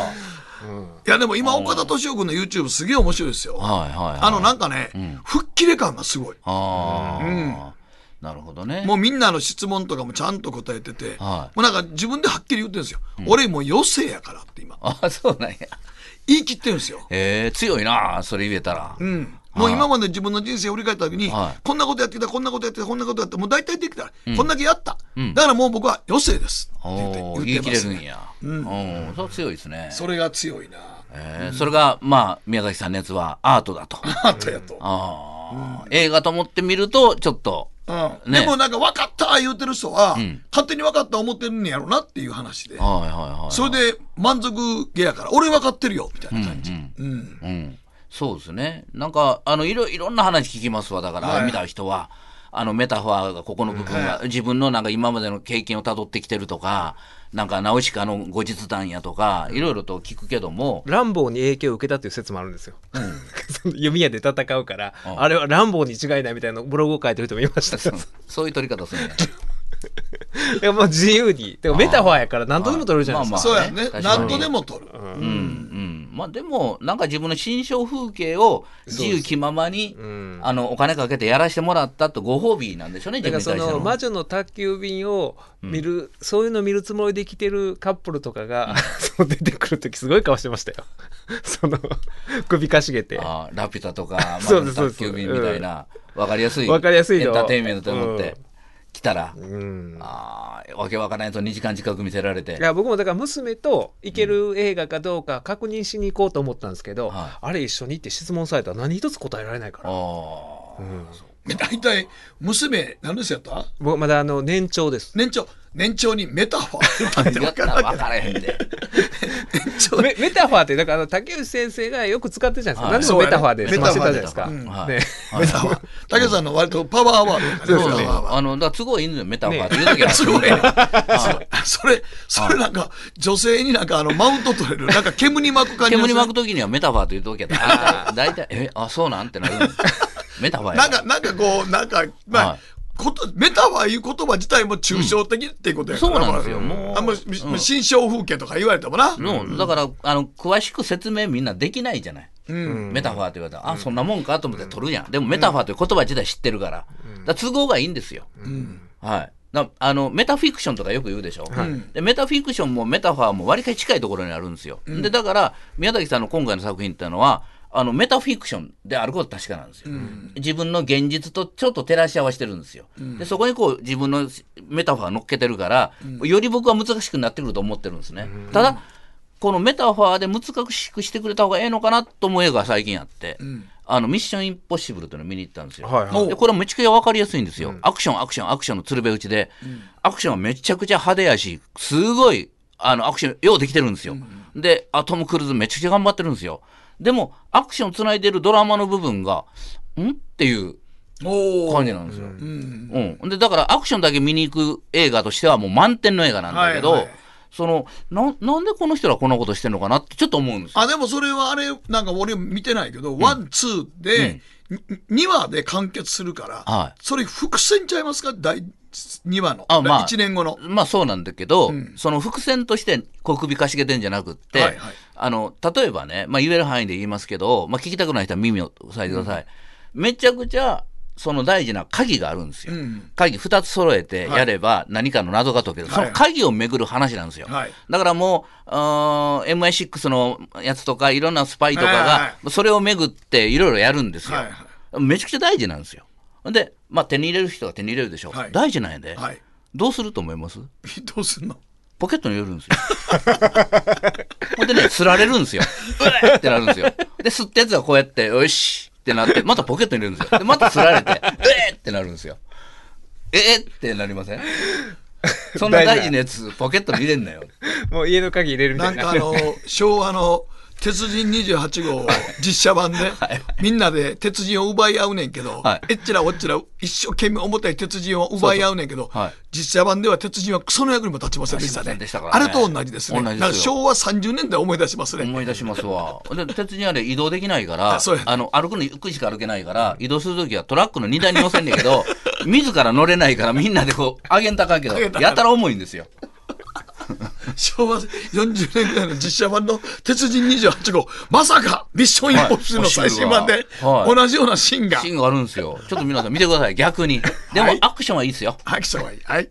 [SPEAKER 4] はい
[SPEAKER 3] いやでも今岡田敏夫君の YouTube すげえ面白いですよ。
[SPEAKER 4] はいはい。
[SPEAKER 3] あのなんかね、吹っ切れ感がすごい。
[SPEAKER 4] ああ、なるほどね。
[SPEAKER 3] もうみんなの質問とかもちゃんと答えてて、
[SPEAKER 4] はい
[SPEAKER 3] もうなんか自分ではっきり言ってるんですよ。俺もう余生やからって今。
[SPEAKER 4] あそうなんや。
[SPEAKER 3] 言い切ってるんですよ。
[SPEAKER 4] ええ強いな、それ言えたら。
[SPEAKER 3] うん。もう今まで自分の人生を振り返った時に、
[SPEAKER 4] はい
[SPEAKER 3] こんなことやってきた、こんなことやってきた、こんなことやって、もう大体できた、こんだけやった。だからもう僕は余生ですって言ってます、ね。
[SPEAKER 4] 切れるんや。うん。それ強いですね。
[SPEAKER 3] それが強いな。
[SPEAKER 4] えーそれが、まあ、宮崎さんのやつはアートだと。
[SPEAKER 3] あったやと。
[SPEAKER 4] ああ、映画と思ってみると、ちょっと、
[SPEAKER 3] うん
[SPEAKER 4] ね
[SPEAKER 3] でもなんか分かった言うてる人は、勝手に分かった思ってるんやろなっていう話で。
[SPEAKER 4] はいはいはい。
[SPEAKER 3] それで満足げやから、俺分かってるよ、みたいな感じ。うん。
[SPEAKER 4] うん、そうですね。なんか、あの、いろ、いろんな話聞きますわ。だから、
[SPEAKER 3] はい
[SPEAKER 4] 見た人は、あの、メタファーが、ここの部分が、自分のなんか今までの経験をたどってきてるとか、なんか、ナウシカの後日談やとか、いろいろと聞くけども、
[SPEAKER 2] ランボーに影響を受けたっていう説もあるんですよ。その弓矢で戦うから、あれはランボーに違いないみたいなブログを書いてる人もいました。い
[SPEAKER 4] そういう取り方するんや。
[SPEAKER 2] やもう自由に。でもメタファーやから何とでも取れるじゃないですか。
[SPEAKER 3] そうやね。
[SPEAKER 4] 確かに。
[SPEAKER 3] 何とでも取る。
[SPEAKER 4] うん。うん、まあでもなんか自分の心象風景を自由気ままに、あのお金かけてやらせてもらったとご褒美なんでしょうね
[SPEAKER 2] だからそ
[SPEAKER 4] 自分に対しての。
[SPEAKER 2] の魔女の宅急便を見る、そういうの見るつもりで来てるカップルとかが、そう出てくる時すごい顔してましたよ。その首かしげて。
[SPEAKER 4] あーラピュタとか魔女の宅急便みたいな、わかりやすい。
[SPEAKER 2] わかりやすいの。
[SPEAKER 4] エンターテインメントと思って、
[SPEAKER 2] うん。
[SPEAKER 4] 来たら、
[SPEAKER 2] うん。
[SPEAKER 4] あーわけわからないと2時間近く見せられて。
[SPEAKER 2] いや僕もだから娘と行ける映画かどうか確認しに行こうと思ったんですけど、
[SPEAKER 4] はい。
[SPEAKER 2] あれ一緒に行って質問されたら何一つ答えられないから、
[SPEAKER 4] あ
[SPEAKER 2] うん
[SPEAKER 3] 大体娘何ですやった？
[SPEAKER 2] 僕まだあの年長です。
[SPEAKER 3] 年長。年長にメタファー。って
[SPEAKER 4] 分からへんで。
[SPEAKER 2] メメタファーってだからあの竹内先生がよく使ってるじゃないですか、
[SPEAKER 4] はい。
[SPEAKER 2] 何でもメタファーで済ませたじゃない。ですか、
[SPEAKER 3] メタファー。竹さんの割とパワーワード
[SPEAKER 2] ですね。
[SPEAKER 4] あのだ都合いいんだよメタファーって言う時は
[SPEAKER 3] すごい。それそれなんか女性になんかあのマウント取れるなんか煙に巻く感じ
[SPEAKER 4] 煙巻く時にはメタファーと言う時は大体大体えあそうなんってなるメタファーや
[SPEAKER 3] なんかなんかこうなんかまあ、
[SPEAKER 4] はい。
[SPEAKER 3] ことメタファーいう言葉自体も抽象的っていうことやから、
[SPEAKER 4] そうなんですよ。
[SPEAKER 3] まあ
[SPEAKER 4] もう
[SPEAKER 3] あんま
[SPEAKER 4] うん。
[SPEAKER 3] 新象風景とか言われてもな、
[SPEAKER 4] のだからあの詳しく説明みんなできないじゃない、メタファーって言われたら、あそんなもんかと思って取るやん、でもメタファーという言葉自体知ってるから,、だから都合がいいんですよ、はい。だあのメタフィクションとかよく言うでしょ、でメタフィクションもメタファーも割りかし近いところにあるんですよ、でだから宮崎さんの今回の作品っていうのはあのメタフィクションであることは確かなんですよ、自分の現実とちょっと照らし合わせてるんですよ、でそこにこう自分のメタファー乗っけてるから、より僕は難しくなってくると思ってるんですね、ただこのメタファーで難しくしてくれた方がええのかなと思う映画が最近あって、あのミッションインポッシブルというのを見に行ったんですよ。
[SPEAKER 2] はいはい。
[SPEAKER 4] でこれはめちゃくちゃ分かりやすいんですよ。アクション、アクション、アクションの鶴瓶打ちで、アクションはめちゃくちゃ派手やし、すごいあのアクション、ようできてるん。ですよ。で、あトム・クルーズめちゃくちゃ頑張ってるんですよ。でも、アクションつないでるドラマの部分が、ん？っていう感じなんですよ。うん。で、だからアクションだけ見に行く映画としてはもう満点の映画なんだけど、
[SPEAKER 3] はいはい
[SPEAKER 4] そのな、なんでこの人らこんなことしてんのかなってちょっと思うんですよ。
[SPEAKER 3] あでもそれはあれなんか俺見てないけど、ワンツーで、2話で完結するから、
[SPEAKER 4] はい。
[SPEAKER 3] それ伏線ちゃいますか？第2話の、
[SPEAKER 4] あまあ。
[SPEAKER 3] 1年後の。
[SPEAKER 4] まあそうなんだけど、
[SPEAKER 3] うん。
[SPEAKER 4] その伏線として小首かしげてんじゃなくって、
[SPEAKER 3] はいはい
[SPEAKER 4] あの例えばね、まあ、言える範囲で言いますけど、まあ、聞きたくない人は耳を塞いでください、めちゃくちゃその大事な鍵があるんですよ、
[SPEAKER 3] うん。
[SPEAKER 4] 鍵2つ揃えてやれば何かの謎が解ける、
[SPEAKER 3] はい。
[SPEAKER 4] その鍵をめぐる話なんですよ、
[SPEAKER 3] はい。
[SPEAKER 4] だからもうあー MI6 のやつとかいろんなスパイとかがそれをめぐっていろいろやるんですよ、
[SPEAKER 3] はいは
[SPEAKER 4] めちゃくちゃ大事なんですよ。で、まあ、手に入れる人が手に入れるでしょ、
[SPEAKER 3] はい。
[SPEAKER 4] 大事なんやで、
[SPEAKER 3] はい。
[SPEAKER 4] どうすると思います？
[SPEAKER 3] どうすんの？
[SPEAKER 4] ポケットに入れるんですよ。ほんでね、すられるんですよ。うえってなるんですよ。で、吸ったやつがこうやって、よしってなって、またポケットに入れるんですよ。で、またすられて、うえってなるんですよ。ええってなりません？そんな大事なやつ、ポケットに入れんなよ。
[SPEAKER 2] もう家の鍵入れるみたな
[SPEAKER 3] ないんかあの昭和の鉄人28号実写版で、みんなで鉄人を奪い合うねんけど、
[SPEAKER 4] はい。
[SPEAKER 3] えっちらおっちら一生懸命重たい鉄人を奪い合うねんけど実写版では鉄人はクソの役にも立ちませんでしたね。あれと同じですね。昭和30年代思い出しますね。
[SPEAKER 4] 思い出しますわ。で、鉄人あれ移動できないから、
[SPEAKER 3] あ
[SPEAKER 4] の、歩くのゆっくりしか歩けないから、移動するときはトラックの荷台に乗せんねんけど、自ら乗れないからみんなでこう、あげんたかんけど、やたら重いんですよ。
[SPEAKER 3] 昭和40年代の実写版の鉄人28号。まさかミッションインポッシブルの最新版で
[SPEAKER 4] はい。
[SPEAKER 3] 同じようなシーンが。
[SPEAKER 4] シーンがあるんですよ。ちょっと皆さん見てください、逆に。でも、
[SPEAKER 3] はい。
[SPEAKER 4] アクションはいいですよ。
[SPEAKER 3] はい来たわいい。はい。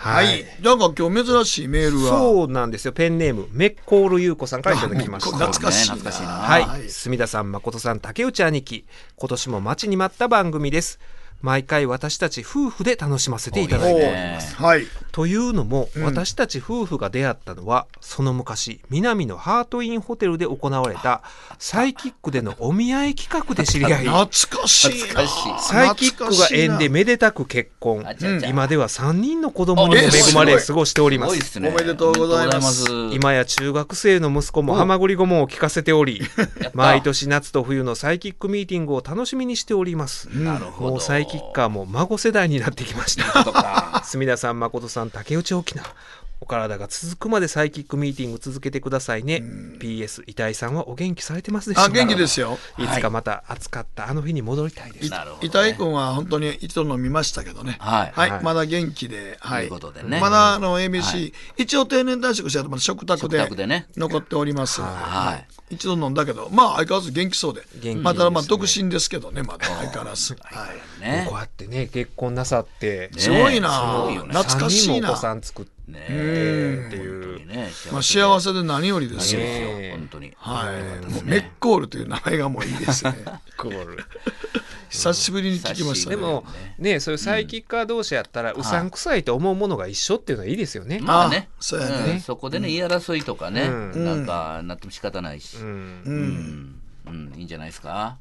[SPEAKER 2] は
[SPEAKER 3] はい、なんか今日珍しいメールは。
[SPEAKER 2] そうなんですよ。ペンネームメッコール優子さんからいただきました。
[SPEAKER 3] 懐かしいな。
[SPEAKER 4] 懐かしいな。
[SPEAKER 2] はい、
[SPEAKER 3] はい。
[SPEAKER 2] 墨田さん誠さん竹内兄貴。今年も待ちに待った番組です。毎回私たち夫婦で楽しませていただいております。
[SPEAKER 3] はい
[SPEAKER 2] というのも、私たち夫婦が出会ったのはその昔南のハートインホテルで行われたサイキックでのお見合い企画で知り合い。
[SPEAKER 3] 懐かしいな。
[SPEAKER 4] 懐かしい。
[SPEAKER 2] サイキックが縁でめでたく結婚。今では3人の子供にも
[SPEAKER 3] え
[SPEAKER 2] 恵まれ
[SPEAKER 3] す
[SPEAKER 2] 過ごしており
[SPEAKER 4] す
[SPEAKER 2] ます。
[SPEAKER 4] ごいっすね。
[SPEAKER 3] おめでとうございます。
[SPEAKER 2] 今や中学生の息子もハマグリ顧問を聞かせており
[SPEAKER 4] た。
[SPEAKER 2] 毎年夏と冬のサイキックミーティングを楽しみにしております。
[SPEAKER 4] なるほど。
[SPEAKER 2] もうサイキッカーも孫世代になってきました。
[SPEAKER 4] とか。
[SPEAKER 2] 墨田さん誠さん竹内沖縄お体が続くまでサイキックミーティング続けてくださいね。PS 板井さんはお元気されてますでしょうか？
[SPEAKER 3] あ元気ですよ。
[SPEAKER 2] いつかまた暑かったあの日に戻りたいです、
[SPEAKER 4] なるほどね。
[SPEAKER 3] 板井君は本当に一度飲みましたけどね。
[SPEAKER 4] はい。
[SPEAKER 2] はい。
[SPEAKER 3] まだ元気ではい。
[SPEAKER 4] ということでね。
[SPEAKER 3] まだあの ABC、
[SPEAKER 4] はい。
[SPEAKER 3] 一応定年退職してまだ食卓
[SPEAKER 4] 食
[SPEAKER 3] で
[SPEAKER 4] 卓でね。
[SPEAKER 3] 残っております。
[SPEAKER 4] はい。
[SPEAKER 3] 一度飲んだけどまあ相変わらず元気そうで。
[SPEAKER 2] 元気ですね。
[SPEAKER 3] またまあ独身ですけどねまだ。相変わらず。はい
[SPEAKER 4] ね。
[SPEAKER 2] こう。やってね結婚なさって、
[SPEAKER 3] すごいな。
[SPEAKER 4] すごいよね。
[SPEAKER 3] 懐かしい
[SPEAKER 2] 3人もお
[SPEAKER 3] な
[SPEAKER 2] 子さん作って
[SPEAKER 4] ね。
[SPEAKER 2] っていう
[SPEAKER 4] 本当にね。
[SPEAKER 3] まあ幸せで何よりですよ。
[SPEAKER 2] ね
[SPEAKER 4] 本当に。
[SPEAKER 3] はい。もうメッコールという名前がもういいですね。
[SPEAKER 2] コール。
[SPEAKER 3] 久しぶりに聞きましたね。
[SPEAKER 2] でもねそういうサイキッカー同士やったら、うさんくさいと思うものが一緒っていうのはいいですよね。
[SPEAKER 4] まあね。
[SPEAKER 3] あそうや
[SPEAKER 4] うん。
[SPEAKER 3] ね
[SPEAKER 4] そこでね言い争いとかね、
[SPEAKER 2] うん。
[SPEAKER 4] なんかなっても仕方ないし、
[SPEAKER 2] うん。
[SPEAKER 4] うん。うん。いいんじゃないですか、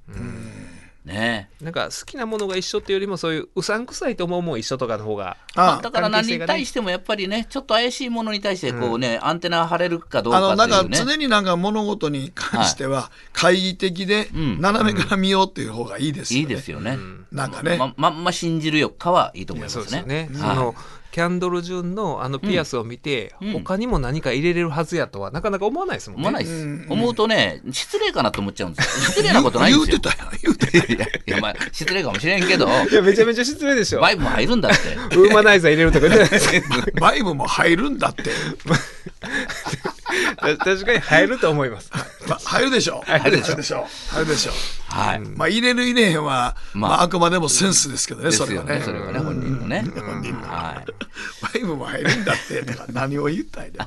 [SPEAKER 4] ね
[SPEAKER 2] なんか好きなものが一緒っていうよりもそういううさんくさいと思うもん一緒とかの方が
[SPEAKER 3] あ
[SPEAKER 4] だから何に対してもやっぱりねちょっと怪しいものに対してこうね、アンテナ張れるかどう
[SPEAKER 3] あのなんか
[SPEAKER 4] かっていうね
[SPEAKER 3] 常になんか物事に関しては懐疑的で
[SPEAKER 4] うん
[SPEAKER 3] 斜めから見ようっていう方がいいですよね。
[SPEAKER 4] いいですよね、
[SPEAKER 3] なんかね。
[SPEAKER 4] ままんま信じるよかはいいと思いますね
[SPEAKER 2] そうですよね。
[SPEAKER 4] はい
[SPEAKER 2] そのキャンドル・ジュンのあのピアスを見て、
[SPEAKER 4] うん。
[SPEAKER 2] 他にも何か入れれるはずやとはなかなか思わないですもんね。
[SPEAKER 4] 思わないです、
[SPEAKER 3] うん。
[SPEAKER 4] 思うとね失礼かなと思っちゃうんですよ。失礼なことないんですよ。
[SPEAKER 3] 言うてたやん。言うてた
[SPEAKER 4] いやいやまあ失礼かもしれんけど。
[SPEAKER 2] いやめちゃめちゃ失礼でしょ。
[SPEAKER 4] バイブも入るんだって。
[SPEAKER 2] ウーマナイザー入れるとか言ってないです
[SPEAKER 3] バイブも入るんだって。
[SPEAKER 2] 確かに入ると思います。
[SPEAKER 3] まあ、入るでしょう。入
[SPEAKER 2] るでしょ
[SPEAKER 3] 入るでしょう。入るでしょう。
[SPEAKER 4] はい、
[SPEAKER 3] まあ、入れる入れへんは、ま
[SPEAKER 4] まあ
[SPEAKER 3] あ、あくまでもセンスですけどね、
[SPEAKER 4] です
[SPEAKER 3] それはね。
[SPEAKER 4] よねそれはね本人のね、はい
[SPEAKER 3] バイブも入るんだって、とか何を言ったんやで。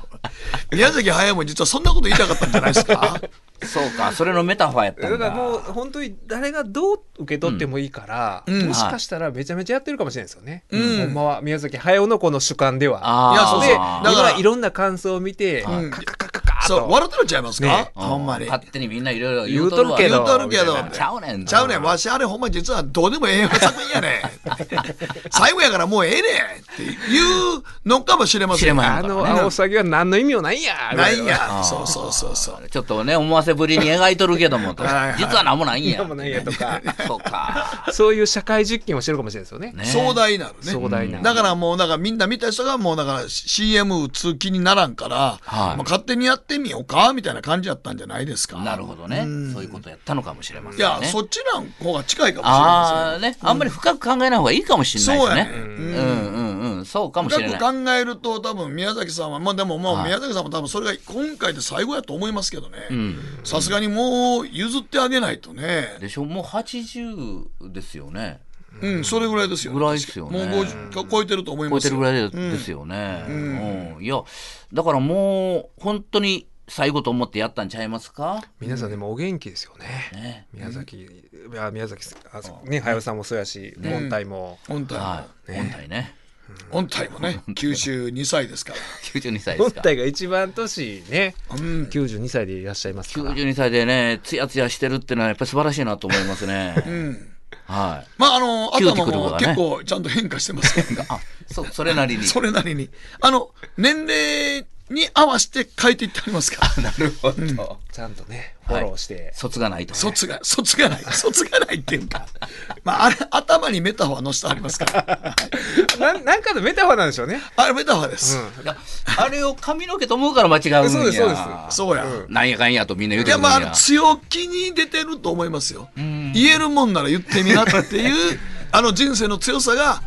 [SPEAKER 3] 宮崎駿も実はそんなこと言いたかったんじゃないですか？
[SPEAKER 4] そうかそれのメタファーやったんだ
[SPEAKER 2] だからもう本当に誰がどう受け取ってもいいから、
[SPEAKER 3] うん
[SPEAKER 2] もしかしたらめちゃめちゃやってるかもしれないですよね。ほんまは宮崎駿のこの主観では。
[SPEAKER 3] いやそう
[SPEAKER 2] で、
[SPEAKER 3] だから
[SPEAKER 2] 今いろんな感想を見て、
[SPEAKER 3] うん
[SPEAKER 2] カカカ
[SPEAKER 3] そう、
[SPEAKER 2] と。
[SPEAKER 3] 笑ってるんちゃいますか、
[SPEAKER 2] ね
[SPEAKER 3] ほんまに。
[SPEAKER 4] 勝手にみんないろいろ
[SPEAKER 2] 言うとるけど
[SPEAKER 3] 言うとるけど
[SPEAKER 4] ちゃうねん
[SPEAKER 3] ちゃうねん。わしあれほんま実はどうでもええ作品やねん。最後やからもうええねんっていうのかもしれません
[SPEAKER 4] 知れません
[SPEAKER 2] あの青サギは何の意味もないんや。
[SPEAKER 3] ないん
[SPEAKER 2] や。
[SPEAKER 3] や。そうそうそうそう。
[SPEAKER 4] ちょっとね思わせぶりに描いとるけどもと
[SPEAKER 3] はいはい
[SPEAKER 4] 実は何もないんや
[SPEAKER 2] 何もないんやとか
[SPEAKER 4] そうか
[SPEAKER 2] そういう社会実験をしてるかもしれないですよね。
[SPEAKER 4] ね
[SPEAKER 3] 壮大なるね。
[SPEAKER 2] 壮大な。
[SPEAKER 3] だからもう、だからみんな見た人がもうだから CM 打つ気にならんから、
[SPEAKER 4] はい
[SPEAKER 3] もう勝手にやってみようかみたいな感じやったんじゃないですか。
[SPEAKER 4] なるほどね。そういうことやったのかもしれません
[SPEAKER 3] いや、
[SPEAKER 4] ね
[SPEAKER 3] そっちの方が近いかもしれま
[SPEAKER 4] ああねあんまり深く考えない方がいいかもしれないですね。
[SPEAKER 3] そうやね
[SPEAKER 4] うん。うんうんそうかもし
[SPEAKER 3] せん。
[SPEAKER 4] れない。
[SPEAKER 3] 深く考えると多分宮崎さんは、まあでももう
[SPEAKER 4] はい
[SPEAKER 3] 宮崎さんも多分それが今回で最後やと思いますけどね。さすがにもう譲ってあげないとね。
[SPEAKER 4] でしょ？もう80ですよね。
[SPEAKER 3] うん、それぐらいですよ、
[SPEAKER 4] ぐらいですよね。
[SPEAKER 3] もう50超えてると思い
[SPEAKER 4] 超えて。るぐらいですよね、うん。いやだからもう本当に最後と思ってやったんちゃいますか？
[SPEAKER 2] 皆さんでもお元気ですよね。
[SPEAKER 4] ね。
[SPEAKER 2] 宮崎、いや宮崎あそうね駿さんもそうやし、本体も。
[SPEAKER 3] 本体。も、
[SPEAKER 4] はい。本体ね。
[SPEAKER 3] 本体もね、92歳ですから。
[SPEAKER 4] 92歳で
[SPEAKER 2] 本
[SPEAKER 4] すか。
[SPEAKER 2] 体が一番年ね、
[SPEAKER 3] うん。
[SPEAKER 2] 92歳でいらっしゃいますから。
[SPEAKER 4] 92歳でねつやつやしてるっていうのはやっぱり素晴らしいなと思いますね、
[SPEAKER 3] うん。
[SPEAKER 4] はい。
[SPEAKER 3] まああの頭も結構ちゃんと変化してますけど、
[SPEAKER 4] あそそれなりに。
[SPEAKER 3] それなりに。あの年齢に合わせて変えていってありますから。
[SPEAKER 4] なるほど、
[SPEAKER 2] ちゃんとね、フォローして。
[SPEAKER 4] 卒がないと、ね、
[SPEAKER 3] 卒が 卒がない。卒がないっていうか。まああれ頭にメタファーのしてありますから。
[SPEAKER 2] ななんかのメタファーなんでしょうね。
[SPEAKER 3] あれメタファーです、
[SPEAKER 2] うん。
[SPEAKER 4] あれを髪の毛と思うから間違うんや。
[SPEAKER 2] そうですそうです。
[SPEAKER 3] そうや、
[SPEAKER 4] なんやかんやとみんな言うてくるんや。
[SPEAKER 3] まあ強気に出てると思いますよ。言えるもんなら言ってみなっていう あの人生の強さが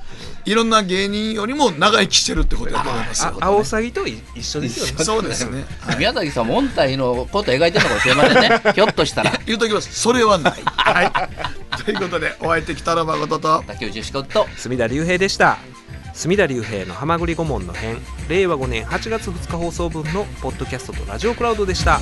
[SPEAKER 3] いろんな芸人よりも長生きしてるってことだと思いますよ。
[SPEAKER 2] あアオサギとい一緒ですよね。
[SPEAKER 3] そうですね。
[SPEAKER 4] 宮崎さんも音体のこと描いてるのかもしれませんねひょっとしたら
[SPEAKER 3] 言うときます。それはない。はい。ということで、お相手北野誠と。
[SPEAKER 4] 竹内志子と
[SPEAKER 2] 隅田隆平でした。隅田隆平の「はまぐり顧問の編」令和5年8月2日放送分のポッドキャストとラジオクラウドでした。